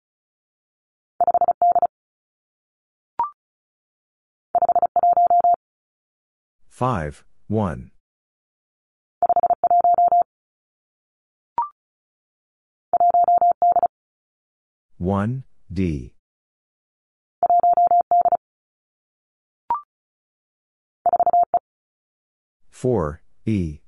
Speaker 1: Five one. One, D four E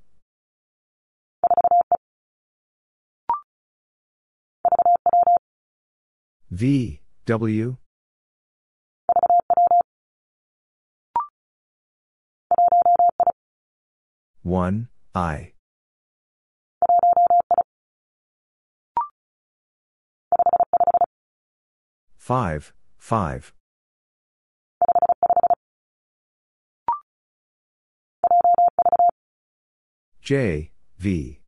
Speaker 1: V W 1, I. Five, five. J, V.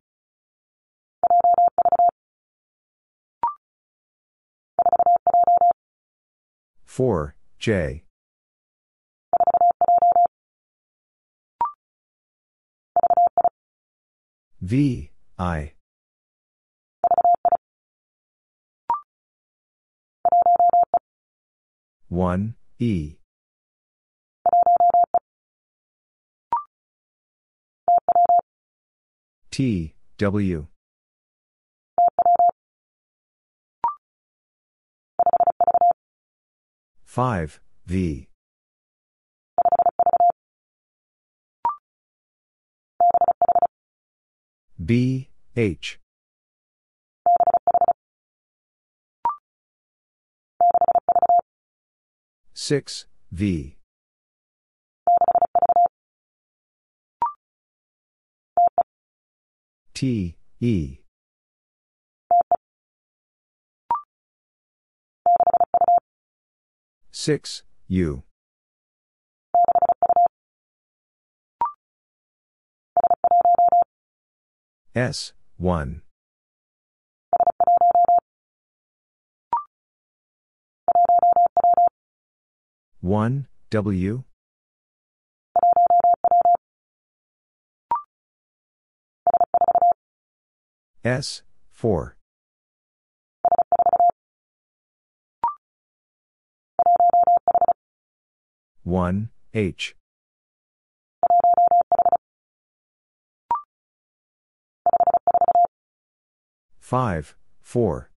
Speaker 1: Four, J. V, I. One, E. T, W. Five, V. B, H. Six, V. T, E. 6, U. S, 1. One W S four 1, H. Five, four.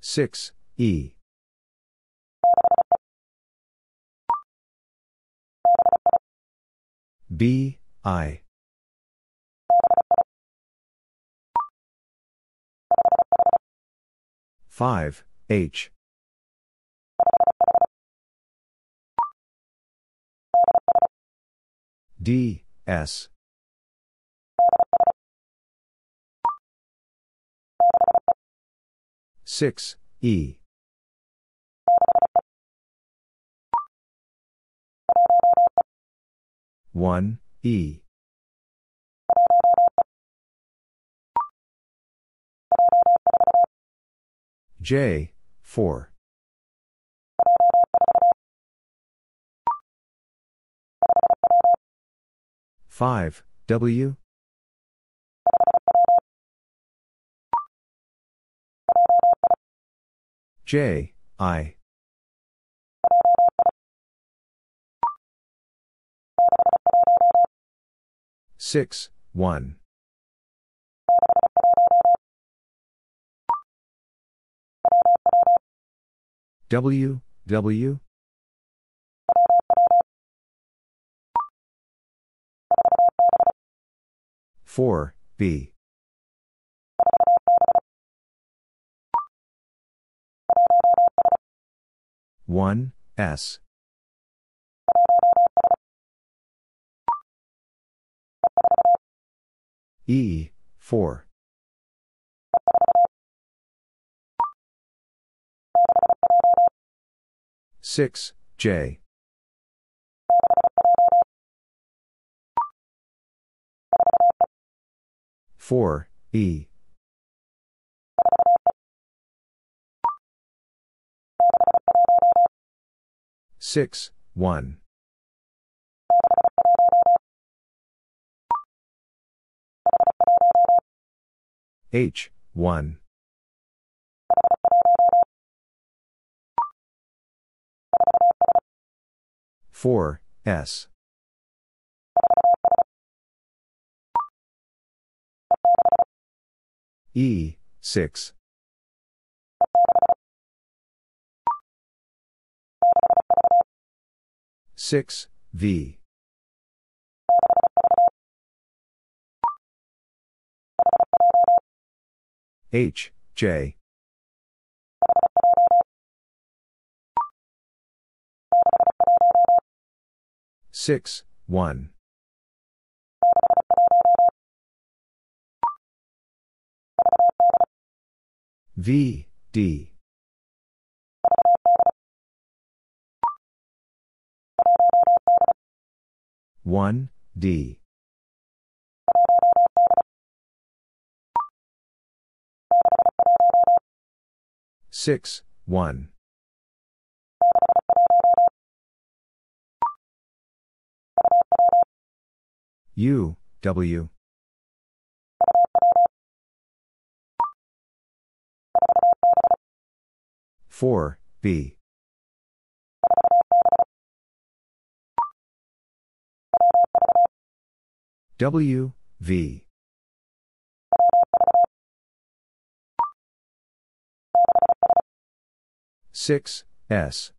Speaker 1: Six, E. B, I. 5, H. D, S. Six E one E J, 4. Five W. J I. Six one W, W? Four, B. One, S. E, four. Six, J. Four, E. Six, one. H, one. Four, S. E, six. Six, V. H, J. Six, one. V, D. One, D. Six, one. U, W. Four, B. W, V. Six, S.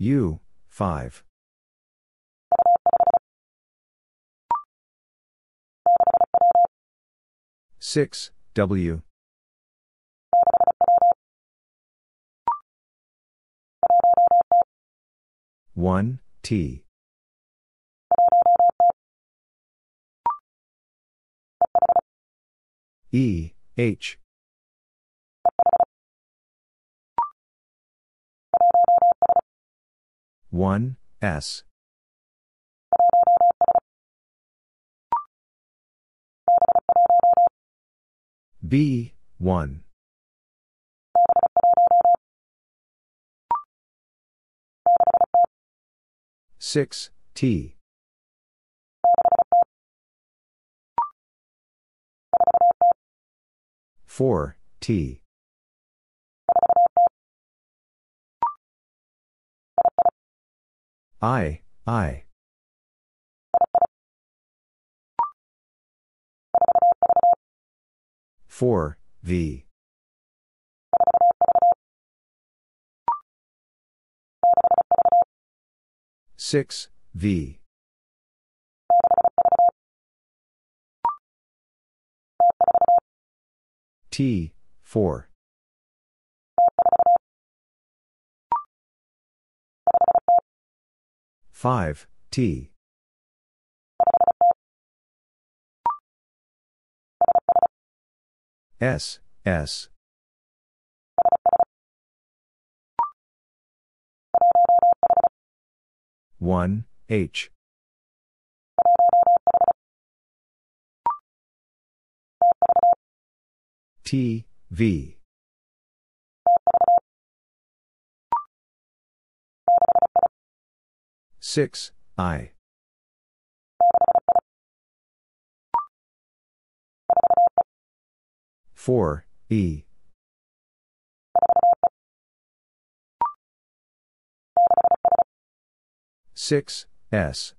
Speaker 1: U, 5. Six, W. One, T. E, H. 1, S. B, 1. Six T four T I, I. Four, V. Six, V. T, four. 5, T. S, S. One H T V Six, I. Four, E. Six, S.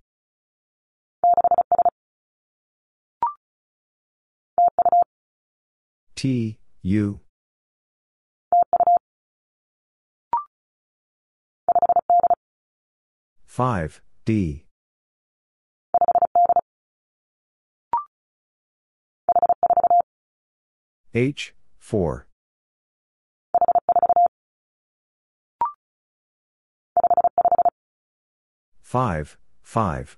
Speaker 1: T, U. Five, D. H, 4. Five, five.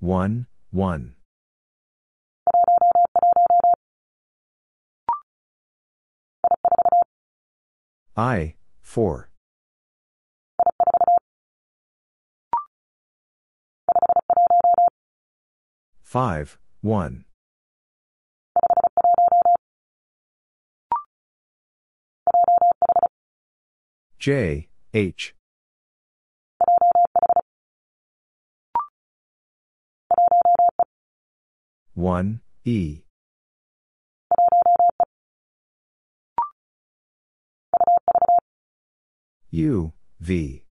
Speaker 1: One, one. I, four. Five, one. J, H. One, E. U, V.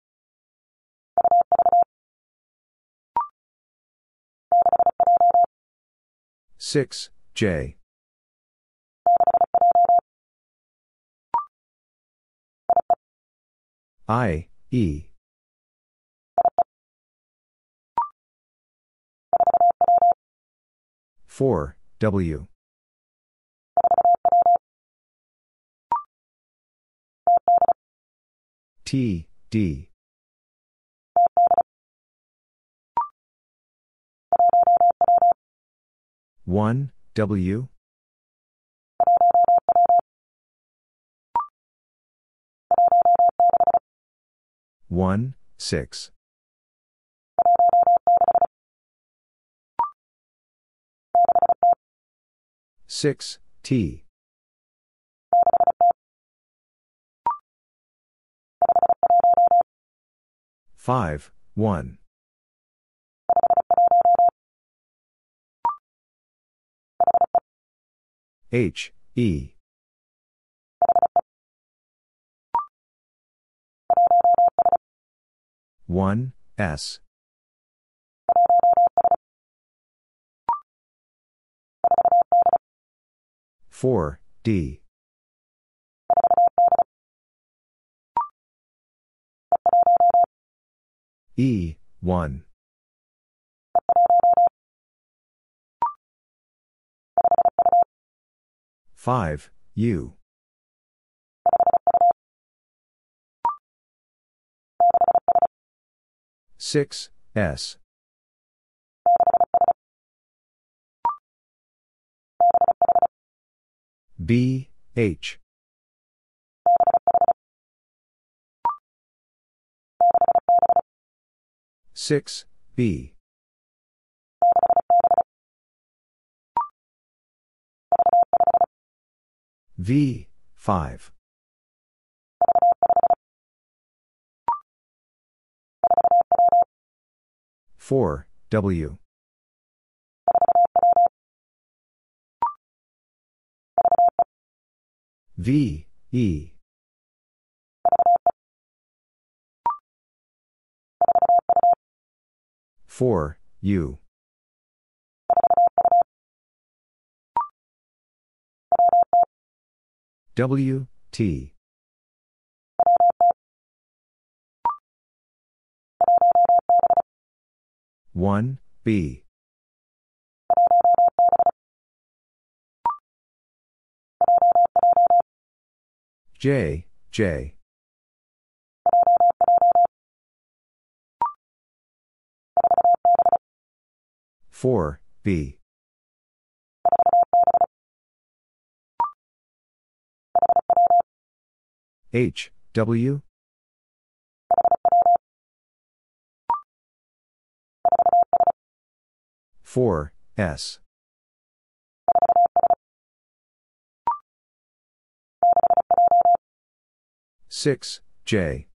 Speaker 1: Six, J. I, E. Four, W. T, D. One, W. One, six. Six, T. Five, one. H, E. One, S. Four, D. E, one. Five, U. Six, S. B, H. Six, B. V, 5. Four W V E four U W T 1, B. J, J. Four B. H W. four S. Six J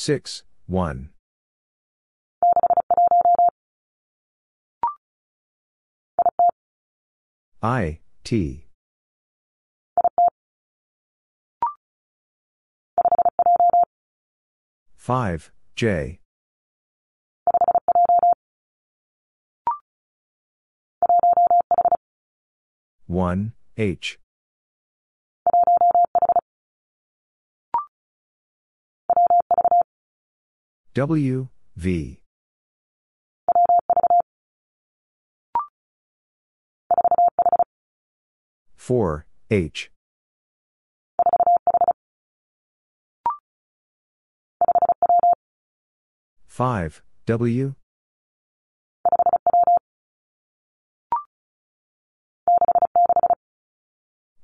Speaker 1: six one. I T. 5, J. One H W V. four H. five W.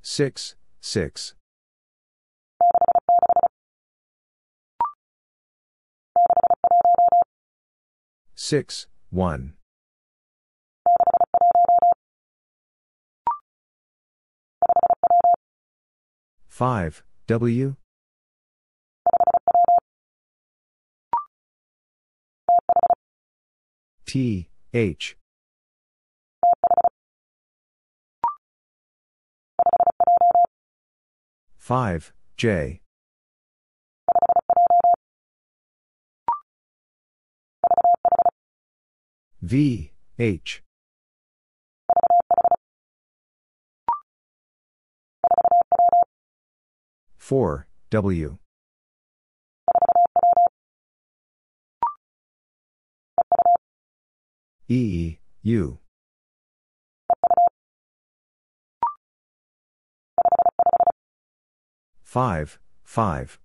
Speaker 1: six six six one five W T, H. Five, J. V, H. Four, W. E, U. Five, five.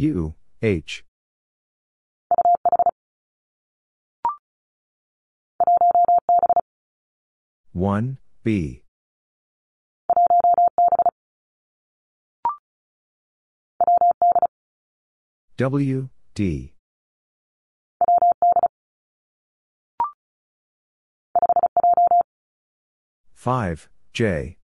Speaker 1: U, H. One, B. W, D. Five, J.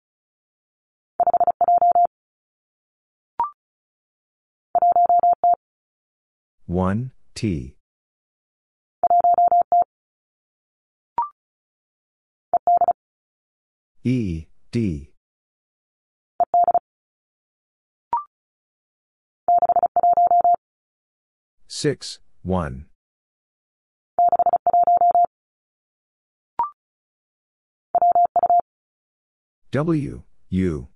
Speaker 1: One, T. E, D. Six, one. W, U.